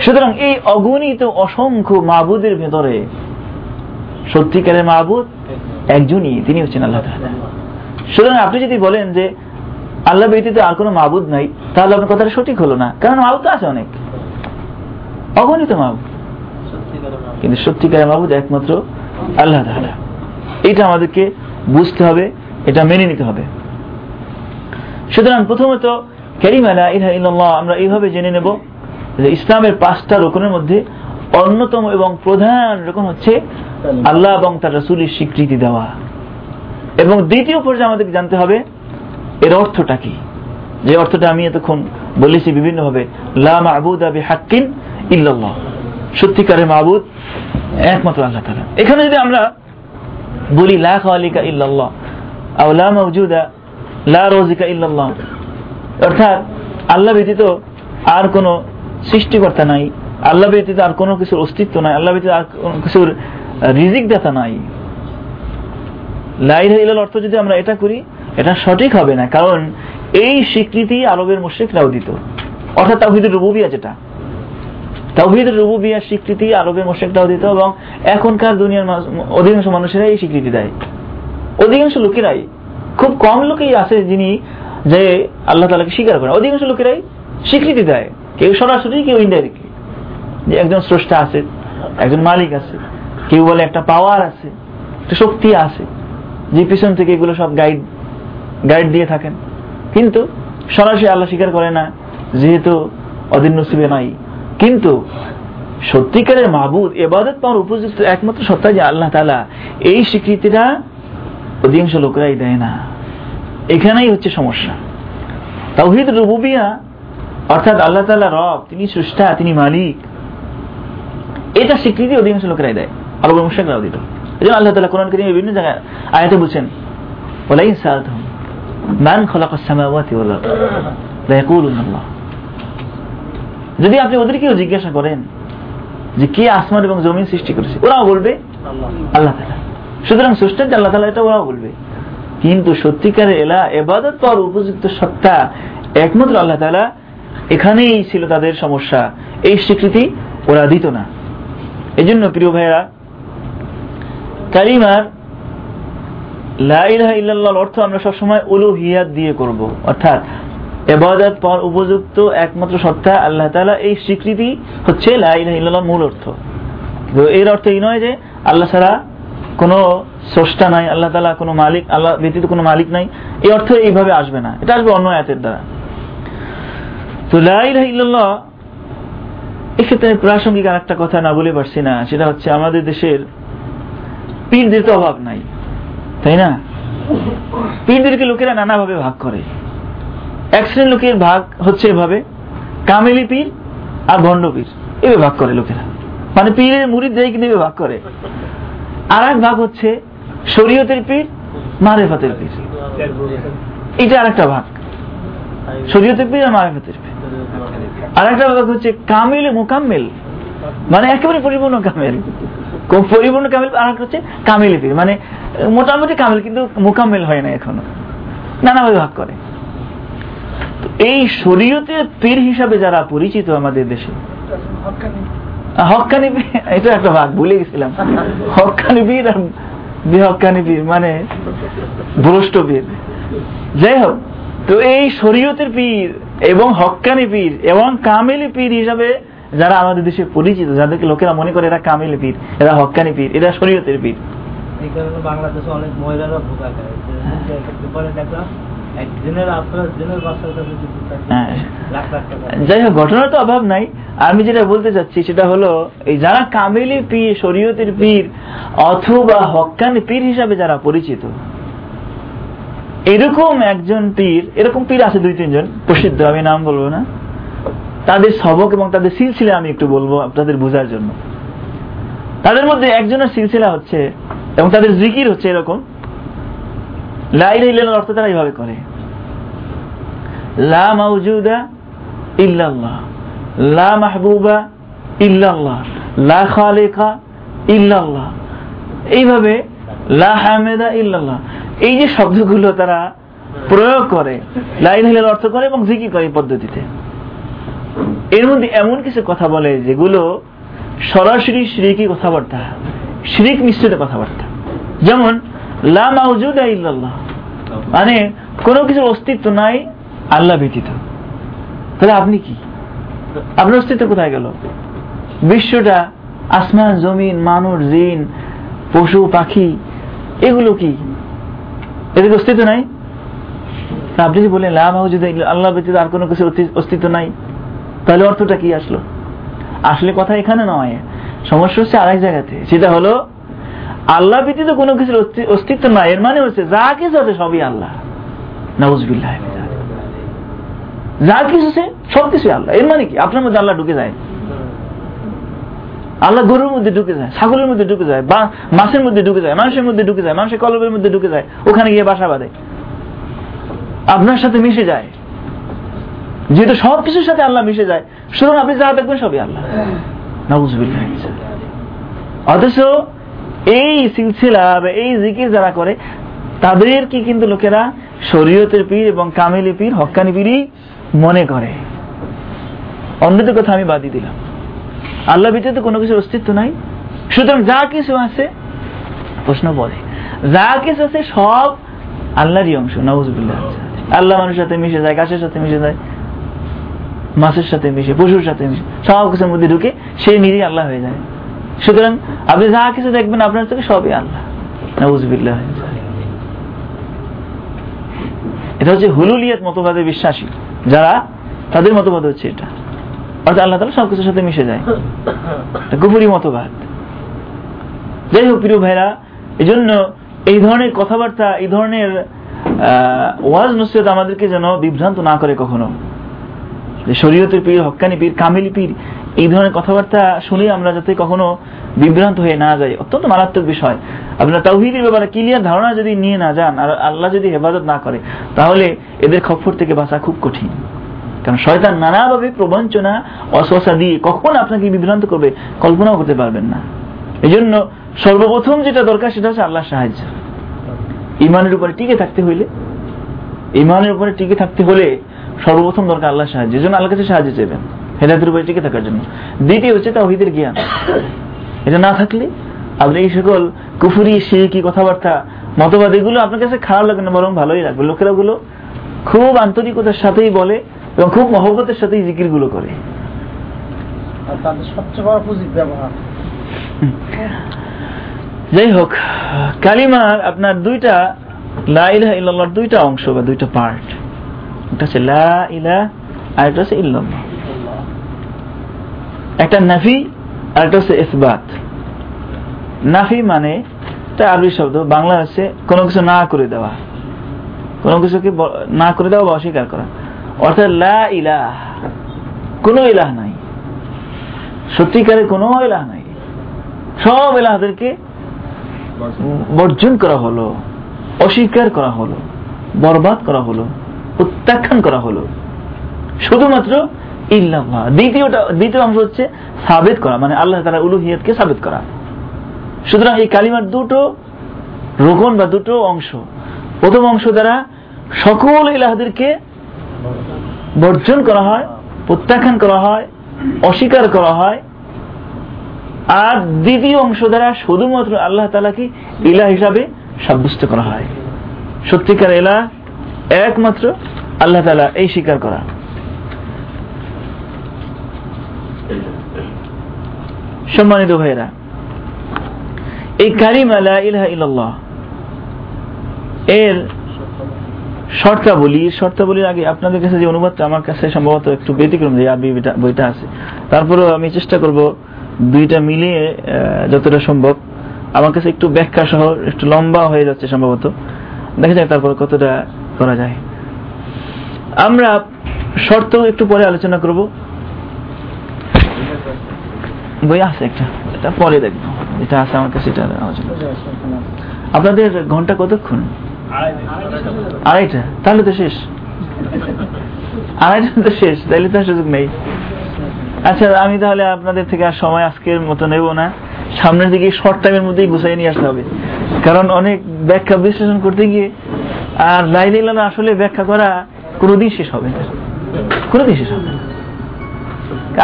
সুতরাং এই অগণিত অসংখ্য মাবুদের ভেতরে সত্যিকারের মাহবুদ একজনই, তিনি হচ্ছেন আল্লাহ সুতরাং আপনি যদি বলেন যে আল্লাহ ব্যতীত আর কোনো মাহবুদ নাই, তাহলে আপনার কথাটা সঠিক হলো না। কারণ মাহবুদ আছে অনেক। অগণিত মাহবুদ কিন্তু সত্যিকারের মাহবুদ একমাত্র আল্লাহ তাআলা। এটা আমাদেরকে বুঝতে হবে, এটা মেনে নিতে হবে। সুতরাং প্রথমত কালিমা লা ইলাহা ইল্লাল্লাহ, আমরা এইভাবে জেনে নেব যে ইসলামের পাঁচটা রোকনের মধ্যে অন্যতম এবং প্রধান রকম হচ্ছে আল্লাহ এবং তার রাসূলের স্বীকৃতি দেওয়া। এবং দ্বিতীয় পর্যায়ে আমাদেরকে জানতে হবে, এর অর্থটা কি? যে অর্থটা আমি এতক্ষণ বলেছি বিভিন্নভাবে, লা মা'বুদা বিহাক্কিন ইল্লাল্লাহ। সত্যিকারের মাবুদ একমাত্র আল্লাহ তাআলা। এখানে যদি আমরা বলি, লা খালিকা ইল্লাল্লাহ, আও লা মাওজুদা, লা রাজিকা ইল্লাল্লাহ অর্থাৎ আল্লাহ ব্যতীত আর কোনো সৃষ্টিকর্তা নাই। আল্লাহ ব্যতীত আর কোনো কিছুর অস্তিত্ব নাই। আল্লাহ ব্যতীত আর কোনো কিছুর রিজিক দাতা নাই। লাইল ইলাল অর্থ যদি আমরা এটা করি, এটা সঠিক হবে না। কারণ এই স্বীকৃতি আরবের মুশ্রিকরাও দিত। অর্থাৎ তাওহিদুর রুবুবিয়া যেটা। তাওহিদুর রুবুবিয়ার স্বীকৃতি আরবের মুশ্রিকরাও দিত এবং এখনকার দুনিয়ার অধিকাংশ মানুষেরা এই স্বীকৃতি দেয়। অধিকাংশ লোকেরাই, খুব কম লোকেই আছে যিনি যে আল্লাহ তালাকে স্বীকার করে অধিকাংশ লোকেরাই স্বীকৃতি দেয়। কেউ সরাসরি, কেউ ইনডাইরেক্টলি যে একজন স্রষ্টা আছে, একজন মালিক আছে, কেউ বলে একটা পাওয়ার আছে, একটা শক্তি আছে, যে পিছন থেকে এগুলো সব গাইড গাইড দিয়ে থাকেন। কিন্তু সরাসরি আল্লাহ স্বীকার করে না, যেহেতু অদিন নসিবে নাই। কিন্তু সত্যিকারের মাহবুদ এবাদত পাওয়ার উপযুক্ত একমাত্র সত্তা যে আল্লাহ তালা এই স্বীকৃতিটা অধিকাংশ লোকেরাই দেয় না। এখানেই হচ্ছে সমস্যা। তাওহিদ রুবুবিয়া অর্থাৎ আল্লাহ তাআলা রব তিনি স্রষ্টা তিনি মালিক এটা স্বীকৃতি অধিকাংশ লোকেরাই দেয়। আরব মুশরিকরাও দিত। এই জন্য আল্লাহ তালা কোরআন কারীমে বিভিন্ন জায়গায় আয়াতে বলছেন ওয়ালাইন সাআলতুহুম মান খালাকাস সামাওয়াতি ওয়াল আরদ? লা ইয়াকুলুন আল্লাহ। যদি আপনি ওদেরকেও জিজ্ঞাসা করেন যে কে আসমান এবং জমিন সৃষ্টি করেছে ওরাও বলবে আল্লাহ। তাআলা। সুতরাং স্রষ্টা যে আল্লাহ তাআলা এটা ওরাও বলবে। কিন্তু সত্যিকারের এলা এবাদত পাওয়ার উপযুক্ত সত্তা একমাত্র আল্লাহ তাআলা এখানেই ছিল তাদের সমস্যা। এই স্বীকৃতি ওরা দিত না। এই জন্য প্রিয় ভাইয়েরা, কালিমার লা ইলাহা ইল্লাল্লাহর অর্থ আমরা সবসময় উলুহিয়াত দিয়ে করব। অর্থাৎ এবাদত পাওয়ার উপযুক্ত একমাত্র সত্তা আল্লাহ তাআলা, এই স্বীকৃতি হচ্ছে লা ইলাহা ইল্লাল্লাহর মূল অর্থ। এর অর্থ এই নয় যে আল্লাহ ছাড়া কোনো স্রষ্টা নাই, আল্লাহ তাআলা কোনো মালিক, আল্লাহ ব্যতীত কোনো মালিক নাই, এই অর্থ এইভাবে আসবে না। এটা আসবে অন্য আয়াতের দ্বারা। তো লা ইলাহা এক্ষেত্রে প্রাসঙ্গিক আর একটা কথা না বলে পারছি না, সেটা হচ্ছে আমাদের দেশের পীরদের তো অভাব নাই, তাই না? পীরদেরকে লোকেরা নানাভাবে ভাগ করে। এক শ্রেণির লোকের ভাগ হচ্ছে এভাবে, কামেলি পীর আর ভণ্ড পীর, এভাবে ভাগ করে লোকেরা। মানে পীরের মুড়িদ দেয় কিন্তু ভাগ করে। আর এক ভাগ হচ্ছে শরীয়তের পীর, মারেফাতের পীর। এটা আর একটা ভাগ। শরীয়তের পীর আর মারেফাতের পীর। আর একটা ভাগ হচ্ছে কামিল মোকাম্মেল। মানে একেবারে পরিপূর্ণ কামেল। পরিপূর্ণ কামেল আর একটা হচ্ছে কামিল পীর। মানে মোটামুটি কামেল, কিন্তু মোকাম্মেল হয় না এখনও। নানাভাবে ভাগ করে। এই শরীয়তের পীর হিসাবে যারা পরিচিত আমাদের দেশে হকানি এটা একটা ভাগ ভুলে গেছিলাম। হকানি আর বেহকানি মানে ভ্রষ্ট যাই হোক তো এই শরীয়তের পীর এবং হক্কানি পীর এবং কামেলি পীর হিসাবে যারা আমাদের দেশে পরিচিত যাদেরকে লোকেরা মনে করে এরা কামেলি পীর এরা হক্কানি পীর এরা শরীয়তের পীর। এই কারণে বাংলাদেশে অনেক মহিলারা ভোগা খায় হ্যাঁ। যাই হোক ঘটনার তো অভাব নাই। আমি যেটা বলতে চাচ্ছি সেটা হলো এই যারা কামেলি পীর শরীয়তের পীর অথবা হক্কানি পীর হিসাবে যারা পরিচিত এরকম একজন পীর এরকম পীর আছে দুই তিনজন প্রসিদ্ধ আমি নাম বলব না। তাদের সবক এবং তাদের সিলসিলা আমি একটু বলব আপনাদের বোঝার জন্য। তাদের মধ্যে একজনের সিলসিলা হচ্ছে এবং তাদের জিকির হচ্ছে এরকম। লাইল ইল্লাল্লাহর অর্থ তারা এইভাবে করে। লা মাউজুদা ইল্লাল্লাহ। লা মাহবুবা ইল্লাল্লাহ। লা খালিকা ইল্লাল্লাহ। এইভাবে লা হামেদা ইল্লাল্লাহ। এই যে শব্দগুলো তারা প্রয়োগ করে, লাইল হিলের অর্থ করে এবং জিকির করে পদ্ধতিতে। এর মধ্যে এমন কিছু কথা বলে যেগুলো সরাসরি শ্রীকি কথাবার্তা, শ্রীক মিশ্রিত কথাবার্তা। যেমন লা মানে কোনো কিছুর অস্তিত্ব নাই, আল্লাহ ব্যতীত। তাহলে আপনি কি? আপনার অস্তিত্ব কোথায় গেল? বিশ্বটা আসমান, জমিন, মানুষ, জিন, পশু, পাখি, এগুলো কি? এদের অস্তিত্ব নাই? আপনি যে বললেন লাভ যদি আল্লাহ ব্যতীত আর কোনো কিছু অস্তিত্ব নাই, তাহলে অর্থটা কি আসলো? আসলে কথা এখানে নয়। সমস্যা হচ্ছে আরেক জায়গাতে। সেটা হলো আল্লাহ ব্যতীত কোনো কিছুর অস্তিত্ব নাই। এর মানে হচ্ছে, যা কিছু আছে সবই আল্লাহ। নাউজবিল্লাহ যা কিছু আছে, সব কিছু আল্লাহ। এর মানে কি? আপনার মধ্যে আল্লাহ ঢুকে যায়। আল্লাহ গরুর মধ্যে ঢুকে যায়, ছাগলের মধ্যে ঢুকে যায়, বা মাছের মধ্যে ঢুকে যায়, মানুষের মধ্যে ঢুকে যায়, মানুষের কলবের মধ্যে ঢুকে যায়, ওখানে গিয়ে বাসা বাঁধে। আপনার সাথে মিশে যায়। যেহেতু সব কিছুর সাথে আল্লাহ মিশে যায়, সুতরাং আপনি যা দেখবেন সবই আল্লাহ। নাউজুবিল্লাহ অথচ এই সিলসিলা বা এই জিকির যারা করে তাদের কি কিন্তু লোকেরা শরীয়তের পীর এবং কামেলি পীর, হক্কানি পীরই মনে করে। অন্যদের কথা আমি বাদই দিলাম। আল্লাহ ভিতরে তো কোনো কিছুর অস্তিত্ব নাই। সুতরাং যা কিছু আছে, প্রশ্ন বলে। যা কিছু আছে সব আল্লাহরই অংশ নওয়াজবিল্লাহ আল্লাহ মানুষের সাথে মিশে যায়, গাছের সাথে মিশে যায়, মাছের সাথে মিশে, পশুর সাথে মিশে, সব কিছুর মধ্যে ঢুকে সেই নিজেই আল্লাহ হয়ে যায়। সুতরাং আপনি যা কিছু দেখবেন আপনার থেকে সবই আল্লাহ। নওয়াজবিল্লাহ এটা হচ্ছে হুলুলিয়াত মতবাদে বিশ্বাসী, যারা তাদের মতবাদ হচ্ছে এটা। অর্থাৎ আল্লাহ তালা সবকিছুর সাথে মিশে যায়। গুপুরি মতবাদ। যাই হোক, প্রিয় ভাইরা এই জন্য এই ধরনের কথাবার্তা, এই ধরনের ওয়াজ, নসিহত আমাদেরকে যেন বিভ্রান্ত না করে কখনো। শরীয়তের পীর, হক্কানি পীর, কামিলি পীর এই ধরনের কথাবার্তা শুনে আমরা যাতে কখনো বিভ্রান্ত হয়ে না যাই, অত্যন্ত মারাত্মক বিষয়। আপনারা তাওহিদের ব্যাপারে ক্লিয়ার ধারণা যদি নিয়ে না যান, আর আল্লাহ যদি হেফাজত না করে, তাহলে এদের খপ্পর থেকে বাঁচা খুব কঠিন। কারণ শয়তান নানাভাবে প্রবঞ্চনা অশোষা দিয়ে কখন আপনাকে বিভ্রান্ত করবে, কল্পনাও করতে পারবেন না। এই জন্য সর্বপ্রথম যেটা দরকার সেটা হচ্ছে আল্লাহর সাহায্য। ইমানের উপরে টিকে থাকতে হইলে, ইমানের উপরে টিকে থাকতে হলে সর্বপ্রথম দরকার আল্লাহর সাহায্য। এই জন্য আল্লাহর কাছে সাহায্য চাইবেন। হেদায়তের উপরে টিকে থাকার জন্য। দ্বিতীয় হচ্ছে তাওহীদের জ্ঞান। এটা না থাকলে আপনি এই সকল কুফুরি শিরকি কথাবার্তা মতবাদ এগুলো আপনার কাছে খারাপ লাগে না বরং ভালোই লাগবে। লোকেরা ওগুলো খুব আন্তরিকতার সাথেই বলে এবং খুব মহব্বতের সাথেই জিকিরগুলো করে যাই হোক কালিমার আপনার দুইটা লা ইলাহা ইল্লাল্লাহর দুইটা অংশ বা দুইটা পার্ট একটা হচ্ছে লা ইলাহ আর একটা হচ্ছে ইল্লাল্লাহ। একটা নাফি আর একটা হচ্ছে ইসবাত। নাফি মানে এটা আরবি শব্দ বাংলা হচ্ছে কোনো কিছু না করে দেওয়া। কোনো কিছুকে না করে দেওয়া বা অস্বীকার করা। অর্থাৎ লা ইলাহ, কোনো ইলাহ নাই। সত্যিকারের কোনো ইলাহ নাই। সব এলাহাদেরকে বর্জন করা হলো, অস্বীকার করা হলো, বরবাদ করা হলো, প্রত্যাখ্যান করা হলো। শুধুমাত্র ইল্লাল্লাহ দ্বিতীয়টা, দ্বিতীয় অংশ হচ্ছে সাবেত করা মানে আল্লাহ উলুহিয়তকে সাবেত করা। সুতরাং এই কালিমার দুটো বা দুটো অংশ। প্রথম অংশ দ্বারা সকল বর্জন করা হয়, প্রত্যাখ্যান করা হয়, অস্বীকার করা হয়। আর দ্বিতীয় অংশ দ্বারা শুধুমাত্র আল্লাহ তালাকে ইলা হিসাবে সাব্যস্ত করা হয়। সত্যিকার এলা একমাত্র আল্লাহ তালা এই স্বীকার করা। সম্মানিত ভাইরা এই কারিম আলা ইলাহা ইল্লাল্লাহ, এর শর্তাবলী, শর্তাবলীর আগে আপনাদের কাছে যে অনুবাদটা আমার কাছে সম্ভবত একটু ব্যতিক্রম যে আরবি বইটা- আছে। তারপরেও আমি চেষ্টা করব দুইটা মিলিয়ে যতটা সম্ভব। আমার কাছে একটু ব্যাখ্যা সহ একটু লম্বা হয়ে যাচ্ছে সম্ভবত। দেখা যাক তারপর কতটা করা যায়। আমরা শর্ত একটু পরে আলোচনা করব। বই আছে একটা, এটা পরে দেখব। এটা আছে আমার কাছে, এটা আলোচনা আপনাদের ঘণ্টা কতক্ষণ? আড়াইটা। তাহলে তো শেষ। আড়াইটা তো শেষ তাহলে তো সুযোগ নেই। আচ্ছা আমি তাহলে আপনাদের থেকে আর সময় আজকের মতো নেব না। সামনের দিকে শর্ট টাইমের মধ্যেই গুছাই নিয়ে আসতে হবে। কারণ অনেক ব্যাখ্যা বিশ্লেষণ করতে গিয়ে আর লাইলে আসলে ব্যাখ্যা করা কোনোদিন শেষ হবে না। কোনোদিন শেষ হবে না।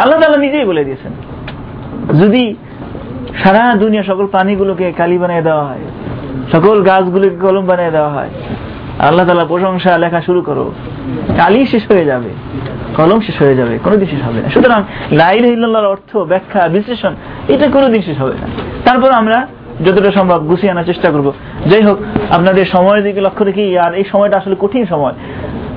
আল্লাহ তাআলা নিজেই বলে দিয়েছেন। যদি সারা দুনিয়া সকল প্রাণীগুলোকে কালি বানিয়ে দেওয়া হয়, সকল গাছগুলোকে কলম বানিয়ে দেওয়া হয়, আল্লাহ তালা প্রশংসা, লেখা শুরু করো, কালি শেষ হয়ে যাবে, কলম শেষ হয়ে যাবে, কোনোদিন শেষ হবে না। সুতরাং লাইল ইল্লাহর অর্থ, ব্যাখ্যা, বিশ্লেষণ, এটা কোনোদিন শেষ হবে না। তারপর আমরা যতটা সম্ভব গুছিয়ে আনার চেষ্টা করব। যাই হোক, আপনাদের সময়ের দিকে লক্ষ্য রেখে, আর এই সময়টা আসলে কঠিন সময়।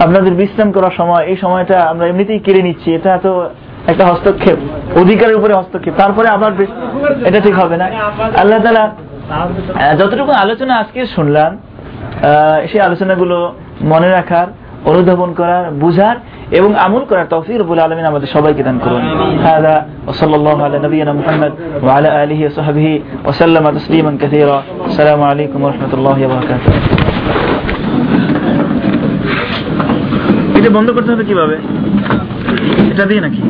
আপনাদের বিশ্রাম করার সময়, এই সময়টা আমরা এমনিতেই কেড়ে নিচ্ছি, এটা তো একটা হস্তক্ষেপ, অধিকারের উপরে হস্তক্ষেপ, তারপরে আবার এটা ঠিক হবে না। আল্লাহ তালা যতটুকু আলোচনা আজকে শুনলাম সেই আলোচনাগুলো মনে রাখার, অনুধাবন করার, বুঝার এবং আমল করার তফসির রব্বুল আলামিন আমাদের সবাইকে দান করুন। ওয়া সাল্লাল্লাহু আলা মুহাম্মদ ওয়া আলা আলিহি ওয়া সাহবিহি ওয়া সাল্লামা তাসলিমান কাসীরা। আসসালামু আলাইকুম ওয়া রাহমাতুল্লাহি ওয়া বারাকাতুহু। এটা বন্ধ করতে হবে কীভাবে? এটা দিয়ে নাকি